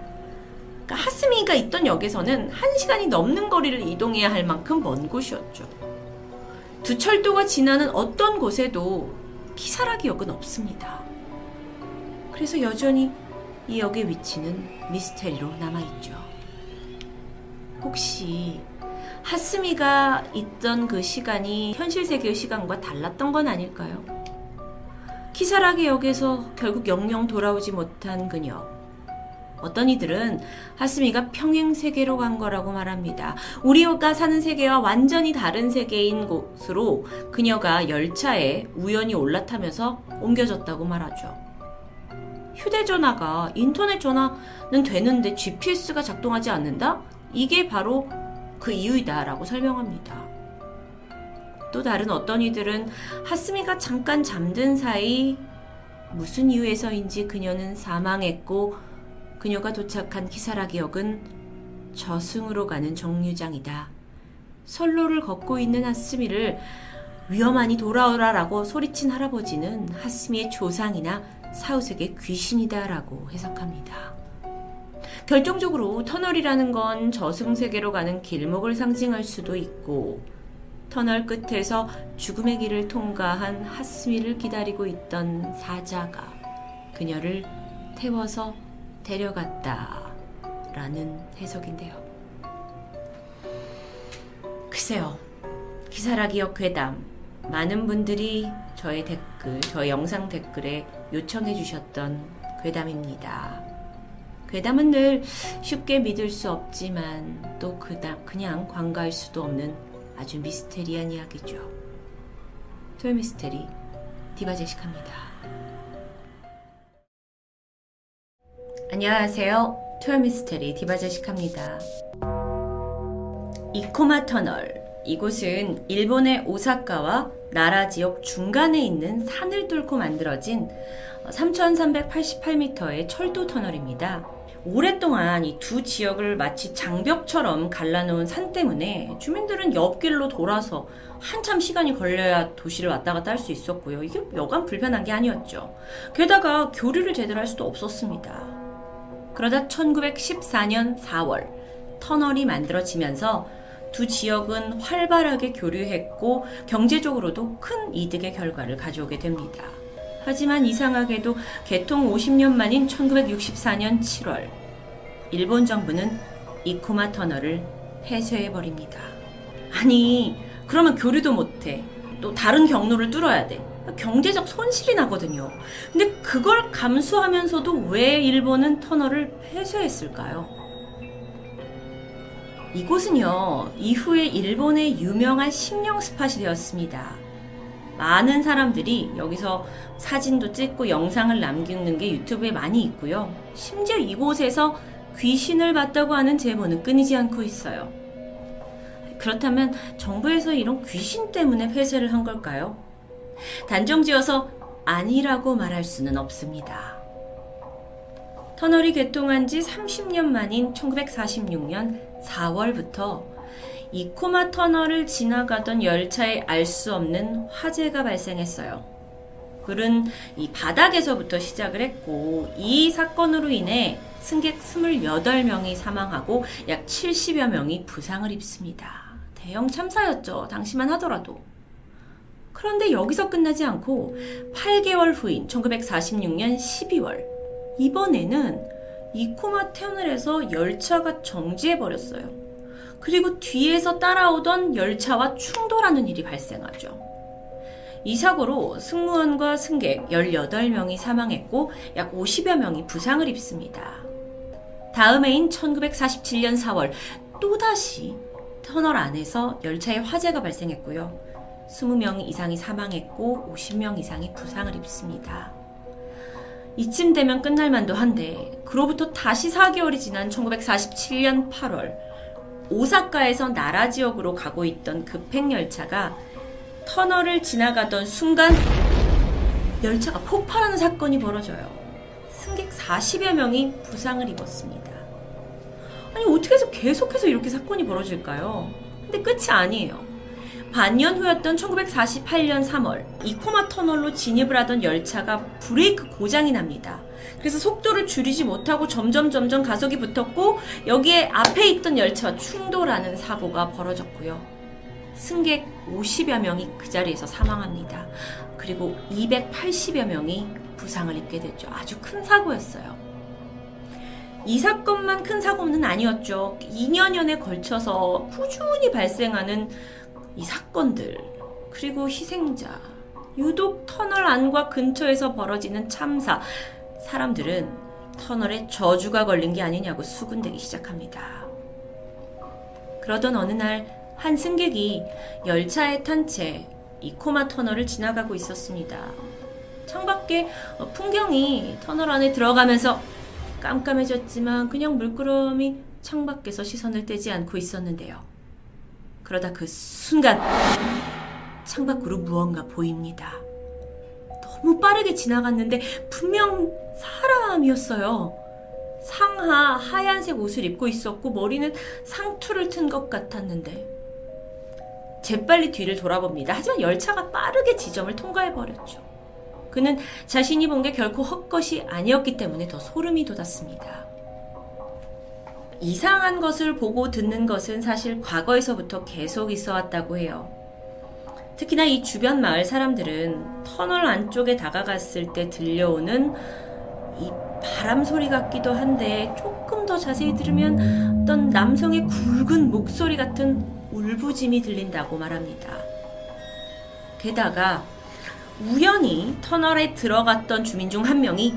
그러니까 하스미가 있던 역에서는 한 시간이 넘는 거리를 이동해야 할 만큼 먼 곳이었죠. 두 철도가 지나는 어떤 곳에도 키사라기 역은 없습니다. 그래서 여전히 이 역의 위치는 미스테리로 남아있죠. 혹시 하스미가 있던 그 시간이 현실 세계의 시간과 달랐던 건 아닐까요? 키사라기 역에서 결국 영영 돌아오지 못한 그녀. 어떤 이들은 하스미가 평행 세계로 간 거라고 말합니다. 우리가 사는 세계와 완전히 다른 세계인 곳으로 그녀가 열차에 우연히 올라타면서 옮겨졌다고 말하죠. 휴대전화가 인터넷 전화는 되는데 GPS가 작동하지 않는다? 이게 바로 그 이유이다라고 설명합니다. 또 다른 어떤 이들은 하스미가 잠깐 잠든 사이 무슨 이유에서인지 그녀는 사망했고 그녀가 도착한 키사라기 역은 저승으로 가는 정류장이다. 선로를 걷고 있는 하스미를 위험하니 돌아오라라고 소리친 할아버지는 하스미의 조상이나 사후세계 귀신이다라고 해석합니다. 결정적으로 터널이라는 건 저승세계로 가는 길목을 상징할 수도 있고 터널 끝에서 죽음의 길을 통과한 하스미를 기다리고 있던 사자가 그녀를 태워서 데려갔다 라는 해석인데요. 글쎄요. 기사라기역 괴담. 많은 분들이 저의 댓글, 저의 영상 댓글에 요청해 주셨던 괴담입니다. 괴담은 늘 쉽게 믿을 수 없지만 또 그다, 그냥 관가할 수도 없는 아주 미스테리한 이야기죠. 토요미스테리 디바제식합니다. 안녕하세요. 토요미스테리 디바제식합니다. 이코마 터널. 이곳은 일본의 오사카와 나라 지역 중간에 있는 산을 뚫고 만들어진 3,388m의 철도 터널입니다. 오랫동안 이 두 지역을 마치 장벽처럼 갈라놓은 산 때문에 주민들은 옆길로 돌아서 한참 시간이 걸려야 도시를 왔다 갔다 할 수 있었고요. 이게 여간 불편한 게 아니었죠. 게다가 교류를 제대로 할 수도 없었습니다. 그러다 1914년 4월 터널이 만들어지면서 두 지역은 활발하게 교류했고 경제적으로도 큰 이득의 결과를 가져오게 됩니다. 하지만 이상하게도 개통 50년 만인 1964년 7월 일본 정부는 이코마 터널을 폐쇄해 버립니다. 아니 그러면 교류도 못해 또 다른 경로를 뚫어야 돼 경제적 손실이 나거든요. 근데 그걸 감수하면서도 왜 일본은 터널을 폐쇄했을까요? 이곳은요, 이후에 일본의 유명한 식령 스팟이 되었습니다. 많은 사람들이 여기서 사진도 찍고 영상을 남기는 게 유튜브에 많이 있고요. 심지어 이곳에서 귀신을 봤다고 하는 제보는 끊이지 않고 있어요. 그렇다면 정부에서 이런 귀신 때문에 폐쇄를 한 걸까요? 단정 지어서 아니라고 말할 수는 없습니다. 터널이 개통한 지 30년 만인 1946년 4월부터 이코마 터널을 지나가던 열차에 알 수 없는 화재가 발생했어요. 불은 이 바닥에서부터 시작을 했고 이 사건으로 인해 승객 28명이 사망하고 약 70여 명이 부상을 입습니다. 대형 참사였죠. 당시만 하더라도. 그런데 여기서 끝나지 않고 8개월 후인 1946년 12월 이번에는 이코마 터널에서 열차가 정지해 버렸어요. 그리고 뒤에서 따라오던 열차와 충돌하는 일이 발생하죠. 이 사고로 승무원과 승객 18명이 사망했고 약 50여 명이 부상을 입습니다. 다음 해인 1947년 4월 또다시 터널 안에서 열차에 화재가 발생했고요. 20명 이상이 사망했고 50명 이상이 부상을 입습니다. 이쯤 되면 끝날 만도 한데 그로부터 다시 4개월이 지난 1947년 8월 오사카에서 나라 지역으로 가고 있던 급행 열차가 터널을 지나가던 순간 열차가 폭발하는 사건이 벌어져요. 승객 40여 명이 부상을 입었습니다. 아니 어떻게 해서 계속해서 이렇게 사건이 벌어질까요? 근데 끝이 아니에요. 반년 후였던 1948년 3월 이코마 터널로 진입을 하던 열차가 브레이크 고장이 납니다. 그래서 속도를 줄이지 못하고 점점 점점 가속이 붙었고 여기에 앞에 있던 열차와 충돌하는 사고가 벌어졌고요. 승객 50여 명이 그 자리에서 사망합니다. 그리고 280여 명이 부상을 입게 됐죠. 아주 큰 사고였어요. 이 사건만 큰 사고는 아니었죠. 2년여에 걸쳐서 꾸준히 발생하는 이 사건들, 그리고 희생자, 유독 터널 안과 근처에서 벌어지는 참사. 사람들은 터널에 저주가 걸린 게 아니냐고 수군대기 시작합니다. 그러던 어느 날 한 승객이 열차에 탄 채 이코마 터널을 지나가고 있었습니다. 창밖에 풍경이 터널 안에 들어가면서 깜깜해졌지만 그냥 물끄러미 창밖에서 시선을 떼지 않고 있었는데요. 그러다 그 순간 창밖으로 무언가 보입니다. 너무 빠르게 지나갔는데 분명 사람이었어요. 상하 하얀색 옷을 입고 있었고 머리는 상투를 튼 것 같았는데 재빨리 뒤를 돌아봅니다. 하지만 열차가 빠르게 지점을 통과해버렸죠. 그는 자신이 본 게 결코 헛것이 아니었기 때문에 더 소름이 돋았습니다. 이상한 것을 보고 듣는 것은 사실 과거에서부터 계속 있어 왔다고 해요. 특히나 이 주변 마을 사람들은 터널 안쪽에 다가갔을 때 들려오는 이 바람 소리 같기도 한데 조금 더 자세히 들으면 어떤 남성의 굵은 목소리 같은 울부짐이 들린다고 말합니다. 게다가 우연히 터널에 들어갔던 주민 중 한 명이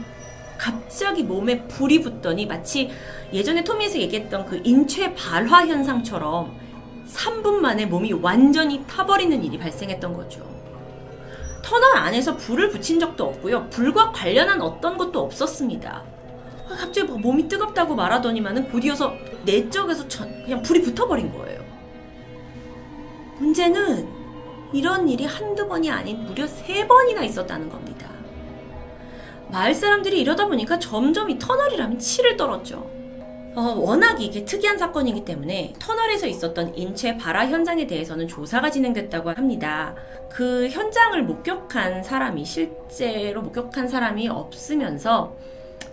갑자기 몸에 불이 붙더니 마치 예전에 토미에서 얘기했던 그 인체 발화 현상처럼 3분 만에 몸이 완전히 타버리는 일이 발생했던 거죠. 터널 안에서 불을 붙인 적도 없고요. 불과 관련한 어떤 것도 없었습니다. 갑자기 뭐 몸이 뜨겁다고 말하더니만은 곧이어서 내 쪽에서 그냥 불이 붙어버린 거예요. 문제는 이런 일이 한두 번이 아닌 무려 세 번이나 있었다는 겁니다. 마을 사람들이 이러다 보니까 점점 이 터널이라면 치를 떨었죠. 어, 워낙 이게 특이한 사건이기 때문에 터널에서 있었던 인체 발화 현장에 대해서는 조사가 진행됐다고 합니다. 그 현장을 목격한 사람이 실제로 목격한 사람이 없으면서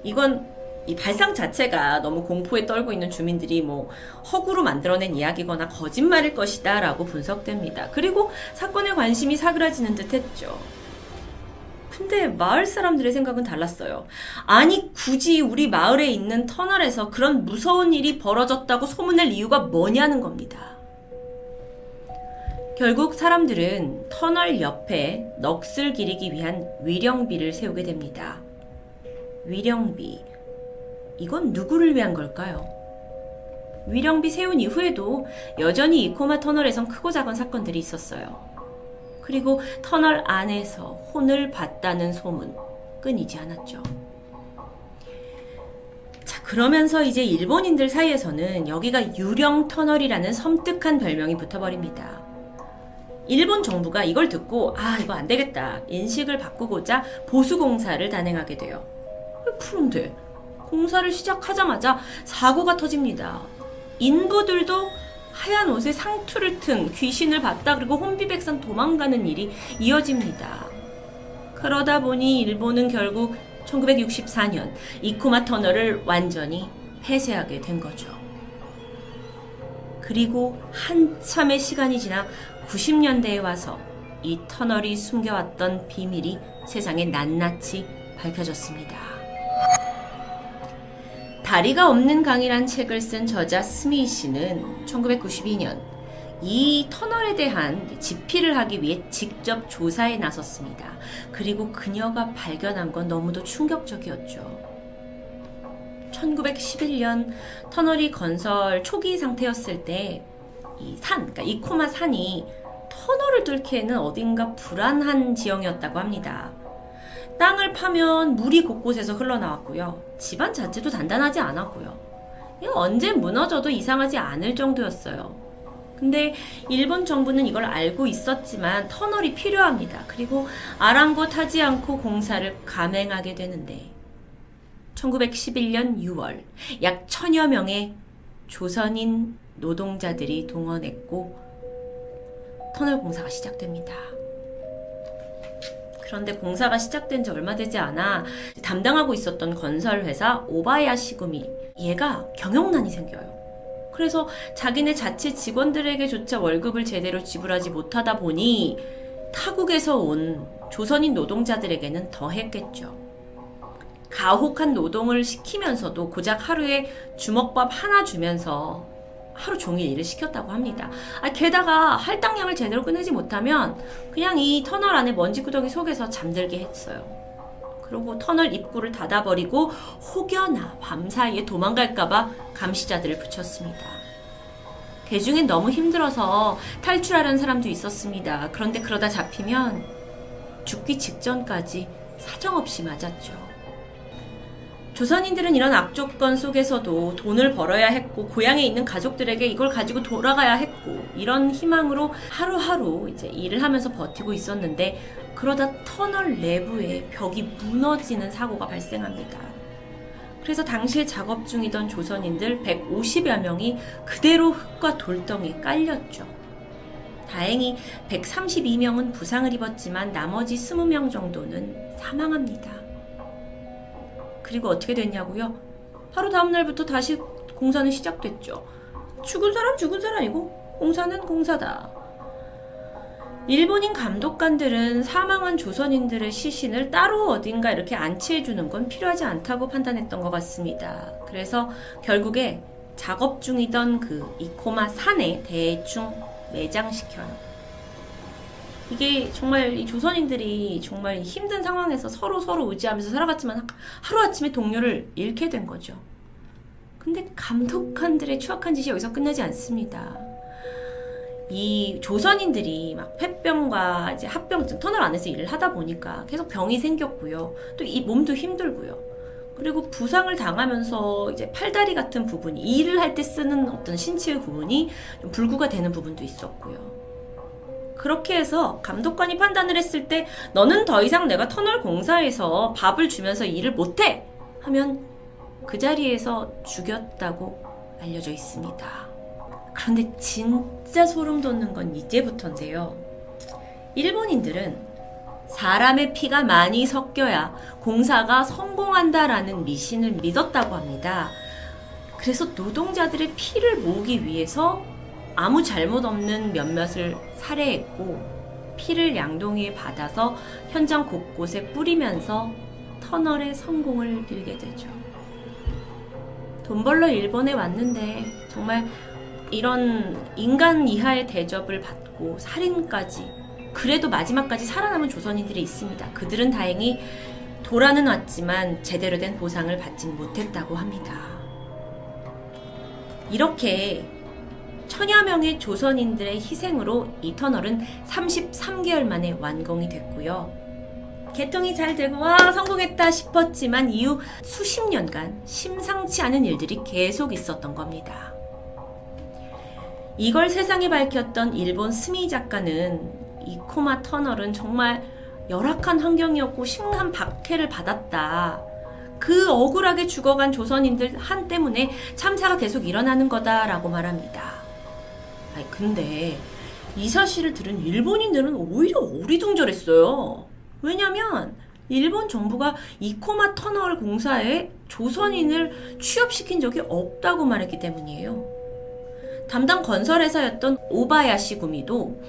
이건 이 발상 자체가 너무 공포에 떨고 있는 주민들이 뭐 허구로 만들어낸 이야기거나 거짓말일 것이다 라고 분석됩니다. 그리고 사건에 관심이 사그라지는 듯 했죠. 근데 마을 사람들의 생각은 달랐어요. 아니, 굳이 우리 마을에 있는 터널에서 그런 무서운 일이 벌어졌다고 소문낼 이유가 뭐냐는 겁니다. 결국 사람들은 터널 옆에 넋을 기리기 위한 위령비를 세우게 됩니다. 위령비. 이건 누구를 위한 걸까요? 위령비 세운 이후에도 여전히 이코마 터널에선 크고 작은 사건들이 있었어요. 그리고 터널 안에서 혼을 봤다는 소문 끊이지 않았죠. 자, 그러면서 이제 일본인들 사이에서는 여기가 유령 터널이라는 섬뜩한 별명이 붙어버립니다. 일본 정부가 이걸 듣고 아 이거 안 되겠다 인식을 바꾸고자 보수 공사를 단행하게 돼요. 그런데 공사를 시작하자마자 사고가 터집니다. 인부들도 하얀 옷에 상투를 튼 귀신을 봤다 그리고 혼비백산 도망가는 일이 이어집니다. 그러다 보니 일본은 결국 1964년 이쿠마 터널을 완전히 폐쇄하게 된 거죠. 그리고 한참의 시간이 지나 90년대에 와서 이 터널이 숨겨왔던 비밀이 세상에 낱낱이 밝혀졌습니다. 다리가 없는 강이란 책을 쓴 저자 스미 씨는 1992년 이 터널에 대한 지피를 하기 위해 직접 조사에 나섰습니다. 그리고 그녀가 발견한 건 너무도 충격적이었죠. 1911년 터널이 건설 초기 상태였을 때 이 산, 그러니까 이코마 산이 터널을 뚫기에는 어딘가 불안한 지형이었다고 합니다. 땅을 파면 물이 곳곳에서 흘러나왔고요. 집안 자체도 단단하지 않았고요. 언제 무너져도 이상하지 않을 정도였어요. 근데 일본 정부는 이걸 알고 있었지만 터널이 필요합니다. 그리고 아랑곳하지 않고 공사를 감행하게 되는데 1911년 6월 약 천여 명의 조선인 노동자들이 동원했고 터널 공사가 시작됩니다. 그런데 공사가 시작된 지 얼마 되지 않아 담당하고 있었던 건설회사 오바야시 구미 얘가 경영난이 생겨요. 그래서 자기네 자체 직원들에게조차 월급을 제대로 지불하지 못하다 보니 타국에서 온 조선인 노동자들에게는 더 했겠죠. 가혹한 노동을 시키면서도 고작 하루에 주먹밥 하나 주면서 하루 종일 일을 시켰다고 합니다. 아, 게다가 할당량을 제대로 끝내지 못하면 그냥 이 터널 안에 먼지 구덩이 속에서 잠들게 했어요. 그리고 터널 입구를 닫아버리고 혹여나 밤사이에 도망갈까봐 감시자들을 붙였습니다. 대중엔 너무 힘들어서 탈출하려는 사람도 있었습니다. 그런데 그러다 잡히면 죽기 직전까지 사정없이 맞았죠. 조선인들은 이런 악조건 속에서도 돈을 벌어야 했고 고향에 있는 가족들에게 이걸 가지고 돌아가야 했고 이런 희망으로 하루하루 이제 일을 하면서 버티고 있었는데 그러다 터널 내부에 벽이 무너지는 사고가 발생합니다. 그래서 당시에 작업 중이던 조선인들 150여 명이 그대로 흙과 돌덩이에 깔렸죠. 다행히 132명은 부상을 입었지만 나머지 20명 정도는 사망합니다. 그리고 어떻게 됐냐고요? 바로 다음 날부터 다시 공사는 시작됐죠. 죽은 사람 죽은 사람이고 공사는 공사다. 일본인 감독관들은 사망한 조선인들의 시신을 따로 어딘가 이렇게 안치해주는 건 필요하지 않다고 판단했던 것 같습니다. 그래서 결국에 작업 중이던 그 이코마 산에 대충 매장시켜요. 이게 정말 이 조선인들이 정말 힘든 상황에서 서로 서로 의지하면서 살아갔지만 하루아침에 동료를 잃게 된 거죠. 근데 감독관들의 추악한 짓이 여기서 끝나지 않습니다. 이 조선인들이 막 폐병과 이제 합병증 터널 안에서 일을 하다 보니까 계속 병이 생겼고요. 또 이 몸도 힘들고요. 그리고 부상을 당하면서 이제 팔다리 같은 부분이 일을 할 때 쓰는 어떤 신체의 부분이 좀 불구가 되는 부분도 있었고요. 그렇게 해서 감독관이 판단을 했을 때 너는 더 이상 내가 터널 공사에서 밥을 주면서 일을 못해 하면 그 자리에서 죽였다고 알려져 있습니다. 그런데 진짜 소름 돋는 건 이제부터인데요. 일본인들은 사람의 피가 많이 섞여야 공사가 성공한다라는 미신을 믿었다고 합니다. 그래서 노동자들의 피를 모으기 위해서 아무 잘못 없는 몇몇을 살해했고 피를 양동이에 받아서 현장 곳곳에 뿌리면서 터널의 성공을 빌게 되죠. 돈 벌러 일본에 왔는데 정말 이런 인간 이하의 대접을 받고 살인까지 그래도 마지막까지 살아남은 조선인들이 있습니다. 그들은 다행히 돌아는 왔지만 제대로 된 보상을 받진 못했다고 합니다. 이렇게 천여 명의 조선인들의 희생으로 이 터널은 33개월 만에 완공이 됐고요. 개통이 잘 되고 와 성공했다 싶었지만 이후 수십 년간 심상치 않은 일들이 계속 있었던 겁니다. 이걸 세상에 밝혔던 일본 스미 작가는 이 코마 터널은 정말 열악한 환경이었고 심한 박해를 받았다. 그 억울하게 죽어간 조선인들 한 때문에 참사가 계속 일어나는 거다라고 말합니다. 아니, 근데 이 사실을 들은 일본인들은 오히려 어리둥절했어요. 왜냐면 일본 정부가 이코마 터널 공사에 조선인을 취업시킨 적이 없다고 말했기 때문이에요. 담당 건설회사였던 오바야시 구미도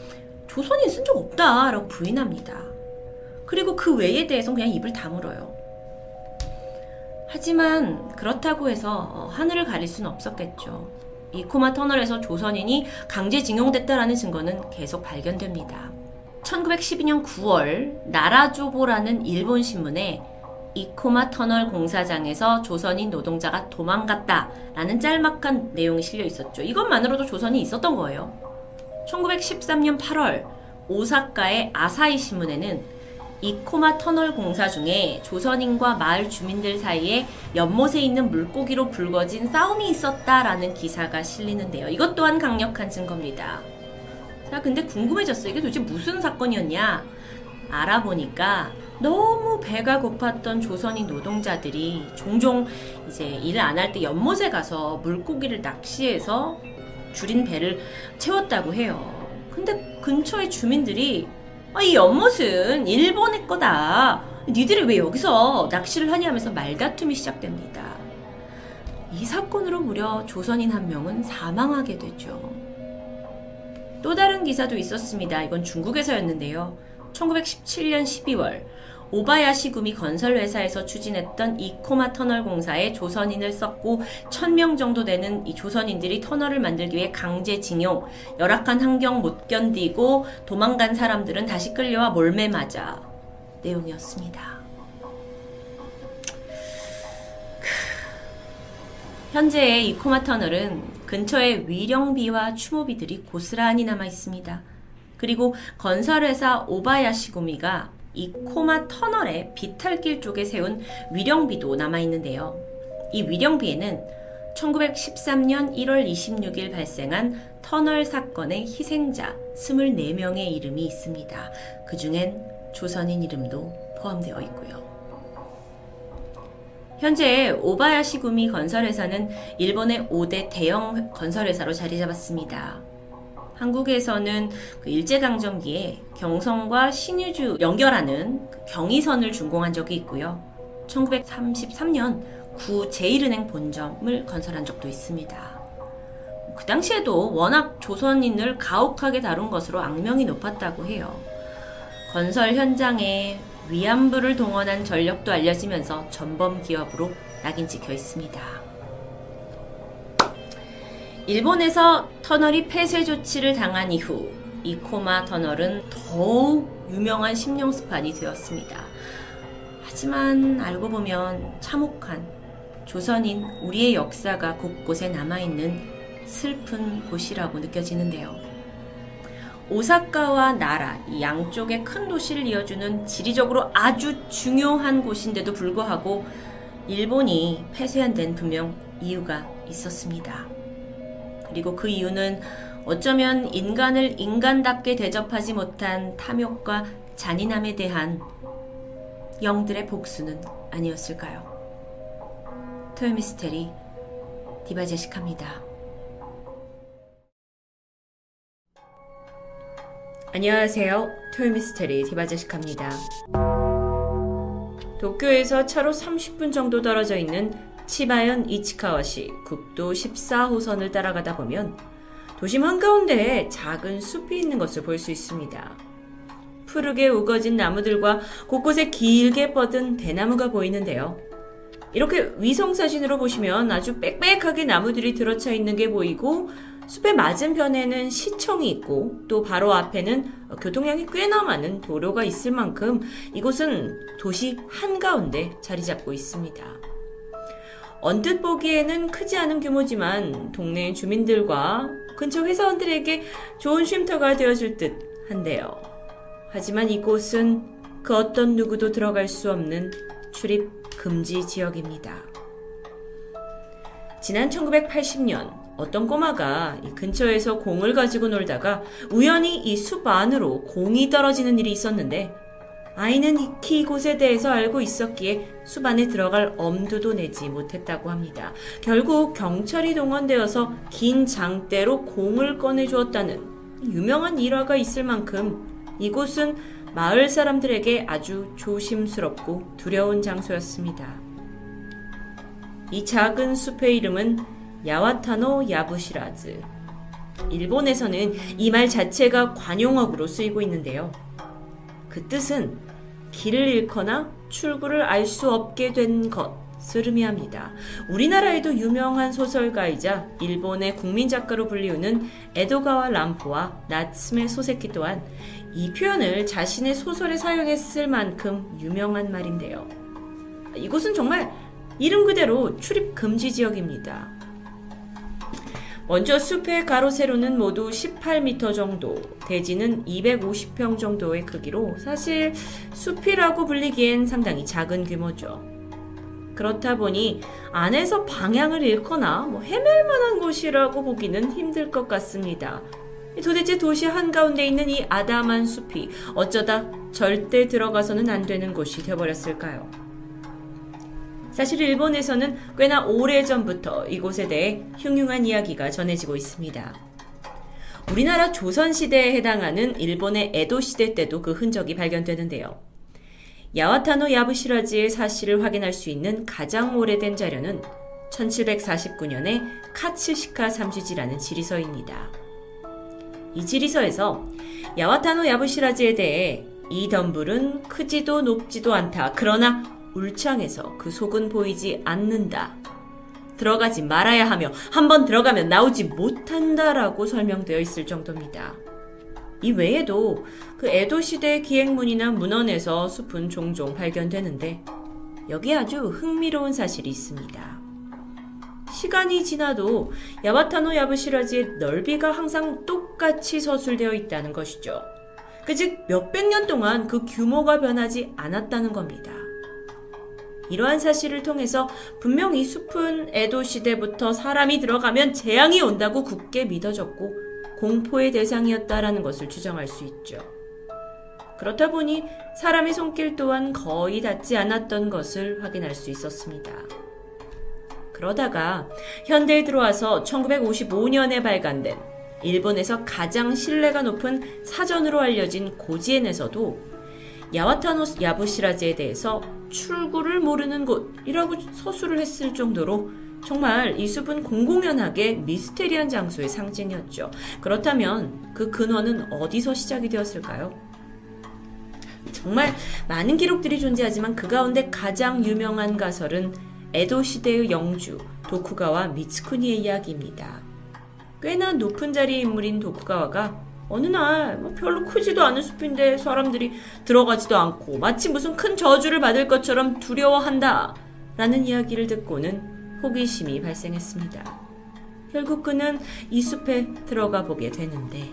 조선인 쓴 적 없다라고 부인합니다. 그리고 그 외에 대해서 그냥 입을 다물어요. 하지만 그렇다고 해서 어, 하늘을 가릴 수는 없었겠죠. 이 코마 터널에서 조선인이 강제징용됐다라는 증거는 계속 발견됩니다. 1912년 9월 나라조보라는 일본 신문에 이코마 터널 공사장에서 조선인 노동자가 도망갔다라는 짤막한 내용이 실려 있었죠. 이것만으로도 조선이 있었던 거예요. 1913년 8월 오사카의 아사히 신문에는 이코마 터널 공사 중에 조선인과 마을 주민들 사이에 연못에 있는 물고기로 불거진 싸움이 있었다라는 기사가 실리는데요. 이것 또한 강력한 증거입니다. 자, 근데 궁금해졌어요. 이게 도대체 무슨 사건이었냐? 알아보니까 너무 배가 고팠던 조선인 노동자들이 종종 이제 일을 안 할 때 연못에 가서 물고기를 낚시해서 줄인 배를 채웠다고 해요. 근데 근처의 주민들이 아, 이 연못은 일본의 거다. 니들이 왜 여기서 낚시를 하냐면서 말다툼이 시작됩니다. 이 사건으로 무려 조선인 한 명은 사망하게 되죠. 또 다른 기사도 있었습니다. 이건 중국에서였는데요. 1917년 12월 오바야시 구미 건설회사에서 추진했던 이 코마 터널 공사에 조선인을 썼고 1000명 정도 되는 이 조선인들이 터널을 만들기 위해 강제징용, 열악한 환경 못 견디고 도망간 사람들은 다시 끌려와 몰매 맞아 내용이었습니다. 현재의 이 코마 터널은 근처에 위령비와 추모비들이 고스란히 남아 있습니다. 그리고 건설회사 오바야시구미가 이 코마 터널의 비탈길 쪽에 세운 위령비도 남아 있는데요. 이 위령비에는 1913년 1월 26일 발생한 터널 사건의 희생자 24명의 이름이 있습니다. 그 중엔 조선인 이름도 포함되어 있고요. 현재 오바야시구미 건설회사는 일본의 5대 대형 건설회사로 자리 잡았습니다. 한국에서는 그 일제강점기에 경성과 신유주 연결하는 그 경의선을 준공한 적이 있고요. 1933년 구 제1은행 본점을 건설한 적도 있습니다. 그 당시에도 워낙 조선인을 가혹하게 다룬 것으로 악명이 높았다고 해요. 건설 현장에 위안부를 동원한 전력도 알려지면서 전범 기업으로 낙인 찍혀 있습니다. 일본에서 터널이 폐쇄 조치를 당한 이후 이코마 터널은 더욱 유명한 심령 스판이 되었습니다. 하지만 알고 보면 참혹한 조선인 우리의 역사가 곳곳에 남아있는 슬픈 곳이라고 느껴지는데요. 오사카와 나라 이 양쪽의 큰 도시를 이어주는 지리적으로 아주 중요한 곳인데도 불구하고 일본이 폐쇄한 데는 분명 이유가 있었습니다. 그리고 그 이유는 어쩌면 인간을 인간답게 대접하지 못한 탐욕과 잔인함에 대한 영들의 복수는 아니었을까요? 토요미스테리 디바제식합니다. 안녕하세요. 토요미스테리 디바제식합니다. 도쿄에서 차로 30분 정도 떨어져 있는 치바현 이치카와시 국도 14호선을 따라가다 보면 도심 한가운데에 작은 숲이 있는 것을 볼 수 있습니다. 푸르게 우거진 나무들과 곳곳에 길게 뻗은 대나무가 보이는데요. 이렇게 위성사진으로 보시면 아주 빽빽하게 나무들이 들어차 있는 게 보이고 숲의 맞은편에는 시청이 있고 또 바로 앞에는 교통량이 꽤나 많은 도로가 있을 만큼 이곳은 도시 한가운데 자리 잡고 있습니다. 언뜻 보기에는 크지 않은 규모지만 동네 주민들과 근처 회사원들에게 좋은 쉼터가 되어줄 듯 한데요. 하지만 이곳은 그 어떤 누구도 들어갈 수 없는 출입 금지 지역입니다. 지난 1980년 어떤 꼬마가 이 근처에서 공을 가지고 놀다가 우연히 이 숲 안으로 공이 떨어지는 일이 있었는데 아이는 익히 이곳에 대해서 알고 있었기에 숲 안에 들어갈 엄두도 내지 못했다고 합니다. 결국 경찰이 동원되어서 긴 장대로 공을 꺼내주었다는 유명한 일화가 있을 만큼 이곳은 마을 사람들에게 아주 조심스럽고 두려운 장소였습니다. 이 작은 숲의 이름은 야와타노 야부시라즈. 일본에서는 이 말 자체가 관용어구로 쓰이고 있는데요. 그 뜻은 길을 잃거나 출구를 알 수 없게 된 것을 의미합니다. 우리나라에도 유명한 소설가이자 일본의 국민 작가로 불리우는 에도가와 람포와 나츠메 소세키 또한 이 표현을 자신의 소설에 사용했을 만큼 유명한 말인데요. 이곳은 정말 이름 그대로 출입 금지 지역입니다. 먼저 숲의 가로 세로는 모두 18m 정도, 대지는 250평 정도의 크기로 사실 숲이라고 불리기엔 상당히 작은 규모죠. 그렇다 보니 안에서 방향을 잃거나 뭐 헤맬 만한 곳이라고 보기는 힘들 것 같습니다. 도대체 도시 한가운데 있는 이 아담한 숲이 어쩌다 절대 들어가서는 안 되는 곳이 되어버렸을까요? 사실 일본에서는 꽤나 오래전부터 이곳에 대해 흉흉한 이야기가 전해지고 있습니다. 우리나라 조선시대에 해당하는 일본의 에도시대 때도 그 흔적이 발견되는데요. 야와타노 야부시라지의 사실을 확인할 수 있는 가장 오래된 자료는 1749년의 카츠시카 삼시지라는 지리서입니다. 이 지리서에서 야와타노 야부시라지에 대해 이 덤불은 크지도 높지도 않다. 그러나 울창해서 그 속은 보이지 않는다. 들어가지 말아야 하며 한 번 들어가면 나오지 못한다라고 설명되어 있을 정도입니다. 이 외에도 그 에도 시대 기행문이나 문헌에서 숲은 종종 발견되는데 여기 아주 흥미로운 사실이 있습니다. 시간이 지나도 야바타노 야부시라지의 넓이가 항상 똑같이 서술되어 있다는 것이죠. 그즉 몇백 년 동안 그 규모가 변하지 않았다는 겁니다. 이러한 사실을 통해서 분명 이 숲은 에도 시대부터 사람이 들어가면 재앙이 온다고 굳게 믿어졌고 공포의 대상이었다라는 것을 추정할 수 있죠. 그렇다 보니 사람의 손길 또한 거의 닿지 않았던 것을 확인할 수 있었습니다. 그러다가 현대에 들어와서 1955년에 발간된 일본에서 가장 신뢰가 높은 사전으로 알려진 고지엔에서도 야와타노 야부시라즈에 대해서 출구를 모르는 곳이라고 서술을 했을 정도로 정말 이 숲은 공공연하게 미스테리한 장소의 상징이었죠. 그렇다면 그 근원은 어디서 시작이 되었을까요? 정말 많은 기록들이 존재하지만 그 가운데 가장 유명한 가설은 에도 시대의 영주 도쿠가와 미츠쿠니의 이야기입니다. 꽤나 높은 자리의 인물인 도쿠가와가 어느 날뭐 별로 크지도 않은 숲인데 사람들이 들어가지도 않고 마치 무슨 큰 저주를 받을 것처럼 두려워한다 라는 이야기를 듣고는 호기심이 발생했습니다. 결국 그는 이 숲에 들어가 보게 되는데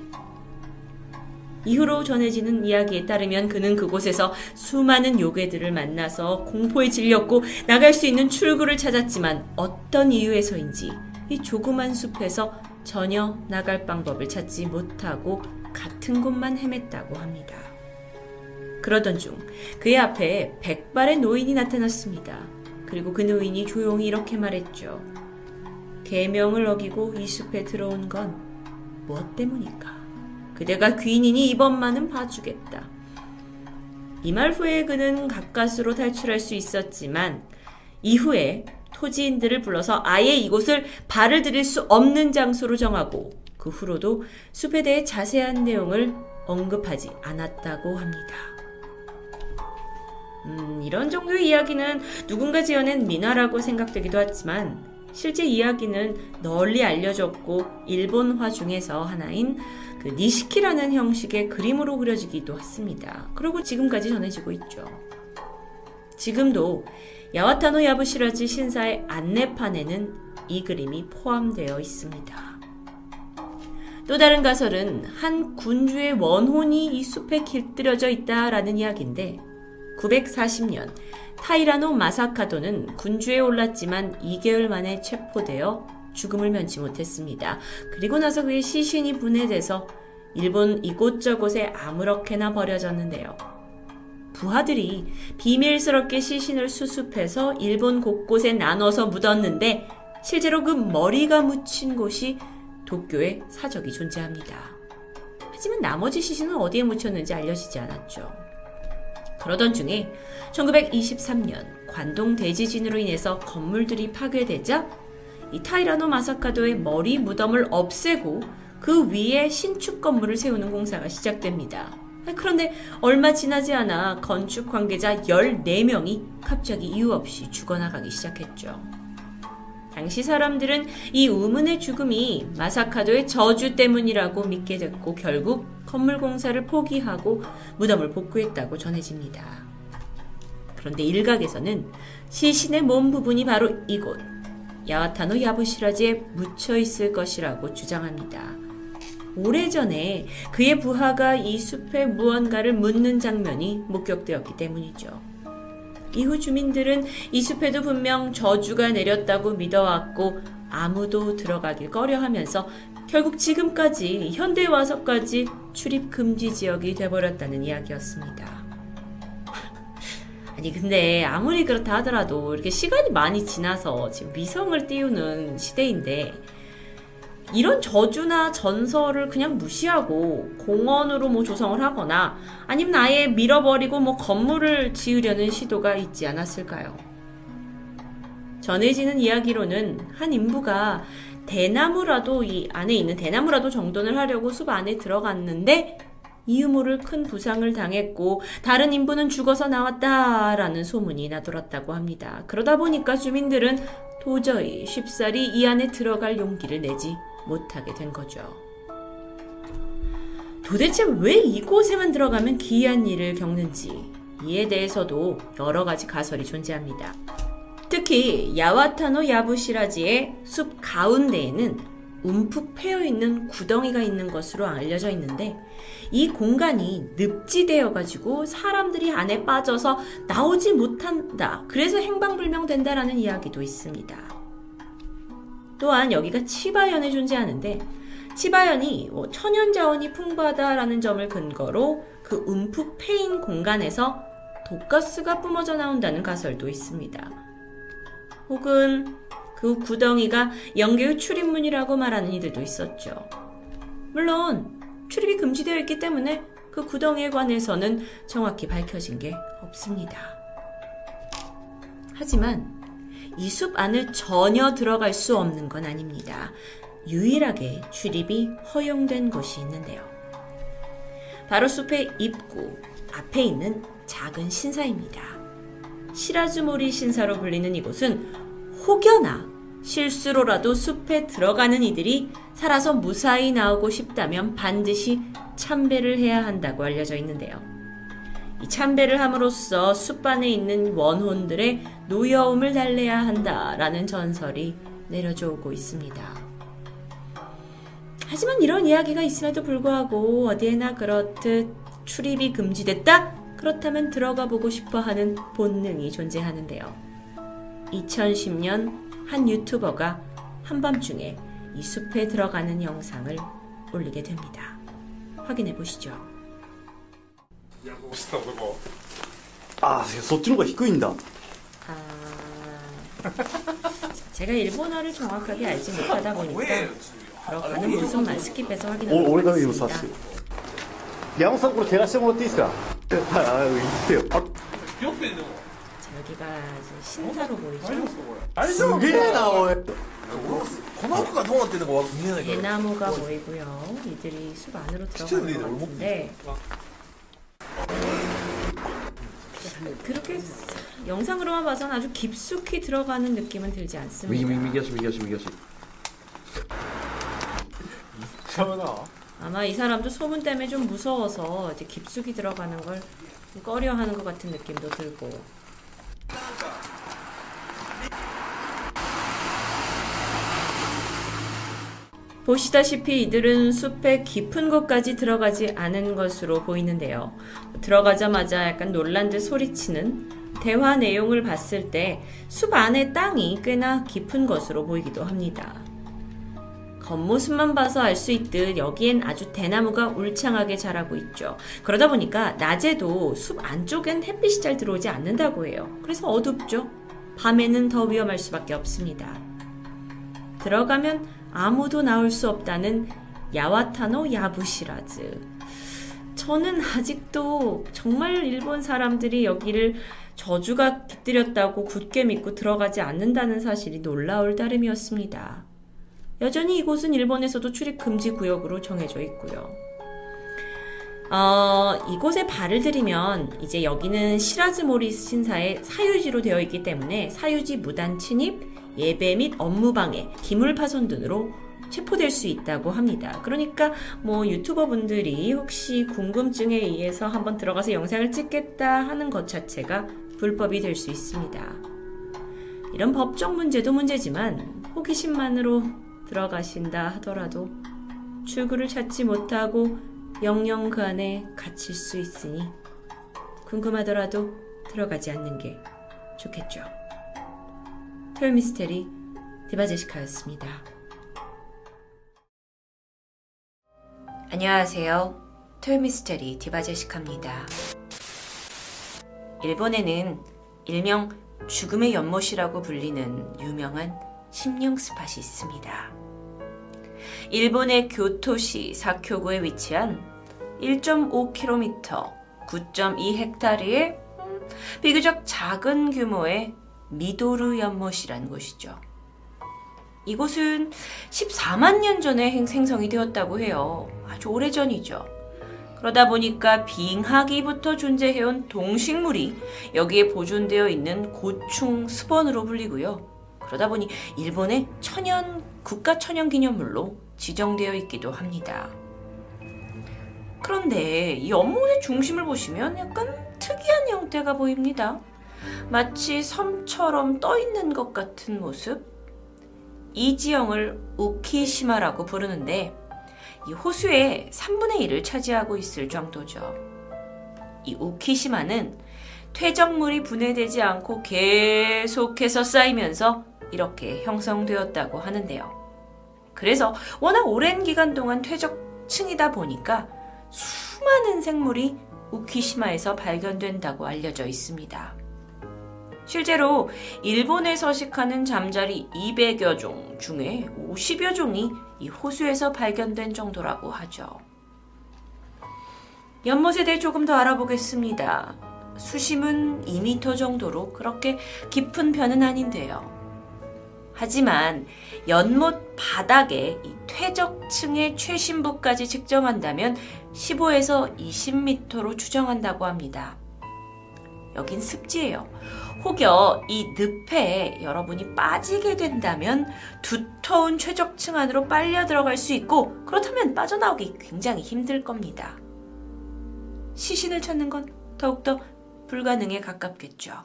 이후로 전해지는 이야기에 따르면 그는 그곳에서 수많은 요괴들을 만나서 공포에 질렸고 나갈 수 있는 출구를 찾았지만 어떤 이유에서인지 이 조그만 숲에서 전혀 나갈 방법을 찾지 못하고 같은 곳만 헤맸다고 합니다. 그러던 중 그의 앞에 백발의 노인이 나타났습니다. 그리고 그 노인이 조용히 이렇게 말했죠. 계명을 어기고 이 숲에 들어온 건 무엇 때문일까? 그대가 귀인이니 이번만은 봐주겠다. 이 말 후에 그는 가까스로 탈출할 수 있었지만 이후에 토지인들을 불러서 아예 이곳을 발을 들일 수 없는 장소로 정하고 그 후로도 숲에 대해 자세한 내용을 언급하지 않았다고 합니다. 음, 이런 정도의 이야기는 누군가 지어낸 민화라고 생각되기도 하지만 실제 이야기는 널리 알려졌고 일본화 중에서 하나인 그 니시키라는 형식의 그림으로 그려지기도 했습니다. 그리고 지금까지 전해지고 있죠. 지금도 야와타노 야부시라지 신사의 안내판에는 이 그림이 포함되어 있습니다. 또 다른 가설은 한 군주의 원혼이 이 숲에 길들여져 있다라는 이야기인데 940년 타이라노 마사카도는 군주에 올랐지만 2개월 만에 체포되어 죽음을 면치 못했습니다. 그리고 나서 그의 시신이 분해돼서 일본 이곳저곳에 아무렇게나 버려졌는데요. 부하들이 비밀스럽게 시신을 수습해서 일본 곳곳에 나눠서 묻었는데 실제로 그 머리가 묻힌 곳이 도쿄에 사적이 존재합니다. 하지만 나머지 시신은 어디에 묻혔는지 알려지지 않았죠. 그러던 중에 1923년 관동 대지진으로 인해서 건물들이 파괴되자 이 타이라노 마사카도의 머리 무덤을 없애고 그 위에 신축 건물을 세우는 공사가 시작됩니다. 그런데 얼마 지나지 않아 건축 관계자 14명이 갑자기 이유 없이 죽어나가기 시작했죠. 당시 사람들은 이 우문의 죽음이 마사카도의 저주 때문이라고 믿게 됐고 결국 건물 공사를 포기하고 무덤을 복구했다고 전해집니다. 그런데 일각에서는 시신의 몸 부분이 바로 이곳 야와타노 야부시라지에 묻혀 있을 것이라고 주장합니다. 오래전에 그의 부하가 이 숲에 무언가를 묻는 장면이 목격되었기 때문이죠. 이후 주민들은 이 숲에도 분명 저주가 내렸다고 믿어왔고 아무도 들어가길 꺼려 하면서 결국 지금까지 현대에 와서까지 출입 금지 지역이 돼버렸다는 이야기였습니다. 아니 근데 아무리 그렇다 하더라도 이렇게 시간이 많이 지나서 지금 위성을 띄우는 시대인데 이런 저주나 전설을 그냥 무시하고 공원으로 뭐 조성을 하거나 아니면 아예 밀어버리고 뭐 건물을 지으려는 시도가 있지 않았을까요? 전해지는 이야기로는 한 인부가 대나무라도 이 안에 있는 대나무라도 정돈을 하려고 숲 안에 들어갔는데 이유 모를 큰 부상을 당했고 다른 인부는 죽어서 나왔다라는 소문이 나돌았다고 합니다. 그러다 보니까 주민들은 도저히 쉽사리 이 안에 들어갈 용기를 내지 못하게 된 거죠. 도대체 왜 이곳에만 들어가면 기이한 일을 겪는지 이에 대해서도 여러 가지 가설이 존재합니다. 특히 야와타노 야부시라지의 숲 가운데에는 움푹 패여 있는 구덩이가 있는 것으로 알려져 있는데 이 공간이 늪지되어 가지고 사람들이 안에 빠져서 나오지 못한다. 그래서 행방불명된다라는 이야기도 있습니다. 또한 여기가 치바현에 존재하는데 치바현이 뭐 천연 자원이 풍부하다라는 점을 근거로 그 움푹 패인 공간에서 독가스가 뿜어져 나온다는 가설도 있습니다. 혹은 그 구덩이가 영계의 출입문이라고 말하는 이들도 있었죠. 물론 출입이 금지되어 있기 때문에 그 구덩이에 관해서는 정확히 밝혀진 게 없습니다. 하지만 이 숲 안을 전혀 들어갈 수 없는 건 아닙니다. 유일하게 출입이 허용된 곳이 있는데요. 바로 숲의 입구 앞에 있는 작은 신사입니다. 시라즈모리 신사로 불리는 이곳은 혹여나 실수로라도 숲에 들어가는 이들이 살아서 무사히 나오고 싶다면 반드시 참배를 해야 한다고 알려져 있는데요. 이 참배를 함으로써 숲 안에 있는 원혼들의 노여움을 달래야 한다라는 전설이 내려져 오고 있습니다. 하지만 이런 이야기가 있음에도 불구하고 어디에나 그렇듯 출입이 금지됐다? 그렇다면 들어가 보고 싶어 하는 본능이 존재하는데요. 2010년 한 유튜버가 한밤중에 이 숲에 들어가는 영상을 올리게 됩니다. 확인해 보시죠. ああそっちの方が低いんだ 아... (laughs) 제가 일본어를 정확하게 알지 못하다 보니까 들어가는 모습만 스킵해서 お 확인하고 俺が今さ 있습니다. して山本さんこれ照らしてもらっていいですかはいあ言ってよあ 자, 여기가 이제 신사로 보이죠? すげえなおいこの奥がどうなってるのか見えないから 대나무가 보이고요. 이들이 숲 안으로 들어가는 것 같은데 그렇게 영상으로만 봐서는 아주 깊숙이 들어가는 느낌은 들지 않습니다. 위기 위기였어 위기였어 위기였어. 이상하 아마 이 사람도 소문 때문에 좀 무서워서 이제 깊숙이 들어가는 걸 꺼려하는 것 같은 느낌도 들고. 보시다시피 이들은 숲의 깊은 곳까지 들어가지 않은 것으로 보이는데요. 들어가자마자 약간 놀란 듯 소리치는 대화 내용을 봤을 때 숲 안의 땅이 꽤나 깊은 것으로 보이기도 합니다. 겉모습만 봐서 알 수 있듯 여기엔 아주 대나무가 울창하게 자라고 있죠. 그러다 보니까 낮에도 숲 안쪽엔 햇빛이 잘 들어오지 않는다고 해요. 그래서 어둡죠. 밤에는 더 위험할 수밖에 없습니다. 들어가면 아무도 나올 수 없다는 야와타노 야부시라즈. 저는 아직도 정말 일본 사람들이 여기를 저주가 깃들였다고 굳게 믿고 들어가지 않는다는 사실이 놀라울 따름이었습니다. 여전히 이곳은 일본에서도 출입 금지 구역으로 정해져 있고요. 어, 이곳에 발을 들이면 이제 여기는 시라즈모리 신사의 사유지로 되어 있기 때문에 사유지 무단 침입, 예배 및 업무 방해, 기물 파손 등으로 체포될 수 있다고 합니다. 그러니까 뭐 유튜버 분들이 혹시 궁금증에 의해서 한번 들어가서 영상을 찍겠다 하는 것 자체가 불법이 될 수 있습니다. 이런 법적 문제도 문제지만 호기심만으로 들어가신다 하더라도 출구를 찾지 못하고 영영 그 안에 갇힐 수 있으니 궁금하더라도 들어가지 않는 게 좋겠죠. 토요미스테리 디바제시카였습니다. 안녕하세요. 토요미스테리 디바제시카입니다. 일본에는 일명 죽음의 연못이라고 불리는 유명한 심령 스팟이 있습니다. 일본의 교토시 사쿄구에 위치한 1.5km, 9.2헥타르의 비교적 작은 규모의 미도르 연못이란 곳이죠. 이곳은 14만 년 전에 생성이 되었다고 해요. 아주 오래전이죠. 그러다 보니까 빙하기부터 존재해온 동식물이 여기에 보존되어 있는 고충 스번으로 불리고요. 그러다 보니 일본의 천연 국가 천연 기념물로 지정되어 있기도 합니다. 그런데 이 연못의 중심을 보시면 약간 특이한 형태가 보입니다. 마치 섬처럼 떠 있는 것 같은 모습. 이 지형을 우키시마라고 부르는데 이 호수의 3분의 1을 차지하고 있을 정도죠. 이 우키시마는 퇴적물이 분해되지 않고 계속해서 쌓이면서 이렇게 형성되었다고 하는데요. 그래서 워낙 오랜 기간 동안 퇴적층이다 보니까 수많은 생물이 우키시마에서 발견된다고 알려져 있습니다. 실제로 일본에 서식하는 잠자리 200여 종 중에 50여 종이 이 호수에서 발견된 정도라고 하죠. 연못에 대해 조금 더 알아보겠습니다. 수심은 2m 정도로 그렇게 깊은 편은 아닌데요. 하지만 연못 바닥에 이 퇴적층의 최신부까지 측정한다면 15에서 20m로 추정한다고 합니다. 여긴 습지예요. 혹여 이 늪에 여러분이 빠지게 된다면 두터운 최적층 안으로 빨려 들어갈 수 있고 그렇다면 빠져나오기 굉장히 힘들 겁니다. 시신을 찾는 건 더욱더 불가능에 가깝겠죠.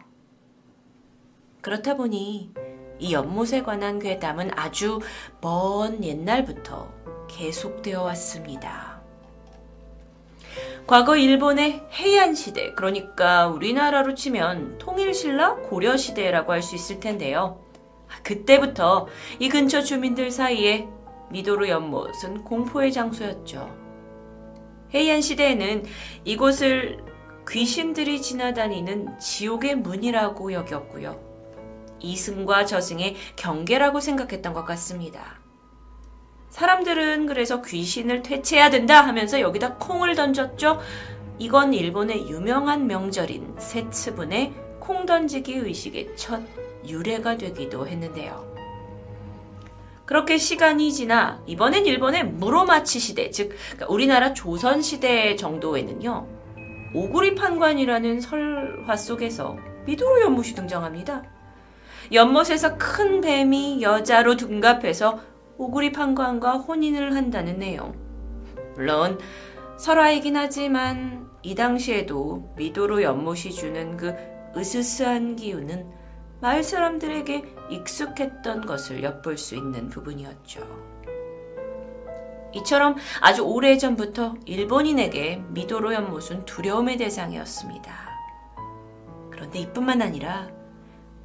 그렇다 보니 이 연못에 관한 괴담은 아주 먼 옛날부터 계속되어 왔습니다. 과거 일본의 해안 시대, 그러니까 우리나라로 치면 통일신라 고려시대라고 할 수 있을 텐데요. 그때부터 이 근처 주민들 사이에 미도로 연못은 공포의 장소였죠. 해안 시대에는 이곳을 귀신들이 지나다니는 지옥의 문이라고 여겼고요. 이승과 저승의 경계라고 생각했던 것 같습니다. 사람들은 그래서 귀신을 퇴치해야 된다 하면서 여기다 콩을 던졌죠. 이건 일본의 유명한 명절인 세츠분의 콩 던지기 의식의 첫 유래가 되기도 했는데요. 그렇게 시간이 지나 이번엔 일본의 무로마치 시대, 즉 그러니까 우리나라 조선 시대 정도에는요. 오구리 판관이라는 설화 속에서 미도로 연못이 등장합니다. 연못에서 큰 뱀이 여자로 둔갑해서 오구리 판관과 혼인을 한다는 내용. 물론 설화이긴 하지만 이 당시에도 미도로 연못이 주는 그 으스스한 기운은 마을 사람들에게 익숙했던 것을 엿볼 수 있는 부분이었죠. 이처럼 아주 오래전부터 일본인에게 미도로 연못은 두려움의 대상이었습니다. 그런데 이뿐만 아니라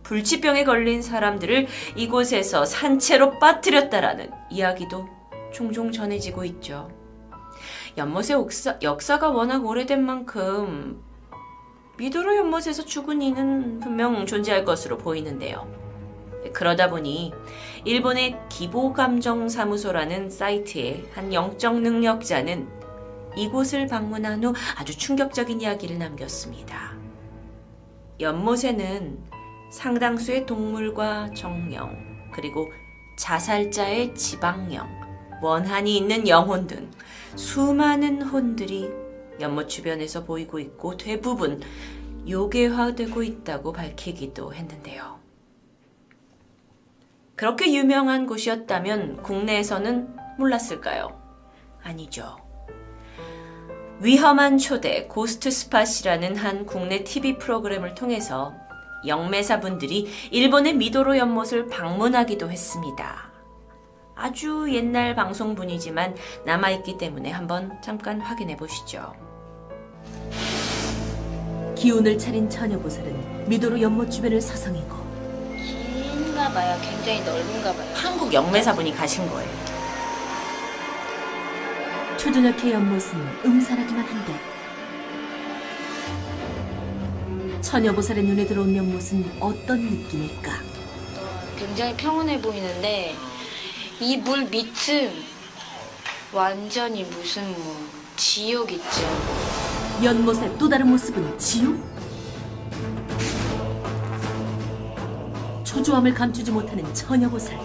불치병에 걸린 사람들을 이곳에서 산채로 빠뜨렸다라는 이야기도 종종 전해지고 있죠. 연못의 역사, 역사가 워낙 오래된 만큼 미도로 연못에서 죽은 이는 분명 존재할 것으로 보이는데요. 그러다 보니 일본의 기보감정사무소라는 사이트의 한 영적 능력자는 이곳을 방문한 후 아주 충격적인 이야기를 남겼습니다. 연못에는 상당수의 동물과 정령, 그리고 자살자의 지방령, 원한이 있는 영혼 등 수많은 혼들이 연못 주변에서 보이고 있고 대부분 요괴화되고 있다고 밝히기도 했는데요. 그렇게 유명한 곳이었다면 국내에서는 몰랐을까요? 아니죠. 위험한 초대 고스트 스팟이라는 한 국내 TV 프로그램을 통해서 영매사분들이 일본의 미도로 연못을 방문하기도 했습니다. 아주 옛날 방송분이지만 남아있기 때문에 한번 잠깐 확인해 보시죠. 기운을 차린 처녀보살은 미도로 연못 주변을 서성이고 긴가 봐요. 굉장히 넓은가 봐요. 한국 영매사분이 가신 거예요. 초저녁의 연못은 음산하기만 한데 처녀보살의 눈에 들어온 연못은 어떤 느낌일까? 굉장히 평온해 보이는데 이 물 밑은 완전히 무슨 뭐 지옥 있죠. 연못의 또 다른 모습은 지옥? 초조함을 감추지 못하는 처녀보살.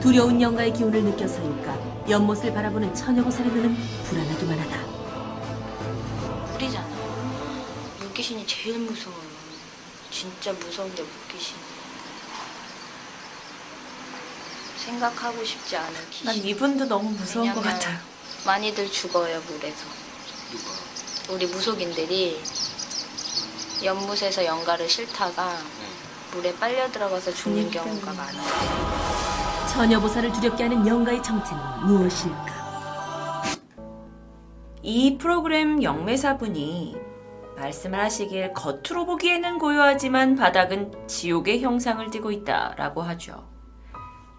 두려운 영가의 기운을 느껴서일까 연못을 바라보는 처녀보살의 눈은 불안하기만 하다. 물귀신이 제일 무서워요. 진짜 무서운 게 물귀신. 생각하고 싶지 않은 귀신. 난 이분도 너무 무서운 것 같아요. 많이들 죽어요 물에서. 누가? 우리 무속인들이 연못에서 연가를 싫다가 물에 빨려 들어가서 죽는 경우가. 많아요. 처녀보살을 두렵게 하는 영가의 정체는 무엇일까? 이 프로그램 영매사분이 말씀을 하시길 겉으로 보기에는 고요하지만 바닥은 지옥의 형상을 띠고 있다 라고 하죠.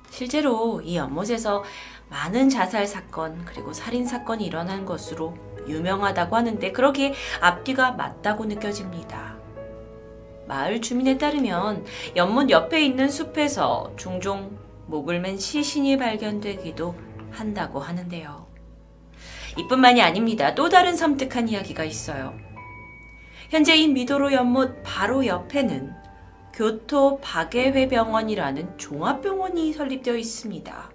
실제로 이 연못에서 많은 자살 사건 그리고 살인 사건이 일어난 것으로 유명하다고 하는데 그러기에 앞뒤가 맞다고 느껴집니다. 마을 주민에 따르면 연못 옆에 있는 숲에서 종종 목을 맨 시신이 발견되기도 한다고 하는데요. 이뿐만이 아닙니다. 또 다른 섬뜩한 이야기가 있어요. 현재 이 미도로 연못 바로 옆에는 교토 박예회 병원이라는 종합병원이 설립되어 있습니다.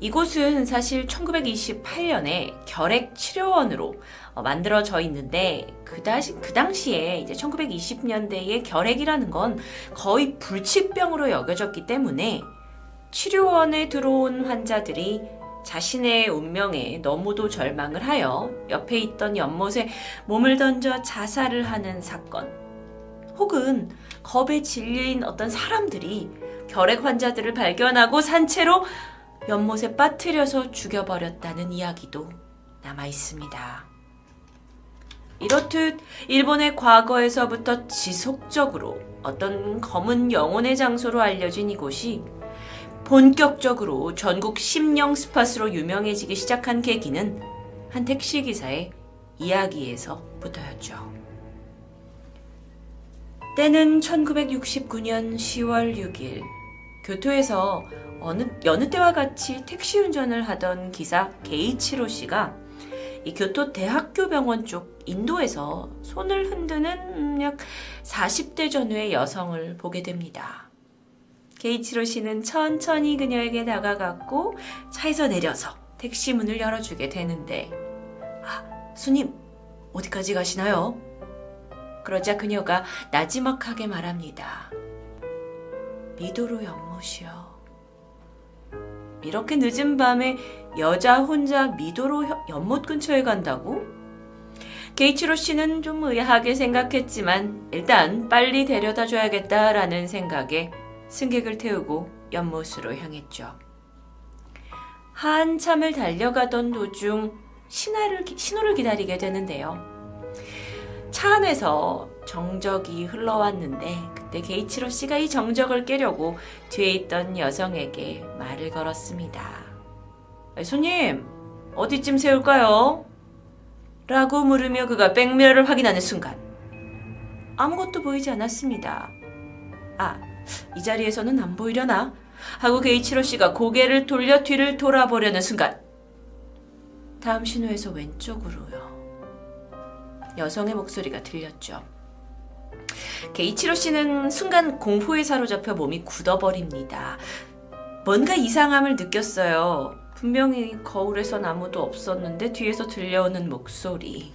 이곳은 사실 1928년에 결핵 치료원으로 어, 만들어져 있는데 그, 다시, 그 당시에 이제 1920년대의 결핵이라는 건 거의 불치병으로 여겨졌기 때문에 치료원에 들어온 환자들이 자신의 운명에 너무도 절망을 하여 옆에 있던 연못에 몸을 던져 자살을 하는 사건. 혹은 겁에 질린 어떤 사람들이 결핵 환자들을 발견하고 산채로 연못에 빠뜨려서 죽여버렸다는 이야기도 남아 있습니다. 이렇듯 일본의 과거에서부터 지속적으로 어떤 검은 영혼의 장소로 알려진 이곳이 본격적으로 전국 심령 스팟으로 유명해지기 시작한 계기는 한 택시기사의 이야기에서부터였죠. 때는 1969년 10월 6일 교토에서 어느, 여느 때와 같이 택시 운전을 하던 기사 게이치로 씨가 이 교토 대학교 병원 쪽 인도에서 손을 흔드는 약 40대 전후의 여성을 보게 됩니다. 게이치로 씨는 천천히 그녀에게 다가갔고 차에서 내려서 택시 문을 열어주게 되는데 아, 손님 어디까지 가시나요? 그러자 그녀가 나지막하게 말합니다. 미도로 연못이요. 이렇게 늦은 밤에 여자 혼자 미도로 연못 근처에 간다고? 게이치로 씨는 좀 의아하게 생각했지만 일단 빨리 데려다 줘야겠다라는 생각에 승객을 태우고 연못으로 향했죠. 한참을 달려가던 도중 신호를, 신호를 기다리게 되는데요. 차 안에서 정적이 흘러왔는데 그때 게이치로 씨가 이 정적을 깨려고 뒤에 있던 여성에게 말을 걸었습니다. 손님, 어디쯤 세울까요? 라고 물으며 그가 백미러를 확인하는 순간 아무것도 보이지 않았습니다. 아, 이 자리에서는 안 보이려나? 하고 게이치로 씨가 고개를 돌려 뒤를 돌아보려는 순간 다음 신호에서 왼쪽으로요. 여성의 목소리가 들렸죠. 게이치로 씨는 순간 공포에 사로잡혀 몸이 굳어버립니다. 뭔가 이상함을 느꼈어요. 분명히 거울에선 아무도 없었는데 뒤에서 들려오는 목소리.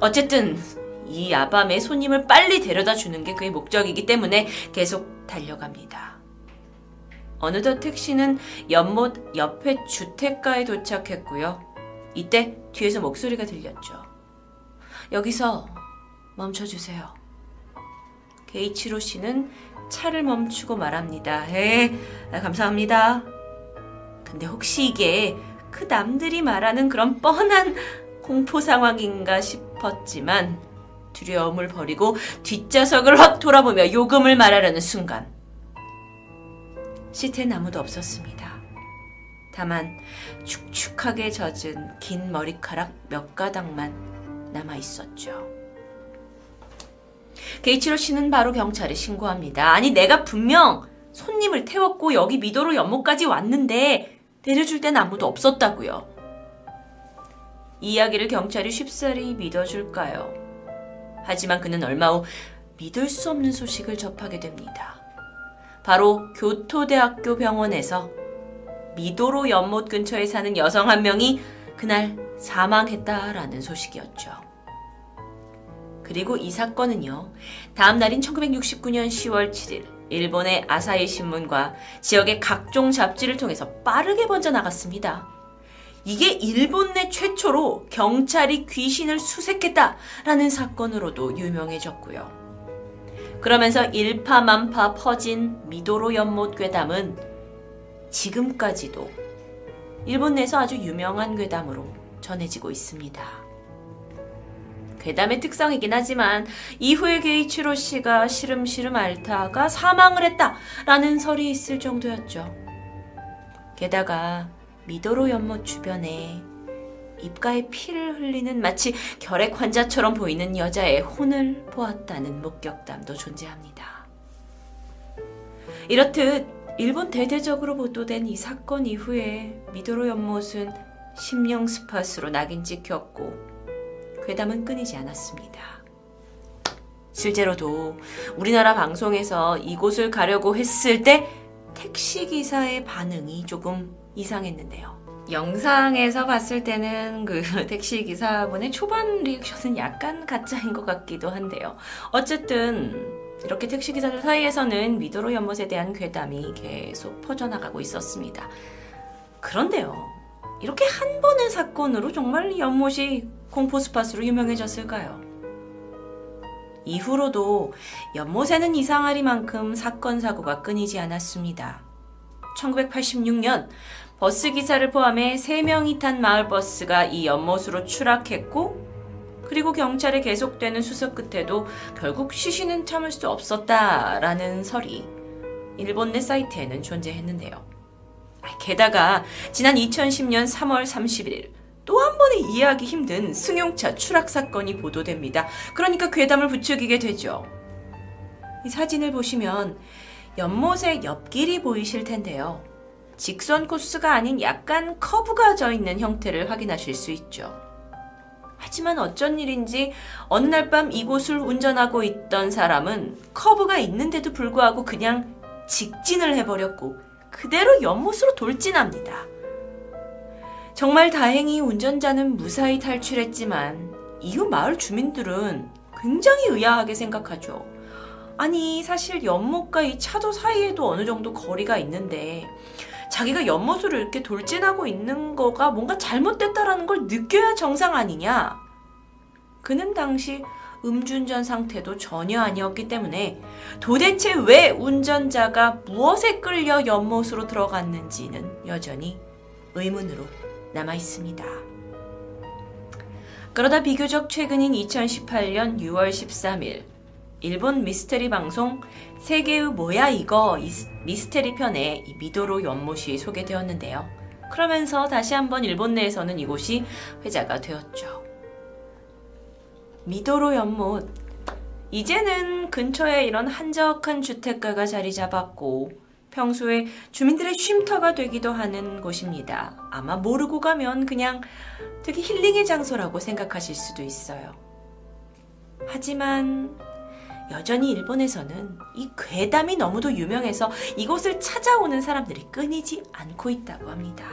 어쨌든 이 야밤에 손님을 빨리 데려다 주는 게 그의 목적이기 때문에 계속 달려갑니다. 어느덧 택시는 연못 옆에 주택가에 도착했고요. 이때 뒤에서 목소리가 들렸죠. 여기서 멈춰주세요. 게이치로 씨는 차를 멈추고 말합니다. 에, 감사합니다. 근데 혹시 이게 그 남들이 말하는 그런 뻔한 공포 상황인가 싶었지만 두려움을 버리고 뒷좌석을 확 돌아보며 요금을 말하려는 순간 시트엔 아무도 없었습니다. 다만 축축하게 젖은 긴 머리카락 몇 가닥만 남아 있었죠. 게이치로 씨는 바로 경찰에 신고합니다. 아니 내가 분명 손님을 태웠고 여기 미도로 연못까지 왔는데 내려줄 땐 아무도 없었다고요. 이 이야기를 경찰이 쉽사리 믿어줄까요? 하지만 그는 얼마 후 믿을 수 없는 소식을 접하게 됩니다. 바로 교토대학교 병원에서 미도로 연못 근처에 사는 여성 한 명이 그날 사망했다라는 소식이었죠. 그리고 이 사건은요, 다음 날인 1969년 10월 7일, 일본의 아사히 신문과 지역의 각종 잡지를 통해서 빠르게 번져나갔습니다. 이게 일본 내 최초로 경찰이 귀신을 수색했다라는 사건으로도 유명해졌고요. 그러면서 일파만파 퍼진 미도로 연못 괴담은 지금까지도 일본 내에서 아주 유명한 괴담으로 전해지고 있습니다. 괴담의 특성이긴 하지만 이후에 게이치로 씨가 시름시름 앓다가 사망을 했다라는 설이 있을 정도였죠. 게다가 미도로 연못 주변에 입가에 피를 흘리는 마치 결핵 환자처럼 보이는 여자의 혼을 보았다는 목격담도 존재합니다. 이렇듯 일본 대대적으로 보도된 이 사건 이후에 미도로 연못은 심령 스팟으로 낙인 찍혔고 괴담은 끊이지 않았습니다. 실제로도 우리나라 방송에서 이곳을 가려고 했을 때 택시기사의 반응이 조금 이상했는데요. 영상에서 봤을 때는 그 (laughs) 택시 기사분의 초반 리액션은 약간 가짜인 것 같기도 한데요. 어쨌든 이렇게 택시 기사들 사이에서는 미도로 연못에 대한 괴담이 계속 퍼져나가고 있었습니다. 그런데요. 이렇게 한 번의 사건으로 정말 연못이 공포 스팟으로 유명해졌을까요? 이후로도 연못에는 이상하리만큼 사건 사고가 끊이지 않았습니다. 1986년 버스 기사를 포함해 3명이 탄 마을버스가 이 연못으로 추락했고 그리고 경찰의 계속되는 수석 끝에도 결국 시신은 참을 수 없었다라는 설이 일본 내 사이트에는 존재했는데요. 게다가 지난 2010년 3월 31일 또 한 번의 이해하기 힘든 승용차 추락 사건이 보도됩니다. 그러니까 괴담을 부추기게 되죠. 이 사진을 보시면 연못의 옆길이 보이실 텐데요. 직선 코스가 아닌 약간 커브가 져 있는 형태를 확인하실 수 있죠. 하지만 어쩐 일인지 어느 날 밤 이곳을 운전하고 있던 사람은 커브가 있는데도 불구하고 그냥 직진을 해버렸고 그대로 연못으로 돌진합니다. 정말 다행히 운전자는 무사히 탈출했지만 이후 마을 주민들은 굉장히 의아하게 생각하죠. 아니, 사실 연못과 이 차도 사이에도 어느 정도 거리가 있는데 자기가 연못으로 이렇게 돌진하고 있는 거가 뭔가 잘못됐다라는 걸 느껴야 정상 아니냐? 그는 당시 음주운전 상태도 전혀 아니었기 때문에 도대체 왜 운전자가 무엇에 끌려 연못으로 들어갔는지는 여전히 의문으로 남아 있습니다. 그러다 비교적 최근인 2018년 6월 13일 일본 미스테리 방송 세계의 뭐야 이거 미스테리 편에 미도로 연못이 소개되었는데요. 그러면서 다시 한번 일본 내에서는 이곳이 회자가 되었죠. 미도로 연못. 이제는 근처에 이런 한적한 주택가가 자리 잡았고 평소에 주민들의 쉼터가 되기도 하는 곳입니다. 아마 모르고 가면 그냥 되게 힐링의 장소라고 생각하실 수도 있어요. 하지만 여전히 일본에서는 이 괴담이 너무도 유명해서 이곳을 찾아오는 사람들이 끊이지 않고 있다고 합니다.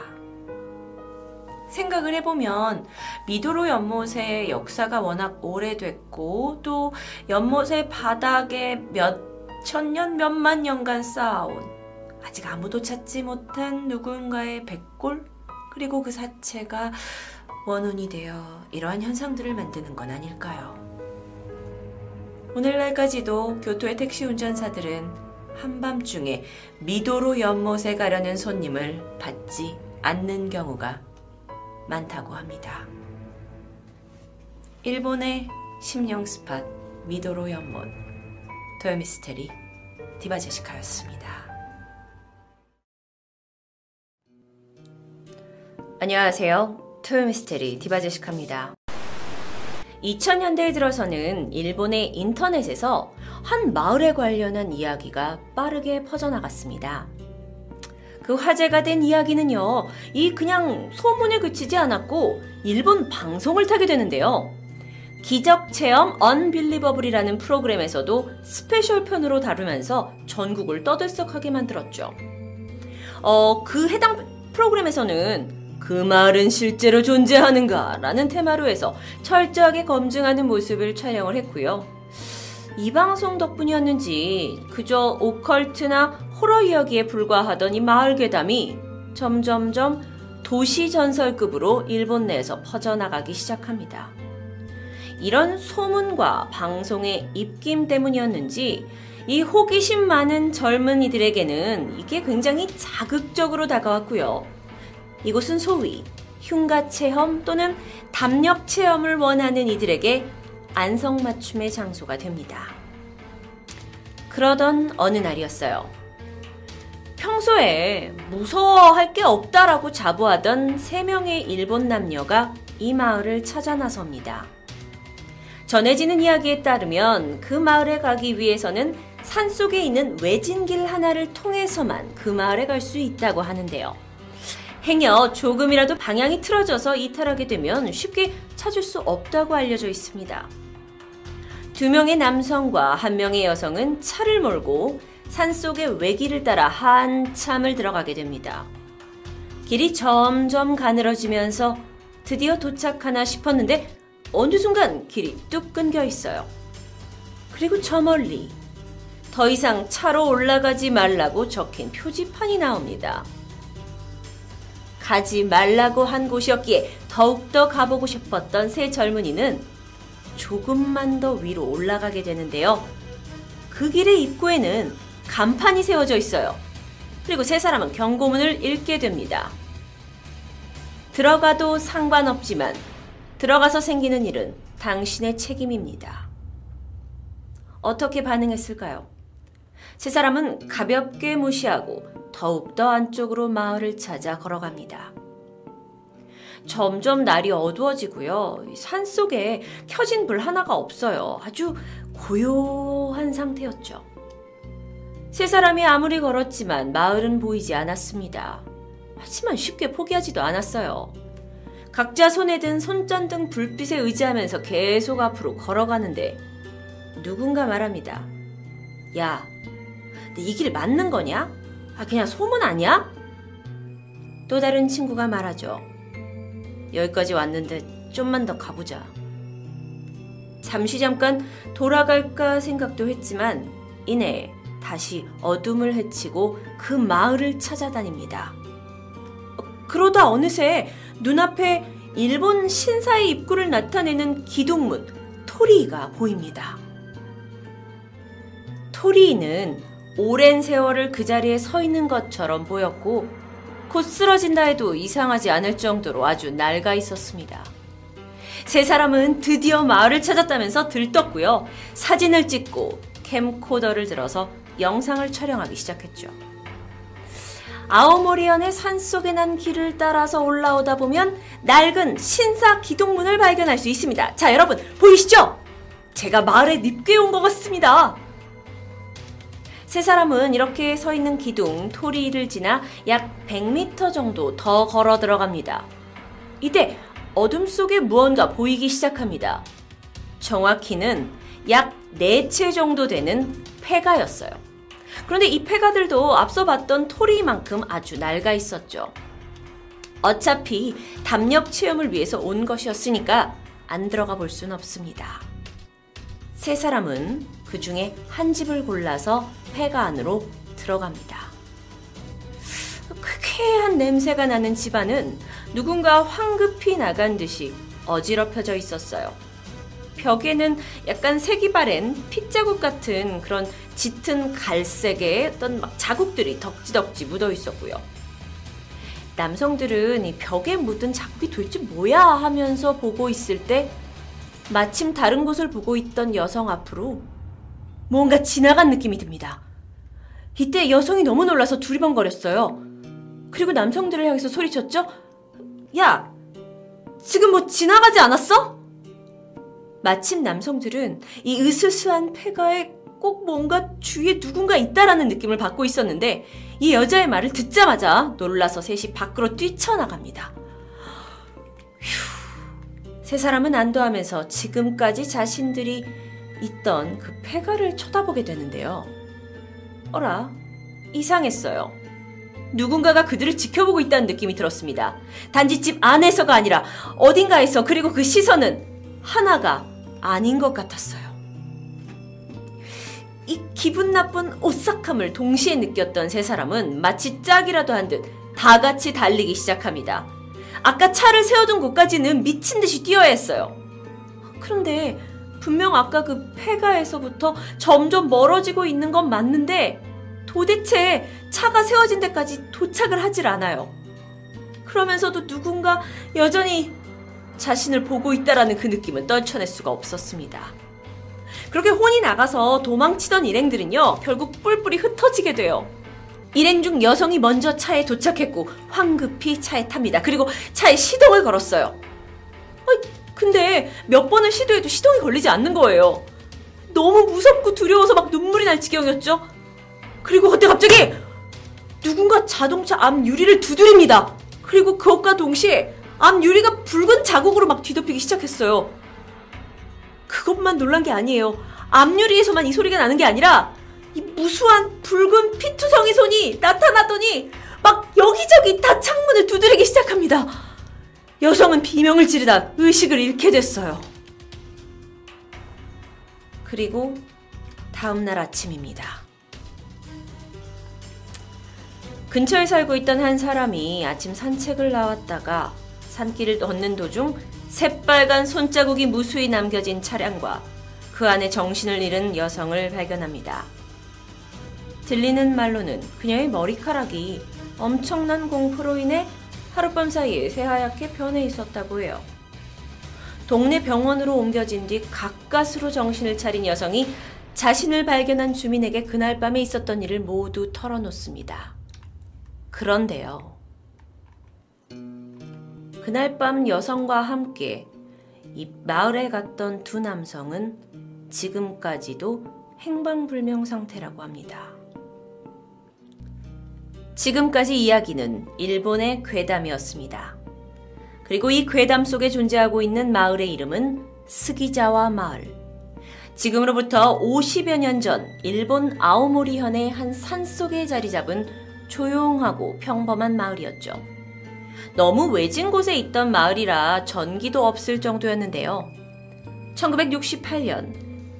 생각을 해보면 미도로 연못의 역사가 워낙 오래됐고 또 연못의 바닥에 몇 천 년 몇만 년간 쌓아온 아직 아무도 찾지 못한 누군가의 백골 그리고 그 사체가 원혼이 되어 이러한 현상들을 만드는 건 아닐까요? 오늘날까지도 교토의 택시 운전사들은 한밤중에 미도로 연못에 가려는 손님을 받지 않는 경우가 많다고 합니다. 일본의 심령 스팟 미도로 연못 토요미스테리 디바제시카였습니다. 안녕하세요. 토요미스테리 디바제시카입니다. 2000년대에 들어서는 일본의 인터넷에서 한 마을에 관련한 이야기가 빠르게 퍼져나갔습니다. 그 화제가 된 이야기는요, 이 그냥 소문에 그치지 않았고, 일본 방송을 타게 되는데요. 기적 체험 Unbelievable이라는 프로그램에서도 special 편으로 다루면서 전국을 떠들썩하게 만들었죠. 어, 그 해당 프로그램에서는 그 마을은 실제로 존재하는가? 라는 테마로 해서 철저하게 검증하는 모습을 촬영을 했고요. 이 방송 덕분이었는지 그저 오컬트나 호러 이야기에 불과하던 이 마을 괴담이 점점점 도시 전설급으로 일본 내에서 퍼져나가기 시작합니다. 이런 소문과 방송의 입김 때문이었는지 이 호기심 많은 젊은이들에게는 이게 굉장히 자극적으로 다가왔고요. 이곳은 소위 흉가 체험 또는 담력 체험을 원하는 이들에게 안성맞춤의 장소가 됩니다. 그러던 어느 날이었어요. 평소에 무서워할 게 없다라고 자부하던 세 명의 일본 남녀가 이 마을을 찾아 나섭니다. 전해지는 이야기에 따르면 그 마을에 가기 위해서는 산 속에 있는 외진길 하나를 통해서만 그 마을에 갈 수 있다고 하는데요. 행여 조금이라도 방향이 틀어져서 이탈하게 되면 쉽게 찾을 수 없다고 알려져 있습니다. 두 명의 남성과 한 명의 여성은 차를 몰고 산속의 외길을 따라 한참을 들어가게 됩니다. 길이 점점 가늘어지면서 드디어 도착하나 싶었는데 어느 순간 길이 뚝 끊겨 있어요. 그리고 저 멀리 더 이상 차로 올라가지 말라고 적힌 표지판이 나옵니다. 가지 말라고 한 곳이었기에 더욱더 가보고 싶었던 세 젊은이는 조금만 더 위로 올라가게 되는데요. 그 길의 입구에는 간판이 세워져 있어요. 그리고 세 사람은 경고문을 읽게 됩니다. 들어가도 상관없지만 들어가서 생기는 일은 당신의 책임입니다. 어떻게 반응했을까요? 세 사람은 가볍게 무시하고 더욱더 안쪽으로 마을을 찾아 걸어갑니다. 점점 날이 어두워지고요. 산 속에 켜진 불 하나가 없어요. 아주 고요한 상태였죠. 세 사람이 아무리 걸었지만 마을은 보이지 않았습니다. 하지만 쉽게 포기하지도 않았어요. 각자 손에 든 손전등 불빛에 의지하면서 계속 앞으로 걸어가는데 누군가 말합니다. 야, 이 길 맞는 거냐? 아, 그냥 소문 아니야? 또 다른 친구가 말하죠. 여기까지 왔는데 좀만 더 가보자. 잠시 잠깐 돌아갈까 생각도 했지만 이내 다시 어둠을 헤치고 그 마을을 찾아다닙니다. 그러다 어느새 눈앞에 일본 신사의 입구를 나타내는 기둥문 토리가 보입니다. 토리는 오랜 세월을 그 자리에 서 있는 것처럼 보였고 곧 쓰러진다 해도 이상하지 않을 정도로 아주 낡아 있었습니다. 세 사람은 드디어 마을을 찾았다면서 들떴고요. 사진을 찍고 캠코더를 들어서 영상을 촬영하기 시작했죠. 아오모리현의 산속에 난 길을 따라서 올라오다 보면 낡은 신사 기동문을 발견할 수 있습니다. 자, 여러분, 보이시죠? 제가 마을에 늪게 온 것 같습니다. 세 사람은 이렇게 서 있는 기둥 토리를 지나 약 100m 정도 더 걸어 들어갑니다. 이때 어둠 속에 무언가 보이기 시작합니다. 정확히는 약 4채 정도 되는 폐가였어요. 그런데 이 폐가들도 앞서 봤던 토리만큼 아주 낡아 있었죠. 어차피 담력 체험을 위해서 온 것이었으니까 안 들어가 볼 수는 없습니다. 세 사람은 그 중에 한 집을 골라서 폐가 안으로 들어갑니다. 쾌쾌한 냄새가 나는 집안은 누군가 황급히 나간 듯이 어지럽혀져 있었어요. 벽에는 약간 색이 바랜 핏자국 같은 그런 짙은 갈색의 어떤 막 자국들이 덕지덕지 묻어 있었고요. 남성들은 이 벽에 묻은 자국이 도대체 뭐야 하면서 보고 있을 때 마침 다른 곳을 보고 있던 여성 앞으로 뭔가 지나간 느낌이 듭니다. 이때 여성이 너무 놀라서 두리번거렸어요. 그리고 남성들을 향해서 소리쳤죠? 야! 지금 뭐 지나가지 않았어? 마침 남성들은 이 으스스한 폐가에 꼭 뭔가 주위에 누군가 있다라는 느낌을 받고 있었는데 이 여자의 말을 듣자마자 놀라서 셋이 밖으로 뛰쳐나갑니다. 휴. 세 사람은 안도하면서 지금까지 자신들이 있던 그 폐가를 쳐다보게 되는데요. 어라, 이상했어요. 누군가가 그들을 지켜보고 있다는 느낌이 들었습니다. 단지 집 안에서가 아니라 어딘가에서 그리고 그 시선은 하나가 아닌 것 같았어요. 이 기분 나쁜 오싹함을 동시에 느꼈던 세 사람은 마치 짝이라도 한 듯 다 같이 달리기 시작합니다. 아까 차를 세워둔 곳까지는 미친 듯이 뛰어야 했어요. 그런데 분명 아까 그 폐가에서부터 점점 멀어지고 있는 건 맞는데 도대체 차가 세워진 데까지 도착을 하질 않아요. 그러면서도 누군가 여전히 자신을 보고 있다라는 그 느낌은 떨쳐낼 수가 없었습니다. 그렇게 혼이 나가서 도망치던 일행들은요, 결국 뿔뿔이 흩어지게 돼요. 일행 중 여성이 먼저 차에 도착했고, 황급히 차에 탑니다. 그리고 차에 시동을 걸었어요. 어이, 근데 몇 번을 시도해도 시동이 걸리지 않는 거예요. 너무 무섭고 두려워서 막 눈물이 날 지경이었죠. 그리고 그때 갑자기 누군가 자동차 앞 유리를 두드립니다. 그리고 그것과 동시에 앞 유리가 붉은 자국으로 막 뒤덮이기 시작했어요. 그것만 놀란 게 아니에요. 앞 유리에서만 이 소리가 나는 게 아니라 이 무수한 붉은 피투성이 손이 나타났더니 막 여기저기 다 창문을 두드리기 시작합니다. 여성은 비명을 지르다 의식을 잃게 됐어요. 그리고 다음 날 아침입니다. 근처에 살고 있던 한 사람이 아침 산책을 나왔다가 산길을 걷는 도중 새빨간 손자국이 무수히 남겨진 차량과 그 안에 정신을 잃은 여성을 발견합니다. 들리는 말로는 그녀의 머리카락이 엄청난 공포로 인해 하룻밤 사이에 새하얗게 변해 있었다고 해요. 동네 병원으로 옮겨진 뒤 가까스로 정신을 차린 여성이 자신을 발견한 주민에게 그날 밤에 있었던 일을 모두 털어놓습니다. 그런데요. 그날 밤 여성과 함께 이 마을에 갔던 두 남성은 지금까지도 행방불명 상태라고 합니다. 지금까지 이야기는 일본의 괴담이었습니다. 그리고 이 괴담 속에 존재하고 있는 마을의 이름은 스기자와 마을. 지금으로부터 50여 년 전 일본 아오모리현의 한 산속에 자리 잡은 조용하고 평범한 마을이었죠. 너무 외진 곳에 있던 마을이라 전기도 없을 정도였는데요. 1968년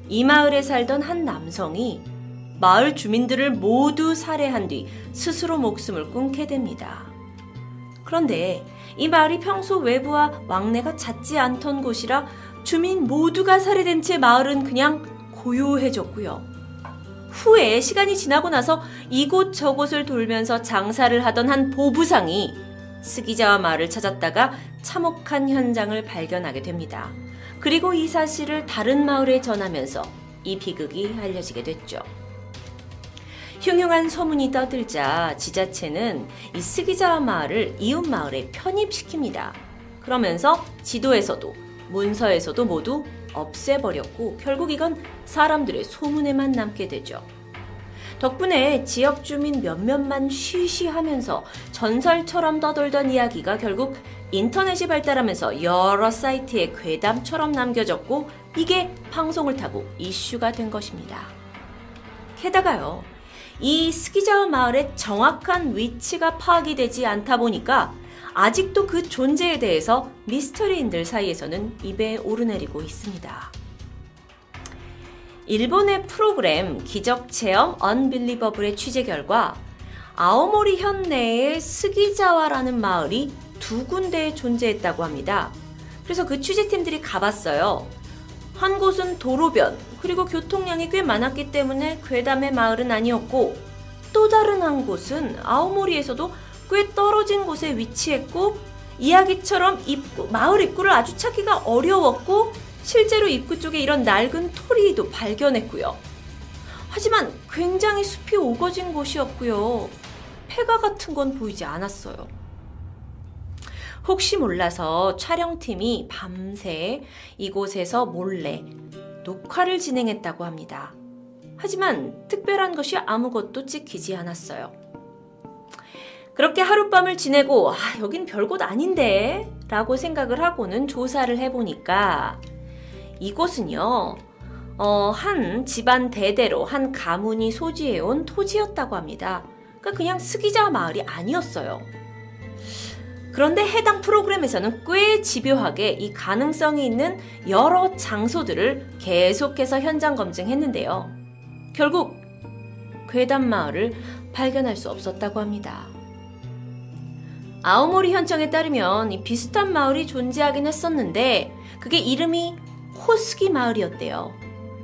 이 마을에 살던 한 남성이 마을 주민들을 모두 살해한 뒤 스스로 목숨을 끊게 됩니다. 그런데 이 마을이 평소 외부와 왕래가 잦지 않던 곳이라 주민 모두가 살해된 채 마을은 그냥 고요해졌고요. 후에 시간이 지나고 나서 이곳 저곳을 돌면서 장사를 하던 한 보부상이 스기자와 마을을 찾았다가 참혹한 현장을 발견하게 됩니다. 그리고 이 사실을 다른 마을에 전하면서 이 비극이 알려지게 됐죠. 흉흉한 소문이 떠들자 지자체는 이 스기자와 마을을 이웃 마을에 편입시킵니다. 그러면서 지도에서도 문서에서도 모두 없애버렸고 결국 이건 사람들의 소문에만 남게 되죠. 덕분에 지역 주민 몇몇만 쉬쉬하면서 전설처럼 떠돌던 이야기가 결국 인터넷이 발달하면서 여러 사이트에 괴담처럼 남겨졌고 이게 방송을 타고 이슈가 된 것입니다. 게다가요, 이 스키자와 마을의 정확한 위치가 파악이 되지 않다 보니까 아직도 그 존재에 대해서 미스터리인들 사이에서는 입에 오르내리고 있습니다. 일본의 프로그램 기적체험 언빌리버블의 취재 결과 아오모리 현내에 스기자와라는 마을이 두 군데에 존재했다고 합니다. 그래서 그 취재팀들이 가봤어요. 한 곳은 도로변, 그리고 교통량이 꽤 많았기 때문에 괴담의 마을은 아니었고, 또 다른 한 곳은 아오모리에서도 꽤 떨어진 곳에 위치했고, 이야기처럼 입구, 마을 입구를 아주 찾기가 어려웠고, 실제로 입구 쪽에 이런 낡은 토리도 발견했고요. 하지만 굉장히 숲이 오거진 곳이었고요. 폐가 같은 건 보이지 않았어요. 혹시 몰라서 촬영팀이 밤새 이곳에서 몰래 녹화를 진행했다고 합니다. 하지만 특별한 것이 아무것도 찍히지 않았어요. 그렇게 하룻밤을 지내고, 아, 여긴 별곳 아닌데? 라고 생각을 하고는 조사를 해보니까, 이곳은요, 어, 한 집안 대대로 한 가문이 소지해온 토지였다고 합니다. 그러니까 그냥 스기자 마을이 아니었어요. 그런데 해당 프로그램에서는 꽤 집요하게 이 가능성이 있는 여러 장소들을 계속해서 현장 검증했는데요. 결국 괴담 마을을 발견할 수 없었다고 합니다. 아오모리 현청에 따르면 이 비슷한 마을이 존재하긴 했었는데 그게 이름이 호스기 마을이었대요.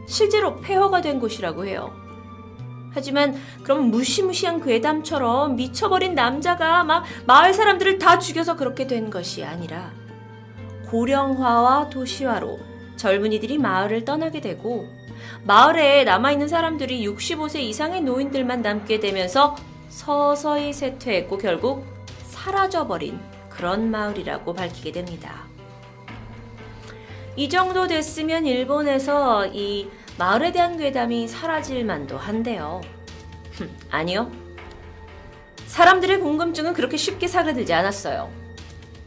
실제로 폐허가 된 곳이라고 해요. 하지만 그럼 무시무시한 괴담처럼 미쳐버린 남자가 막 마을 사람들을 다 죽여서 그렇게 된 것이 아니라 고령화와 도시화로 젊은이들이 마을을 떠나게 되고 마을에 남아있는 사람들이 65세 이상의 노인들만 남게 되면서 서서히 쇠퇴했고 결국 사라져버린 그런 마을이라고 밝히게 됩니다. 이 정도 됐으면 일본에서 이 마을에 대한 괴담이 사라질 만도 한데요. 흠, 아니요. 사람들의 궁금증은 그렇게 쉽게 사그라들지 않았어요.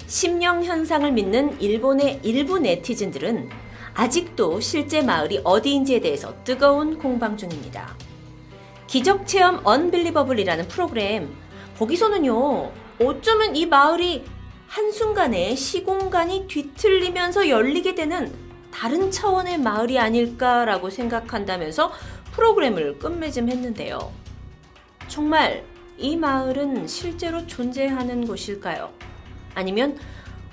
심령 현상을 믿는 일본의 일부 네티즌들은 아직도 실제 마을이 어디인지에 대해서 뜨거운 공방 중입니다. 기적 체험 언빌리버블이라는 프로그램 거기서는요. 어쩌면 이 마을이 한순간에 시공간이 뒤틀리면서 열리게 되는 다른 차원의 마을이 아닐까라고 생각한다면서 프로그램을 끝맺음 했는데요. 정말 이 마을은 실제로 존재하는 곳일까요? 아니면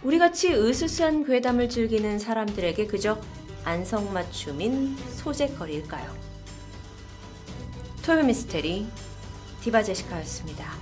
우리같이 으스스한 괴담을 즐기는 사람들에게 그저 안성맞춤인 소재거리일까요? 토요 미스테리 디바제시카였습니다.